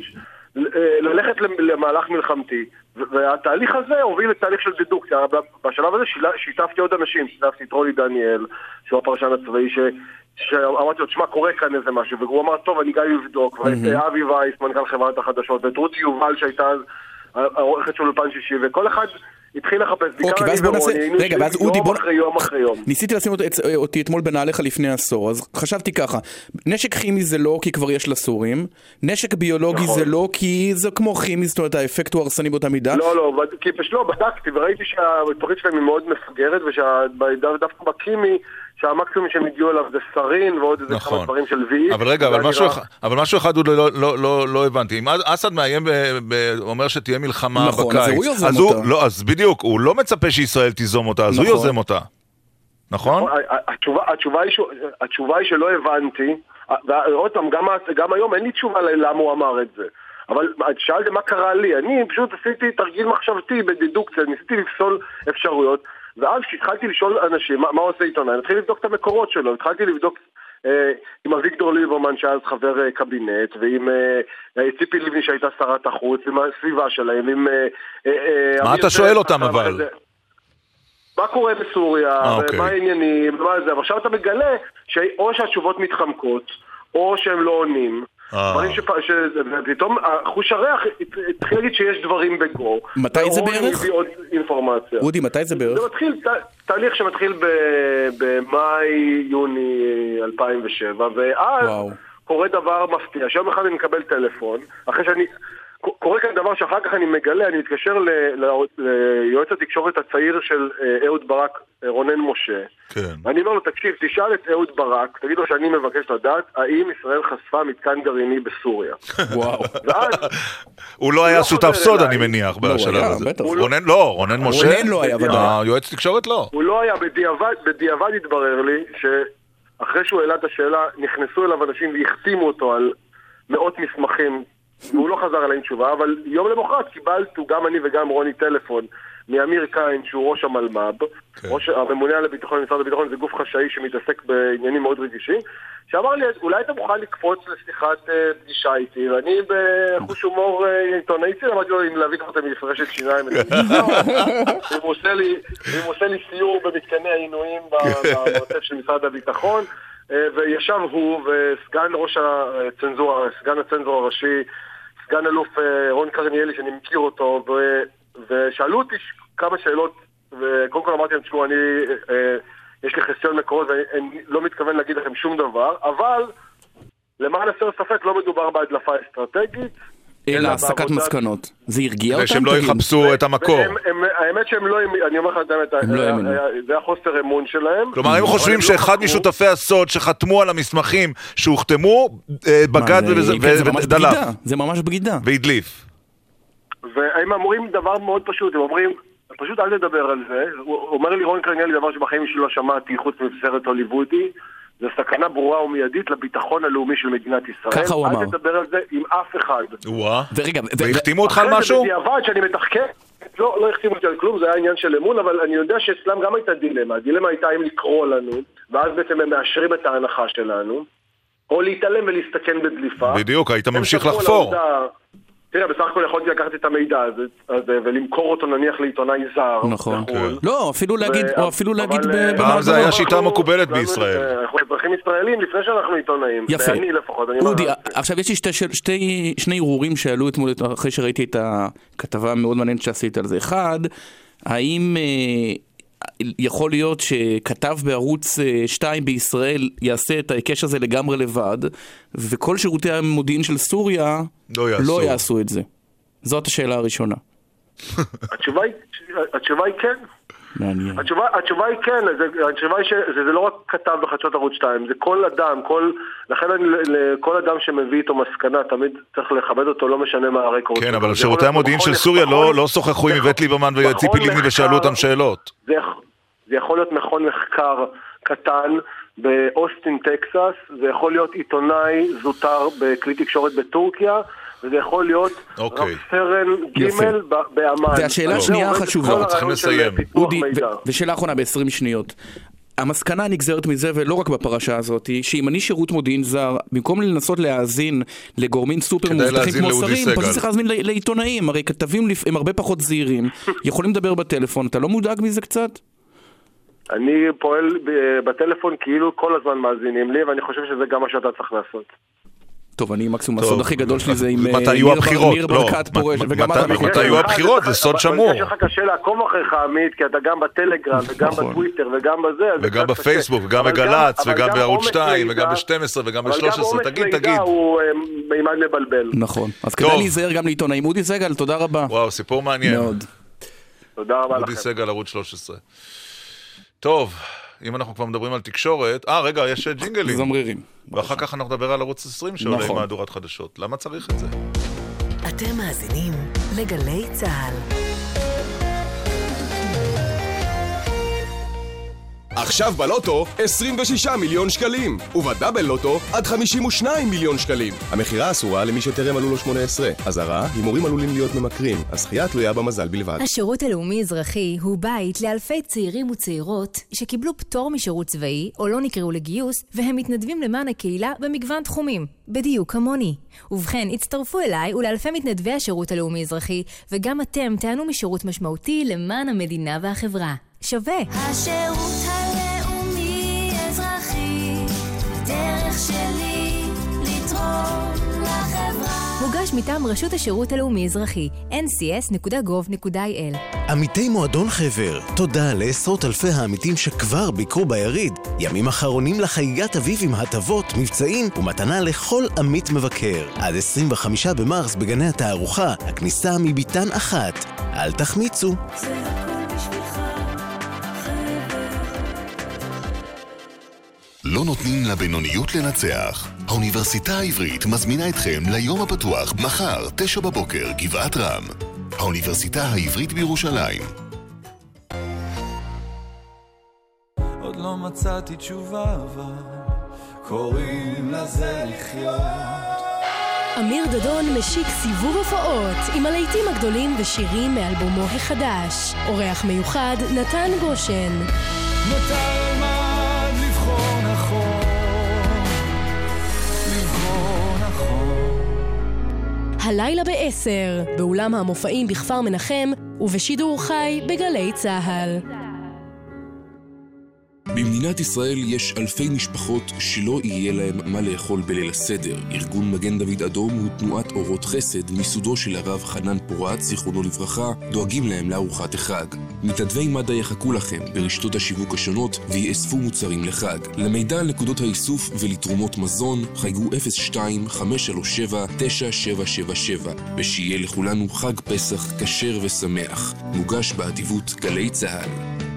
S18: אה, ללכת למ- למהלך מלחמתי. והתהליך הזה הוביל לתהליך של דדוקציה. בשלב הזה שיתפתי עוד אנשים, שיתפתי את רולי דניאל, שהוא הפרשן הצבאי, ש... שאמרתי לו, תשמע, קורה כאן איזה משהו, והוא אמר, טוב, אני גם אבדוק, ואת
S3: מהמם.
S18: אבי וייס, מנכ"ל חברת החדשות, ואת רותי יובל שהייתה אז העורכת של אולפן שישי, וכל אחד התחיל לחפש, בעיקר
S3: אוקיי,
S18: אני
S3: בוא נעשה,
S18: ורוני,
S3: רגע, ואז אודי, בוא...
S18: אחרי יום אחרי יום.
S3: ניסיתי לשים אותי, אותי אתמול בנעליך לפני עשור, אז חשבתי ככה, נשק כימי זה לא כי כבר יש לסורים, נשק ביולוגי
S18: נכון.
S3: זה לא כי זה כמו כימי, זאת אומרת האפקט הוא הרסני באותה מידה.
S18: לא, לא, כי פשוט לא, בדקתי וראיתי שהתוכנית שלהם היא מאוד מפגרת, ודווקא בקימי, שהמקסימום שהם הגיעו אליו זה סרין ועוד איזה כמה
S2: נכון.
S18: דברים של VX.
S2: אבל רגע, אבל משהו,
S18: נראה-
S2: אחד- אבל משהו אחד הוא לא, לא, לא, לא הבנתי. אם אסד מאיים, ב, ב, אומר שתהיה מלחמה
S3: נכון,
S2: בקיץ,
S3: אז הוא יוזם
S2: אז
S3: אותה.
S2: הוא, לא, אז בדיוק, הוא לא מצפה שישראל תיזום אותה, אז הוא
S3: נכון.
S2: יוזם אותה. נכון?
S18: התשובה, התשובה, היא, ש- התשובה היא שלא הבנתי, ועוד פעם, גם, גם היום אין לי תשובה ללמה הוא אמר את זה. אבל שאלתם מה קרה לי, אני פשוט עשיתי תרגיל מחשבתי בדידוקציה, ניסיתי לפסול אפשרויות, ואז כשהתחלתי לשאול אנשים מה, מה עושה עיתונאי, התחלתי לבדוק את המקורות שלו, התחלתי לבדוק אה, עם אביגדור ליברמן שהיה אז חבר אה, קבינט, ועם אה, אה, ציפי לבני שהייתה שרת החוץ, עם הסביבה שלהם, עם... אה, אה, אה,
S2: מה אתה שואל אותם
S18: אחרי
S2: אבל?
S18: זה. מה קורה בסוריה,
S2: אה, אוקיי.
S18: ומה העניינים, ומה זה, ועכשיו אתה מגלה שאו שהתשובות מתחמקות, או שהם לא עונים.
S2: אה.
S18: דברים שפ... ש... ופתאום חוש הריח התחיל להגיד שיש דברים בגו.
S3: מתי זה בערך?
S18: הביא עוד אינפורמציה.
S3: אודי, מתי זה בערך?
S18: זה מתחיל. תהליך שמתחיל. במאי-יוני 2007, ואז. קורה דבר מפתיע, שיום אחד אני מקבל טלפון, אחרי שאני... קורה כאן דבר שאחר כך אני מגלה, אני מתקשר ל- ל- ליועץ התקשורת הצעיר של אה, אהוד ברק, אה, רונן משה,
S2: כן.
S18: ואני אומר לו, תקשיב, תשאל את אהוד ברק, תגיד לו שאני מבקש לדעת האם ישראל חשפה מתקן גרעיני בסוריה. <laughs>
S3: וואו.
S18: ואז
S2: הוא לא היה
S18: לא
S2: שותף סוד. אני מניח,
S3: לא,
S2: בשלב הזה.
S3: בטח.
S2: רונן לא, רונן משה?
S3: רונן לא היה, ודאי.
S2: היועץ תקשורת לא.
S18: הוא לא היה, בדיעבד, בדיעבד התברר לי שאחרי שהוא העלה את השאלה, נכנסו אליו אנשים והחתימו אותו על מאות מסמכים, והוא לא חזר אליי עם תשובה, אבל יום למחרת קיבלנו, גם אני וגם רוני, טלפון מאמיר קין, שהוא ראש המלמ"ב, ראש, הממונה על הביטחון במשרד הביטחון, זה גוף חשאי שמתעסק בעניינים מאוד רגישים, שאמר לי, אולי אתה מוכן לקפוץ לשיחת אה, פגישה איתי, ואני בחוש הומור אה, עיתונאי צעיר, אמרתי לו, אם להביא לך אותם מפרשת שיניים, <laughs> הוא עושה לי- סיור במתקני העינויים במרתף של משרד הביטחון, אה, וישב הוא וסגן ראש הצנזורה, סגן הצנזור הראשי, סגן אלוף אה, רון קרניאלי, שאני מכיר אותו, ו- ושאלו אותי כמה שאלות, וקודם כל אמרתי להם, תשמעו, אני, אה, יש לי חסיון מקורות ואני לא מתכוון להגיד לכם שום דבר, אבל למען הסר ספק לא מדובר בהדלפה אסטרטגית.
S3: אלא הסקת מסקנות. זה הרגיע אותם?
S2: שהם לא? יחפשו את המקור.
S18: האמת שהם לא, אני אומר לך את האמת,
S3: לא.
S18: היה- זה היה חוסר אמון שלהם.
S2: כלומר, הם חושבים
S18: לא
S2: שאחד. משותפי הסוד שחתמו על המסמכים שהוחתמו, אה, בגד
S3: כן,
S2: ודלף.
S3: זה ממש בגידה.
S2: והדליף.
S18: והם אומרים דבר מאוד פשוט, הם אומרים, פשוט אל תדבר על זה. אומר לי רון קרניאלי דבר שבחיים שלי לא שמעתי חוץ מסרט הוליוודי. זה סכנה ברורה ומיידית לביטחון הלאומי של מדינת ישראל.
S3: ככה הוא אמר.
S18: אל תדבר על זה עם אף אחד.
S2: וואה.
S3: ורגע,
S2: והחתימו אותך על
S18: אחרי זה
S2: משהו?
S18: בדיעבד שאני מתחקר, לא, לא החתימו אותי על כלום, זה היה עניין של אמון, אבל אני יודע שאצלם גם הייתה דילמה. הדילמה הייתה אם לקרוא לנו, ואז בעצם הם מאשרים את ההנחה שלנו, או להתעלם ולהסתכן בדליפה.
S2: בדיוק, היית ממשיך לחפור.
S18: תראה, בסך הכל יכולתי לקחת את המידע הזה, ולמכור אותו נניח לעיתונאי זר.
S3: נכון.
S18: בחו"ל.
S3: לא, אפילו להגיד, או אפילו להגיד
S2: פעם זה
S3: במאגרו.
S2: היה שיטה מקובלת בישראל.
S18: אה, אנחנו אזרחים ישראלים לפני שאנחנו עיתונאים.
S3: יפה.
S18: אני לפחות, אני אומר
S3: אודי. עכשיו יש לי שתי, שאל- שתי, שני ערעורים שעלו אתמול אחרי שראיתי את הכתבה המאוד מעניינת שעשית על זה. אחד, האם אה, יכול להיות שכתב בערוץ 2 בישראל יעשה את ההיקש הזה לגמרי לבד, וכל שירותי המודיעין של סוריה
S2: לא יעשו.
S3: לא יעשו את זה? זאת השאלה הראשונה.
S18: התשובה היא- התשובה היא כן.
S3: מעניין.
S18: התשובה, התשובה היא כן, זה, התשובה היא שזה זה לא רק כתב בחדשות ערוץ 2, זה כל אדם, כל, לכן אני, לכל אדם שמביא איתו מסקנה, תמיד צריך לכבד אותו, לא משנה מה הרקורד.
S2: כן. אבל שירותי המודיעין של סוריה לא
S18: מכון-
S2: לא שוחחו עם איווט ליברמן
S18: מכון
S2: וציפי לבני
S18: מחקר-
S2: ושאלו אותם שאלות.
S18: זה, זה יכול להיות מכון מחקר קטן באוסטין, טקסס, זה יכול להיות עיתונאי זוטר בכלי תקשורת בטורקיה, וזה יכול להיות
S2: אוקיי.
S18: רב סרן. ג' ב- באמ"ן.
S3: והשאלה השנייה
S18: עומד
S3: החשובה.
S2: אנחנו צריכים לסיים.
S3: אודי, ושאלה אחרונה ב-20 שניות. המסקנה הנגזרת מזה, ולא רק בפרשה הזאת, שאם אני שירות מודיעין זר, במקום לנסות להאזין לגורמים סופר
S2: להאזין
S3: כמו שרים. פשוט צריך להאזין ל- לעיתונאים, הרי כתבים הם הרבה פחות זהירים, <laughs> יכולים לדבר בטלפון, אתה לא מודאג מזה קצת?
S18: אני פועל ב- בטלפון כאילו כל הזמן מאזינים לי, ואני חושב שזה גם מה שאתה צריך לעשות.
S3: טוב, אני מקסימום, הסוד הכי גדול שלי זה עם אה,
S2: מתי
S3: ניר
S2: לא,
S3: ברקת פורש, וגם
S2: מתי-
S3: אתה
S2: מתי
S3: בחוץ.
S2: יהיו הבחירות? זה סוד שמור.
S18: יש לך קשה לעקוב אחריך, עמית, כי אתה גם בטלגרם וגם
S2: נכון.
S18: בטוויטר וגם בזה.
S2: וגם. בפייסבוק, וגם
S18: אבל
S2: בגל"צ, וגם
S18: גם
S2: בערוץ
S18: עומס
S2: 2,
S18: מידע-
S2: וגם ב-12, וגם
S18: אבל גם
S2: ב-13,
S18: עומס
S2: תגיד, תגיד.
S18: הוא אה, מימד מבלבל.
S3: נכון, אז. כדאי להיזהר גם לעיתונאים. אודי סגל, תודה רבה.
S2: וואו, סיפור מעניין.
S3: מאוד.
S18: תודה רבה
S2: אודי
S18: לכם.
S2: סגל, ערוץ 13. טוב, אם אנחנו כבר מדברים על תקשורת, אה, רגע, יש ג'ינגלים.
S3: זמרירים.
S2: ואחר כך אנחנו נדבר על ערוץ 20 שעולה עם
S3: נכון.
S2: מהדורת חדשות. למה צריך את זה?
S1: אתם מאזינים לגלי צה"ל.
S9: עכשיו בלוטו 26 מיליון שקלים, ובדאבל לוטו עד 52 מיליון שקלים. המכירה אסורה למי שטרם מלאו לו 18. אזהרה, הימורים עלולים להיות ממכרים. הזכייה תלויה במזל בלבד.
S19: השירות הלאומי-אזרחי הוא בית לאלפי צעירים וצעירות שקיבלו פטור משירות צבאי או לא נקראו לגיוס והם מתנדבים למען הקהילה במגוון תחומים, בדיוק כמוני. ובכן, הצטרפו אליי ולאלפי מתנדבי השירות הלאומי-אזרחי וגם אתם תענו משירות משמעותי למען המדינה והחברה. שווה!
S20: השירות
S19: מוגש מטעם רשות השירות הלאומי-אזרחי, ncs.gov.il
S5: עמיתי מועדון חבר, תודה לעשרות אלפי העמיתים שכבר ביקרו ביריד. ימים אחרונים לחגיגת אביב עם הטבות, מבצעים ומתנה לכל עמית מבקר. עד 25 במרס בגני התערוכה, הכניסה מביתן אחת. אל תחמיצו.
S20: זה הכל
S21: לא נותנים לבינוניות לנצח. האוניברסיטה העברית מזמינה אתכם ליום הפתוח מחר, תשע בבוקר, גבעת רם. האוניברסיטה העברית בירושלים.
S22: עוד לא מצאתי תשובה, אבל קוראים לזה לחיות.
S6: אמיר דדון משיק סיבוב הופעות עם הלהיטים הגדולים ושירים מאלבומו החדש. אורח מיוחד, נתן גושן.
S22: מתי
S6: הלילה בעשר, באולם המופעים בכפר מנחם ובשידור חי בגלי צה"ל.
S23: במדינת ישראל יש אלפי משפחות שלא יהיה להם מה לאכול בליל הסדר. ארגון מגן דוד אדום הוא תנועת אורות חסד מיסודו של הרב חנן פורת, זיכרונו לברכה, דואגים להם לארוחת החג. מתנדבי מד"א יחכו לכם ברשתות השיווק השונות ויאספו מוצרים לחג. למידע על נקודות האיסוף ולתרומות מזון, חייגו 02-537-9777 ושיהיה לכולנו חג פסח כשר ושמח. מוגש באדיבות גלי צה"ל.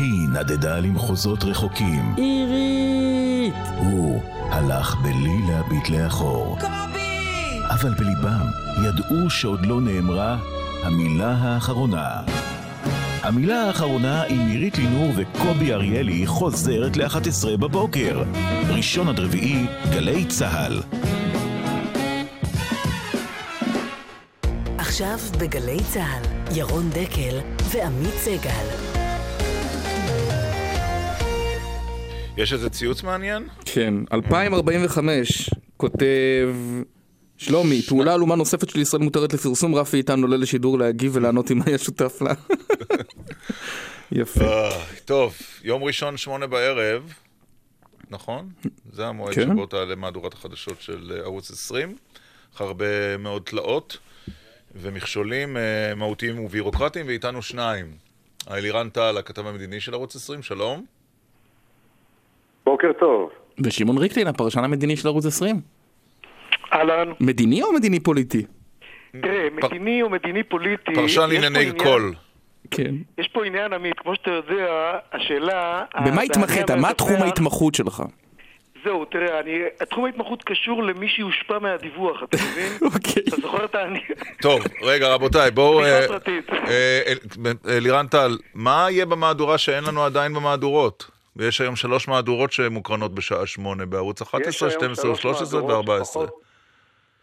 S10: היא נדדה למחוזות רחוקים.
S24: עירית!
S10: הוא הלך בלי להביט לאחור.
S24: קובי!
S10: אבל בליבם ידעו שעוד לא נאמרה המילה האחרונה. המילה האחרונה עם עירית לינור וקובי אריאלי חוזרת ל-11 בבוקר. ראשון עד רביעי, גלי צה"ל.
S1: עכשיו בגלי צה"ל, ירון דקל ועמית סגל.
S2: יש איזה ציוץ מעניין?
S3: כן, 2045, כותב שלומי, פעולה עלומה נוספת של ישראל מותרת לפרסום, רפי איתן עולה לשידור להגיב ולענות אם היה שותף לה. <laughs> יפה.
S2: אה, טוב, יום ראשון, שמונה בערב, נכון? זה המועד
S3: כן.
S2: שבו תעלה מהדורת החדשות של אה, ערוץ 20, אחרי הרבה מאוד תלאות ומכשולים אה, מהותיים ובירוקרטיים, ואיתנו שניים. אלירן טל, הכתב המדיני של ערוץ 20, שלום.
S25: בוקר טוב.
S3: ושמעון ריקלין, הפרשן המדיני של ערוץ 20.
S25: אהלן.
S3: מדיני או מדיני פוליטי?
S25: תראה, מדיני או מדיני פוליטי...
S2: פרשן לענייני קול.
S3: כן.
S25: יש פה עניין, עמית, כמו שאתה יודע, השאלה...
S3: במה התמחית? מה תחום ההתמחות שלך?
S25: זהו, תראה, אני, תחום ההתמחות קשור למי שיושפע מהדיווח, אתה מבין? <laughs>
S3: אוקיי.
S25: אתה זוכר את העני...
S2: טוב, רגע, רבותיי, בואו... אה. אה, אל- אלירן טל, מה יהיה במהדורה שאין לנו עדיין במהדורות? ויש היום שלוש מהדורות שמוקרנות בשעה שמונה בערוץ 11,
S25: יש היום
S2: 12,
S25: שלוש
S2: 13
S25: מהדורות
S2: ו-14.
S25: שפחות-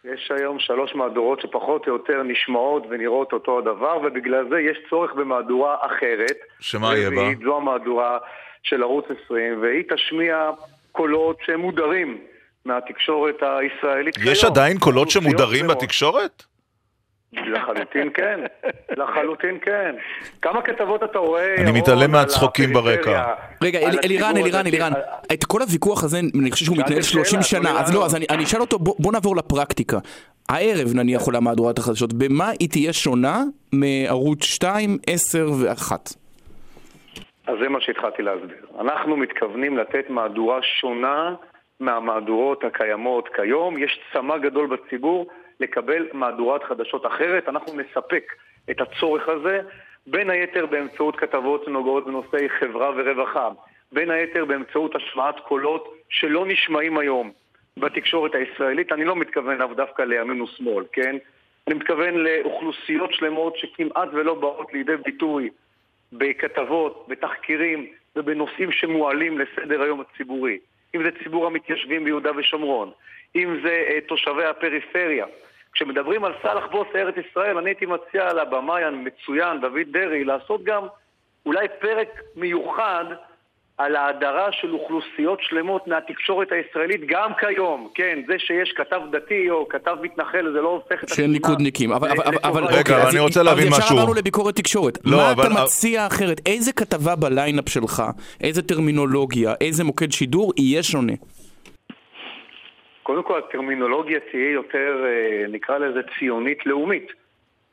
S25: יש היום שלוש מהדורות שפחות או יותר נשמעות ונראות אותו הדבר, ובגלל זה יש צורך במהדורה אחרת.
S2: שמה יהיה בה?
S25: זו המהדורה של ערוץ 20, והיא תשמיע קולות שהם מודרים מהתקשורת הישראלית
S2: יש
S25: כיום.
S2: עדיין קולות שמודרים. בתקשורת?
S25: לחלוטין כן, לחלוטין כן. כמה כתבות אתה רואה,
S2: אני מתעלם
S25: על
S2: מהצחוקים ברקע.
S3: רגע, אלירן, אלירן, אלירן, את כל הוויכוח הזה, אני חושב שהוא מתנהל 30
S25: שאלה,
S3: שנה, אז לא. אז אני אני אשאל אותו, בוא בוא נעבור לפרקטיקה. הערב נניח עולה מהדורת החדשות, במה היא תהיה שונה מערוץ 2, 10 ו-1?
S25: אז זה מה שהתחלתי להסביר. אנחנו מתכוונים לתת מהדורה שונה מהמהדורות הקיימות כיום. יש צמא גדול בציבור לקבל מהדורת חדשות אחרת. אנחנו נספק את הצורך הזה, בין היתר באמצעות כתבות שנוגעות בנושאי חברה ורווחה, בין היתר באמצעות השמעת קולות שלא נשמעים היום בתקשורת הישראלית. אני לא מתכוון לאו דווקא לימין ושמאל, כן? אני מתכוון לאוכלוסיות שלמות שכמעט ולא באות לידי ביטוי בכתבות, בתחקירים ובנושאים שמועלים לסדר היום הציבורי. אם זה ציבור המתיישבים ביהודה ושומרון, אם זה אה, תושבי הפריפריה. כשמדברים על סאלח בוס ארץ ישראל, אני הייתי מציע לבמאי המצוין, דוד דרעי, לעשות גם אולי פרק מיוחד על ההדרה של אוכלוסיות שלמות מהתקשורת הישראלית גם כיום. כן, זה שיש כתב דתי או כתב מתנחל, זה לא הופך את
S3: שהם ליכודניקים, אבל, אבל, אבל, אבל
S2: רגע,
S3: אוקיי,
S2: אבל
S3: אז-
S2: אני רוצה להבין
S3: אז
S2: משהו.
S3: ישר עברנו לביקורת תקשורת.
S2: לא,
S3: מה
S2: אבל-
S3: אתה מציע אחרת? איזה כתבה בליינאפ שלך, איזה טרמינולוגיה, איזה מוקד שידור יהיה שונה?
S25: קודם כל הטרמינולוגיה תהיה יותר, אה, נקרא לזה ציונית לאומית,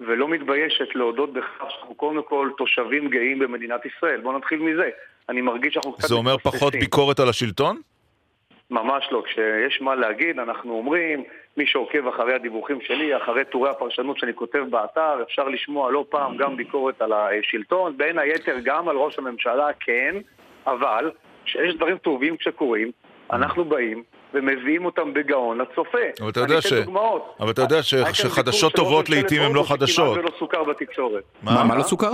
S25: ולא מתביישת להודות בכך שאנחנו קודם כל תושבים גאים במדינת ישראל. בואו נתחיל מזה. אני מרגיש שאנחנו קצת
S2: זה אומר פחות
S25: מתבססים.
S2: ביקורת על השלטון?
S25: ממש לא. כשיש מה להגיד, אנחנו אומרים, מי שעוקב אחרי הדיווחים שלי, אחרי טורי הפרשנות שאני כותב באתר, אפשר לשמוע לא פעם גם ביקורת על השלטון, בין היתר גם על ראש הממשלה, כן, אבל כשיש דברים טובים שקורים, אנחנו באים ומביאים אותם בגאון לצופה.
S2: אבל אתה יודע ש-. אבל אתה יודע שחדשות טובות לעיתים הן לא
S25: הודו
S2: חדשות.
S25: ולא סוכר בתקשורת.
S3: מה, מה לא סוכר?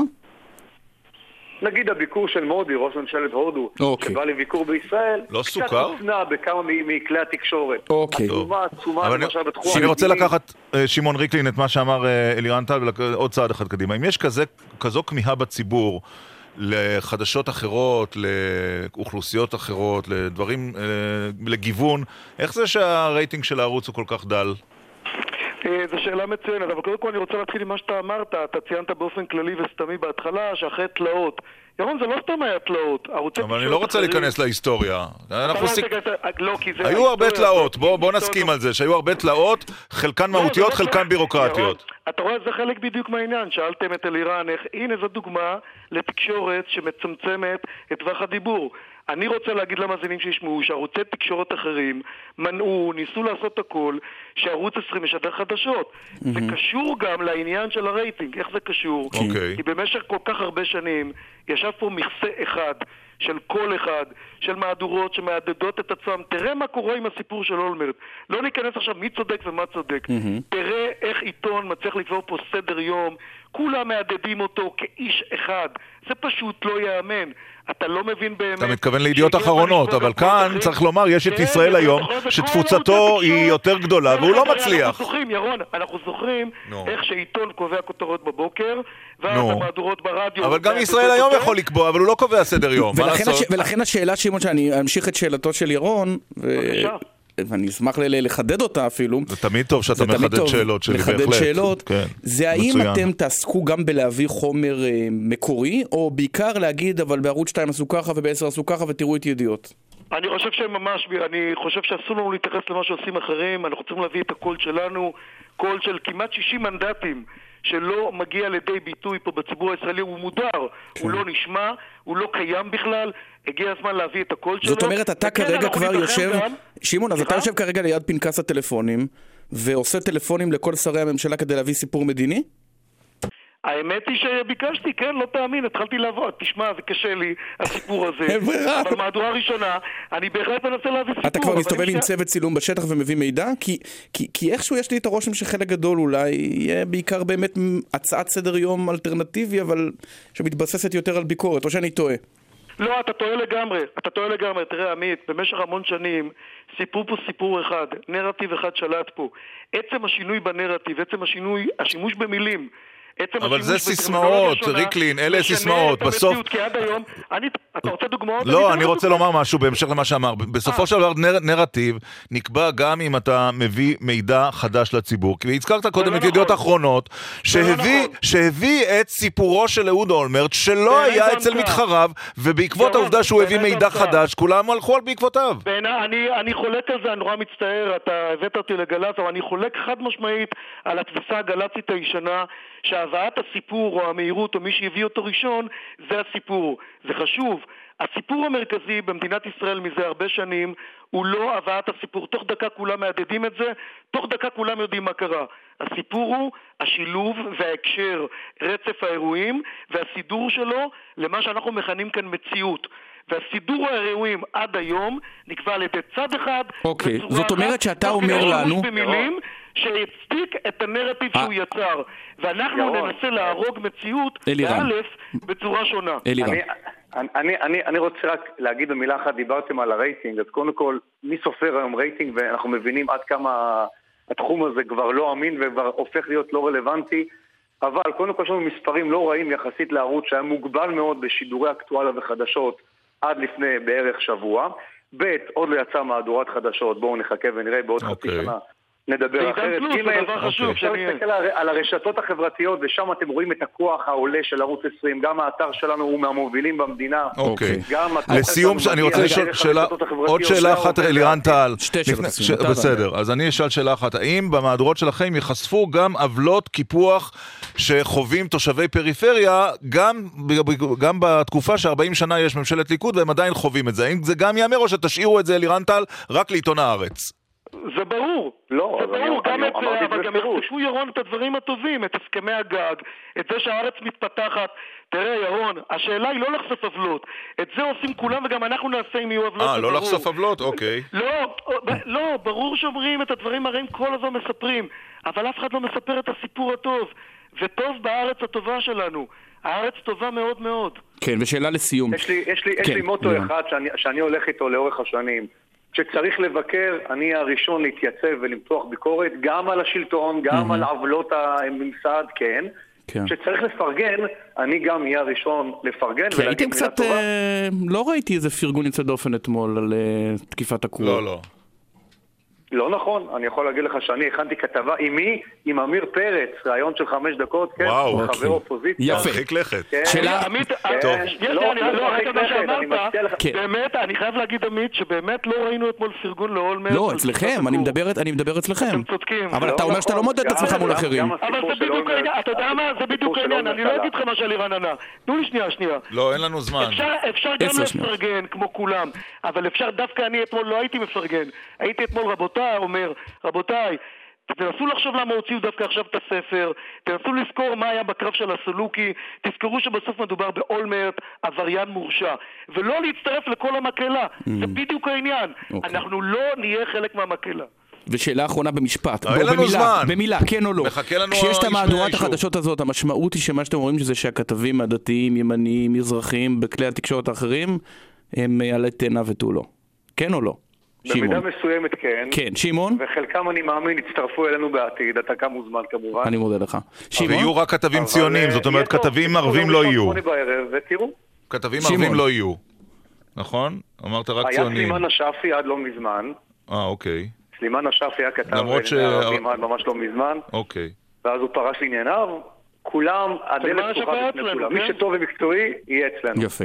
S25: נגיד הביקור של מודי, ראש ממשלת הודו,
S3: אוקיי.
S25: שבא לביקור בישראל,
S2: לא
S25: קצת
S2: סוכר?
S25: הוצנע בכמה מכלי התקשורת.
S3: אוקיי.
S25: עצומה
S2: אבל אני-
S25: למשל בתחום
S2: אני רוצה. לקחת, אה, שמעון ריקלין, את מה שאמר אה, אלירן טל ועוד צעד אחד קדימה. אם יש כזה, כזו כמיהה בציבור לחדשות אחרות, לאוכלוסיות אחרות, לדברים, אה, לגיוון, איך זה שהרייטינג של הערוץ הוא כל כך דל?
S26: אה, זו שאלה מצוינת, אבל קודם כל אני רוצה להתחיל עם מה שאתה אמרת. אתה ציינת באופן כללי וסתמי בהתחלה שאחרי תלאות. ירון, זה לא סתם היה תלאות.
S2: אבל אני לא רוצה להיכנס להיסטוריה. אנחנו סיק-
S26: להיכנס- לא,
S2: היו הרבה. תלאות, בוא נסכים על זה, שהיו הרבה תלאות, חלקן
S26: לא,
S2: מהותיות,
S26: לא
S2: חלקן בירוקרטיות.
S26: אתה רואה, זה חלק בדיוק מהעניין. שאלתם את אלירן הנה זו דוגמה לתקשורת שמצמצמת את טווח הדיבור. אני רוצה להגיד למאזינים שישמעו שערוצי תקשורת אחרים מנעו, ניסו לעשות הכל, שערוץ 20 משדר חדשות. זה קשור גם לעניין של הרייטינג. איך זה קשור?
S2: אוקיי.
S26: כי במשך כל כך הרבה שנים ישב פה מכסה אחד של כל אחד, של מהדורות שמהדהדות את עצמם. תראה מה קורה עם הסיפור של אולמרט. לא ניכנס עכשיו מי צודק ומה צודק. תראה איך עיתון מצליח לקבוע פה סדר יום, כולם מהדהדים אותו כאיש אחד. זה פשוט לא ייאמן. אתה לא מבין באמת...
S2: אתה מתכוון לידיעות אחרונות, אבל כאן. צריך לומר, יש את
S26: כן,
S2: ישראל היום, שתפוצתו היא. יותר גדולה, והוא לא מצליח.
S26: אנחנו זוכרים, ירון, אנחנו זוכרים. איך שעיתון קובע כותרות בבוקר, ואז. המהדורות ברדיו...
S2: אבל גם ישראל היום. יכול לקבוע, אבל הוא לא קובע סדר יום, מה
S3: ולכן,
S2: לעשות?
S3: הש... ולכן השאלה, שמעון, שאני אמשיך את שאלתו של ירון, ו... ואני אשמח ל- לחדד אותה אפילו.
S2: זה תמיד טוב שאתה
S3: זה תמיד
S2: מחדד
S3: טוב
S2: שאלות שלי,
S3: לחדד
S2: בהחלט.
S3: שאלות.
S2: כן,
S3: זה האם
S2: מצוין.
S3: אתם תעסקו גם בלהביא חומר אה, מקורי, או בעיקר להגיד, אבל בערוץ 2 עשו ככה וב-10 עשו ככה ותראו את ידיעות?
S26: אני חושב שהם ממש, אני חושב שאסור לנו להתייחס למה שעושים אחרים, אנחנו צריכים להביא את הקול שלנו, קול של כמעט 60 מנדטים שלא מגיע לידי ביטוי פה בציבור הישראלי, הוא מודר,
S3: כן.
S26: הוא לא נשמע, הוא לא קיים בכלל, הגיע הזמן להביא את הקול שלו.
S3: זאת אומרת, אתה כרגע כבר יושב...
S26: גם.
S3: שמעון, אז אתה יושב כרגע ליד פנקס הטלפונים, ועושה טלפונים לכל שרי הממשלה כדי להביא סיפור מדיני?
S26: האמת היא שביקשתי, כן, לא תאמין, התחלתי לעבוד. תשמע, זה קשה לי, הסיפור הזה. <laughs>
S3: אין ברירה.
S26: אבל מהדורה ראשונה, אני בהחלט מנסה להביא סיפור.
S3: אתה כבר מסתובב עם צוות צילום בשטח ומביא מידע? כי, כי, כי איכשהו יש לי את הרושם שחלק גדול אולי יהיה בעיקר באמת הצעת סדר יום אלטרנטיבי, אבל שמתבססת יותר על ביקורת, או שאני טועה.
S26: לא, אתה טועה לגמרי, אתה טועה לגמרי. תראה, עמית, במשך המון שנים סיפרו פה סיפור אחד, נרטיב אחד שלט פה. עצם השינוי בנרטיב, עצם השינוי, השימוש במילים, עצם
S2: אבל זה סיסמאות, ריקלין, אלה סיסמאות, בסוף...
S26: כי עד היום, אני, אתה רוצה דוגמאות?
S2: לא, אני רוצה. לומר משהו בהמשך למה שאמר. בסופו של דבר נר, נרטיב נקבע גם אם אתה מביא מידע חדש לציבור. כי הזכרת קודם את ידיעות אחרונות, שהביא, שהביא את סיפורו של אהוד אולמרט, שלא היה אצל. מתחריו, ובעקבות העובדה שהוא הביא מידע. חדש, כולם הלכו על בעקבותיו.
S26: אני חולק על זה, אני נורא מצטער, אתה הבאת אותי לגל"צ, אבל אני חולק חד משמעית על התפיסה הגל"צית הישנה, שהבאת הסיפור או המהירות או מי שהביא אותו ראשון, זה הסיפור. זה חשוב. הסיפור המרכזי במדינת ישראל מזה הרבה שנים הוא לא הבאת הסיפור. תוך דקה כולם מהדהדים את זה, תוך דקה כולם יודעים מה קרה. הסיפור הוא השילוב וההקשר, רצף האירועים והסידור שלו למה שאנחנו מכנים כאן מציאות. והסידור האירועים עד היום נקבע על ידי צד אחד.
S3: אוקיי,
S26: בצורה
S3: זאת אומרת שאתה
S26: כדי
S3: אומר לנו-
S26: במילים שהצדיק את הנרטיב שהוא יצר. ואנחנו
S25: ירון.
S26: ננסה להרוג מציאות,
S3: אלירן.
S26: באלף, בצורה שונה.
S25: אני, אני, אני, אני רוצה רק להגיד במילה אחת, דיברתם על הרייטינג, אז קודם כל, מי סופר היום רייטינג ואנחנו מבינים עד כמה התחום הזה כבר לא אמין וכבר הופך להיות לא רלוונטי, אבל קודם כל יש לנו מספרים לא רעים יחסית לערוץ שהיה מוגבל מאוד בשידורי אקטואליה וחדשות עד לפני בערך שבוע. ב', עוד לא יצאה מהדורת חדשות, בואו נחכה ונראה בעוד חצי
S2: אוקיי.
S25: שנה. נדבר אחרת.
S26: פלוס,
S25: ג',
S26: זה דבר חשוב,
S25: אפשר
S26: שאני-
S25: להסתכל על- על הרשתות החברתיות, ושם אתם רואים את הכוח העולה של ערוץ 20. גם האתר שלנו הוא מהמובילים במדינה.
S2: אוקיי. לסיום, אני רוצה לשאול שאלה. עוד שאלה אחת, אלירן טל.
S3: שתי שאלות
S2: בסדר, אז אני אשאל שאלה אחת. האם במהדורות שלכם ייחשפו גם עוולות קיפוח שחווים תושבי פריפריה, גם בתקופה ש-40 שנה יש ממשלת ליכוד והם עדיין חווים את זה? האם זה גם ייאמר או שתשאירו את זה, אלירן טל, רק לעיתון הארץ?
S26: זה ברור.
S25: לא,
S26: זה
S25: אז אני-
S26: ברור, גם
S25: אני
S26: את זה, אבל גם. יחשפו ירון את הדברים הטובים, את הסכמי הגג, את זה שהארץ מתפתחת. תראה, ירון, השאלה היא לא לחשוף עוולות. את זה עושים כולם וגם אנחנו נעשה אם יהיו עוולות,
S2: אה,
S26: זה
S2: לא
S26: ברור.
S2: לחשוף עוולות? אוקיי.
S26: לא, לא, ברור שאומרים את הדברים הרעים כל הזמן מספרים, אבל אף אחד לא מספר את הסיפור הטוב. וטוב בארץ הטובה שלנו. הארץ טובה מאוד מאוד.
S3: כן, ושאלה לסיום.
S25: יש לי, יש לי, יש
S3: כן,
S25: לי מוטו
S3: לירן.
S25: אחד שאני, שאני הולך איתו לאורך השנים. כשצריך לבקר, אני הראשון להתייצב ולמתוח ביקורת גם על השלטון, גם
S3: מהמם.
S25: על עוולות הממסד, כן.
S3: כן.
S25: כשצריך לפרגן, אני גם אהיה הראשון לפרגן
S3: כי
S25: ולהגיד
S3: הייתם קצת. אה, לא ראיתי איזה פרגון יוצא דופן אתמול על אה, תקיפת הכור.
S2: לא, לא.
S25: לא נכון, אני יכול להגיד לך שאני הכנתי כתבה עם מי? עם אמיר פרץ, ראיון של חמש דקות, כן,
S2: וואו,
S25: חבר
S2: אוקיי.
S25: אופוזיציה.
S2: יפה. מרחיק לכת.
S25: כן.
S3: שאלה-
S26: עמית,
S25: כן.
S26: טוב. שנייה,
S25: לא,
S26: אני-
S25: לא
S26: לא, רק
S25: מרחיק
S26: על מה
S25: לכת, אני
S26: שאמרת,
S25: מציע לך-
S3: כן.
S26: באמת, אני חייב להגיד, עמית, שבאמת לא ראינו אתמול פרגון לאולמרט.
S3: לא, אצלכם, אני. מדבר אני מדבר אצלכם.
S26: אתם צודקים.
S3: אבל
S26: לא
S3: אתה אומר שאתה לא
S25: נכון.
S3: מודד את עצמך מול אחרים.
S26: אבל זה בדיוק העניין, אתה יודע מה? זה בדיוק העניין, אני לא. אגיד לך מה שאלירן ענה. תנו לי שנייה, שנייה.
S2: לא, אין לנו זמן.
S26: אפשר, גם. לפרגן כמו כולם, אבל אפשר, דווקא אני אתמול לא הייתי מפרגן. הייתי אתמול רבותיי, אומר, רבותיי, תנסו לחשוב למה הוציאו דווקא עכשיו את הספר, תנסו לזכור מה היה בקרב של הסלוקי, תזכרו שבסוף מדובר באולמרט, עבריין מורשע, ולא להצטרף לכל המקהלה, זה בדיוק העניין.
S3: אוקיי.
S26: אנחנו לא נהיה חלק מהמקהלה.
S3: ושאלה אחרונה במשפט.
S2: לא, אין
S3: בוא, במילה,
S2: זמן.
S3: במילה, כן או לא.
S2: מחכה לנו
S3: כשיש את המהדורת. החדשות הזאת, המשמעות היא שמה שאתם אומרים שזה שהכתבים הדתיים, ימניים, מזרחיים, בכלי התקשורת האחרים, הם עלי תאנה ותו לא. כן או לא?
S25: במידה
S3: שמעון.
S25: מסוימת כן.
S3: כן, שמעון?
S25: וחלקם אני מאמין יצטרפו אלינו בעתיד, אתה גם מוזמן כמובן.
S3: אני מודה לך. שמעון?
S2: ויהיו רק כתבים ציונים,
S25: אה,
S2: זאת אומרת כתבים ערבים לא יהיו. כתבים. ערבים לא יהיו. נכון? אמרת רק
S25: היה
S2: ציונים.
S25: סלימן נשאפי עד לא מזמן.
S2: אה, אוקיי.
S25: סלימן נשאפי היה כתב
S2: למרות ש-
S25: ערבים עד ממש לא מזמן,
S2: אוקיי.
S25: ואז הוא פרש לענייניו. כולם, הדלת פתוחה בפני כולם. מי
S26: כן?
S25: שטוב ומקצועי, יהיה אצלנו.
S3: יפה.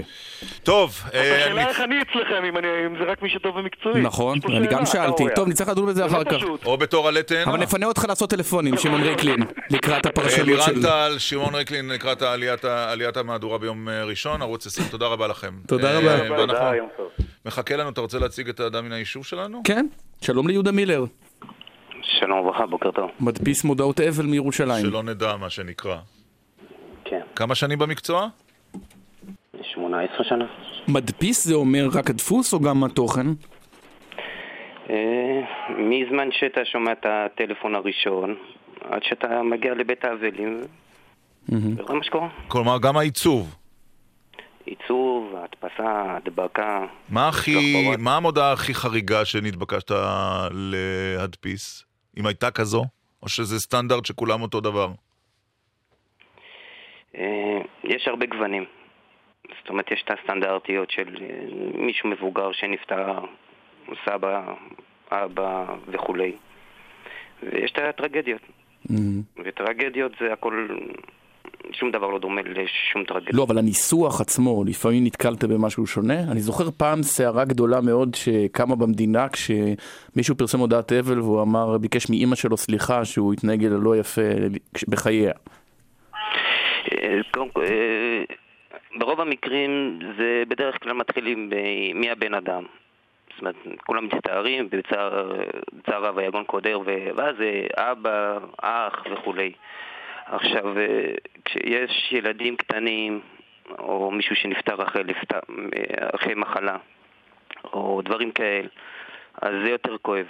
S2: טוב,
S26: אבל
S2: אה,
S26: השאלה
S2: אני-
S26: איך אני אצלכם, אם אני- אם זה רק מי שטוב ומקצועי.
S3: נכון, אני גם. שאלתי. טוב, נצטרך לדון בזה
S26: זה
S3: אחר
S26: לא
S3: כך.
S2: או בתור עלה תאנה.
S3: אבל נפנה אותך לעשות טלפונים, שמעון ריקלין, לקראת הפרשנות
S2: לירן
S3: של...
S2: טל, שמעון ריקלין לקראת עליית המהדורה ביום אה, ראשון, ערוץ 20, תודה רבה לכם.
S3: תודה
S2: אה,
S3: רבה.
S25: תודה,
S2: ואנחנו-
S25: יום טוב.
S2: מחכה לנו, אתה רוצה להציג את האדם מן היישוב שלנו?
S3: כן, שלום ליהודה מילר,
S27: שלום וברכה, בוקר טוב.
S3: מדפיס מודעות אבל מירושלים.
S2: שלא נדע מה שנקרא.
S27: כן.
S2: כמה שנים במקצוע?
S27: 18 שנה.
S3: מדפיס זה אומר רק הדפוס או גם התוכן?
S27: אה, מזמן שאתה שומע את הטלפון הראשון, עד שאתה מגיע לבית האבלים, וזה מה שקורה.
S2: כלומר, גם העיצוב.
S27: עיצוב, הדפסה, הדבקה.
S2: מה הכי,
S27: בוואטסאפ.
S2: מה המודעה הכי חריגה שנתבקשת להדפיס? אם הייתה כזו? או שזה סטנדרט שכולם אותו דבר?
S27: אה, יש הרבה גוונים. זאת אומרת, יש את הסטנדרטיות של אה, מישהו מבוגר שנפטר, סבא, אבא וכולי. ויש את הטרגדיות. וטרגדיות זה הכל, שום דבר לא דומה לשום טרגדיה.
S3: לא, אבל הניסוח עצמו, לפעמים נתקלת במשהו שונה. אני זוכר פעם סערה גדולה מאוד שקמה במדינה כשמישהו פרסם הודעת אבל והוא אמר, ביקש מאימא שלו סליחה שהוא התנהג אליה לא יפה בחייה.
S27: אה, קודם כל, אה, ברוב המקרים זה בדרך כלל מתחילים הבן אדם. זאת אומרת, כולם מצטערים בצער רב היגון קודר, ואז זה אבא, אח וכולי. עכשיו, אה, כשיש ילדים קטנים, או מישהו שנפטר אחרי, לפטר, אחרי מחלה, או דברים כאלה, אז זה יותר כואב.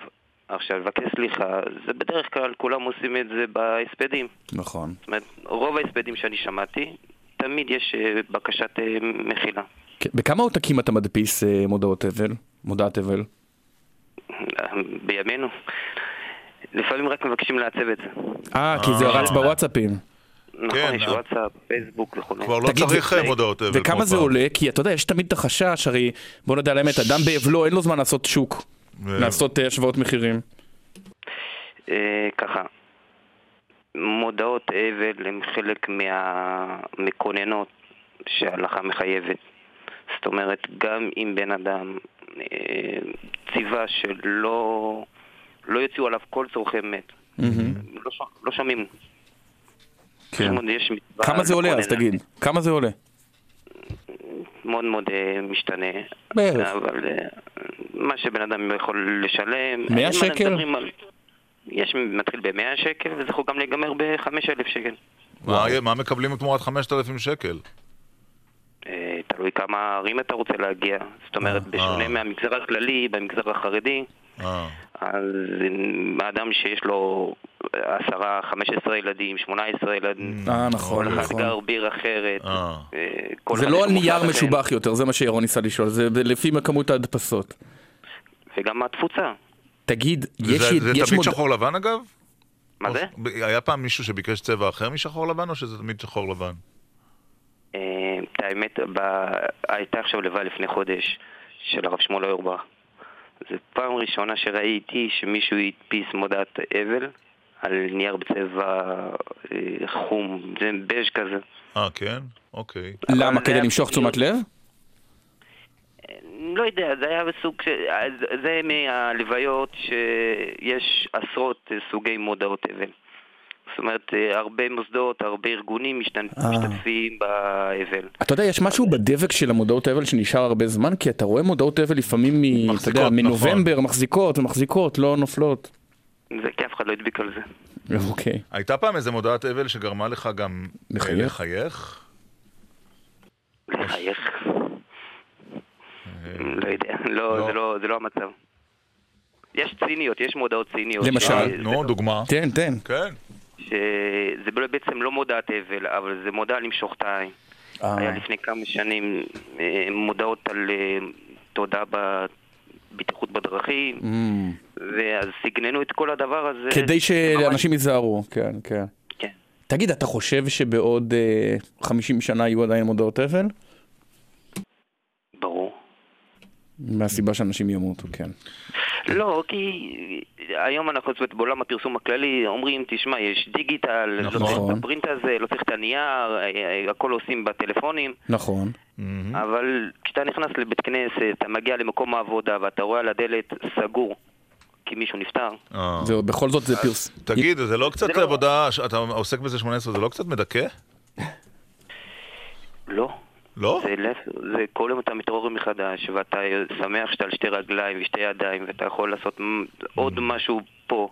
S27: עכשיו, לבקש סליחה, זה בדרך כלל כולם עושים את זה בהספדים.
S3: נכון.
S27: זאת אומרת, רוב ההספדים שאני שמעתי, תמיד יש אה, בקשת אה, מחילה.
S3: כן, בכמה עותקים אתה מדפיס אה, מודעות אבל? מודעת אבל?
S27: בימינו. לפעמים רק מבקשים לעצב את זה.
S3: אה, כי זה רץ בוואטסאפים.
S27: נכון, יש וואטסאפ, פייסבוק וכו'.
S2: כבר לא צריך מודעות אבל.
S3: וכמה זה. עולה? כי אתה יודע, יש תמיד את החשש, הרי בוא נדע על האמת, אדם באבלו אין לו זמן לעשות שוק, לעשות אה, השוואות מחירים.
S27: אה, ככה, מודעות אבל הן חלק מהמקוננות שההלכה מחייבת. זאת אומרת, גם אם בן אדם אה, ציווה שלא לא יוציאו עליו כל צורכי מת, לא, ש... לא שומעים.
S3: כן.
S27: יש מצווה
S3: כמה זה עולה אז. תגיד? כמה זה עולה?
S27: מאוד מאוד אה, משתנה.
S3: בערך.
S27: אבל אה, מה שבן אדם יכול לשלם...
S3: 100
S27: אם
S3: שקל?
S27: על- יש מתחיל ב-100 שקל וזה יכול גם להיגמר ב-5,000 שקל.
S2: מה- מה מקבלים תמורת 5,000 שקל?
S27: אה, תלוי כמה ערים אתה רוצה להגיע. זאת אומרת, בשונה מהמגזר הכללי, במגזר החרדי. אז אה, האדם שיש לו עשרה, 15 ילדים, 18 ילדים,
S3: אה, נכון,
S27: כל אחד
S3: נכון.
S27: גר בעיר אחרת, אה, כל
S3: זה לא על נייר. משובח יותר, זה מה שירון ניסה לשאול, זה לפי כמות ההדפסות.
S27: וגם התפוצה.
S3: תגיד, יש
S2: וזה- זה
S3: יש
S2: תמיד
S3: מוד-
S2: שחור לבן אגב?
S27: מה זה?
S2: היה פעם מישהו שביקש צבע אחר משחור לבן, או שזה תמיד שחור לבן?
S27: אה, את האמת, ב- הייתה עכשיו לוויה לפני חודש של הרב שמואל אוירבך. זו פעם ראשונה שראיתי שמישהו הדפיס מודעת אבל על נייר בצבע אה, חום, זה בז' כזה.
S2: אה, כן? אוקיי.
S3: למה? כדי למשוך תשומת לב?
S27: לא יודע, זה היה בסוג של... אז זה מהלוויות שיש עשרות אה, סוגי מודעות אבל. זאת אומרת, אה, הרבה מוסדות, הרבה ארגונים
S3: אה.
S27: משתתפים באבל.
S3: אתה יודע, יש משהו בדבק של המודעות אבל שנשאר הרבה זמן, כי אתה רואה מודעות אבל לפעמים, מ- אתה יודע,
S27: מחזיקות,
S3: מנובמבר, מחזיקות ומחזיקות, לא נופלות.
S27: זה כי אף אחד לא הדביק על זה.
S3: אוקיי.
S2: הייתה פעם איזה מודעת אבל שגרמה לך גם אה,
S3: לחייך?
S2: לחייך?
S27: לחייך. לא יודע, לא, זה לא- זה לא המצב. יש ציניות, יש מודעות ציניות.
S3: למשל?
S2: נו, דוגמה.
S3: תן, תן.
S2: כן.
S27: שזה בעצם לא מודעת אבל, אבל זה מודעה למשוך את העין.
S3: אה.
S27: היה לפני כמה שנים אה, מודעות על אה, תודה בבטיחות בדרכים,
S3: Mm.
S27: ואז סגננו את כל הדבר הזה.
S3: כדי שאנשים ייזהרו, כן, כן.
S27: כן.
S3: תגיד, אתה חושב שבעוד אה, 50 שנה יהיו עדיין מודעות אבל?
S27: ברור.
S3: מהסיבה שאנשים ימותו, כן.
S27: לא, כי היום אנחנו זאת אומרת, בעולם הפרסום הכללי אומרים, תשמע, יש דיגיטל, לא צריך
S3: נכון.
S27: את הפרינט הזה, לא צריך את הנייר, אה, אה, הכל עושים בטלפונים,
S3: נכון.
S27: אבל כשאתה נכנס לבית כנסת, אתה מגיע למקום העבודה ואתה רואה על הדלת סגור, כי מישהו נפטר,
S3: זהו, בכל זאת זה פרס...
S2: תגיד, זה לא קצת עבודה, אתה עוסק בזה 18, זה לא קצת מדכא?
S27: לא.
S2: לא?
S27: זה, זה כל יום אתה מתעורר מחדש, ואתה שמח שאתה על שתי רגליים ושתי ידיים, ואתה יכול לעשות עוד משהו פה,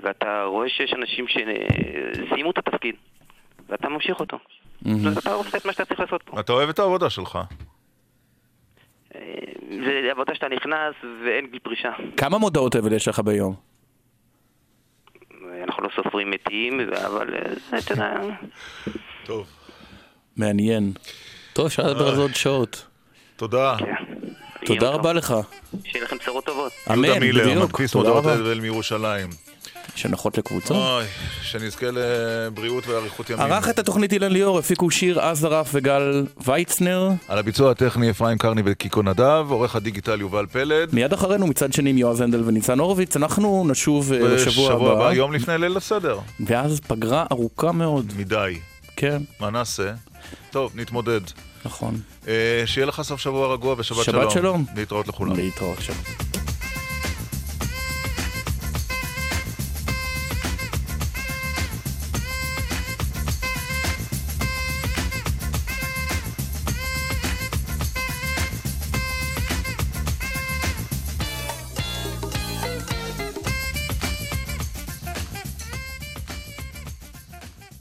S27: ואתה רואה שיש אנשים שסיימו את התפקיד, ואתה ממשיך אותו. אז אתה עושה את מה שאתה צריך לעשות פה.
S2: אתה אוהב את העבודה שלך.
S27: זה עבודה שאתה נכנס ואין גיל פרישה.
S3: כמה מודעות אבל יש לך ביום?
S27: אנחנו לא סופרים מתים, אבל אה, זה, אתה יודע...
S2: טוב.
S3: מעניין. טוב, אפשר לדבר על זה עוד שעות.
S2: תודה.
S3: תודה רבה לך.
S27: שיהיה לכם בשורות טובות.
S3: אמן,
S2: יהודה מילר,
S3: בדיוק.
S2: מדפיס
S3: תודה
S2: מודעות
S3: רבה.
S2: מירושלים.
S3: שנחות לקבוצות.
S2: אוי, שנזכה לבריאות ואריכות ימים.
S3: ערך את התוכנית אילן ליאור, הפיקו שיר עזרף וגל ויצנר.
S2: על הביצוע הטכני אפרים קרני וקיקו נדב, עורך הדיגיטל יובל פלד.
S3: מיד אחרינו מצד שני יועז הנדל וניצן הורוביץ, אנחנו נשוב אה, בשבוע
S2: בשבוע
S3: הבא.
S2: הבא, יום לפני ליל הסדר.
S3: ואז פגרה ארוכה מאוד.
S2: מדי.
S3: כן.
S2: מה נעשה? טוב, נתמודד.
S3: נכון.
S2: אה, שיהיה לך סוף שבוע רגוע ושבת שלום.
S3: שבת שלום.
S2: להתראות לכולם.
S3: להתראות שלום.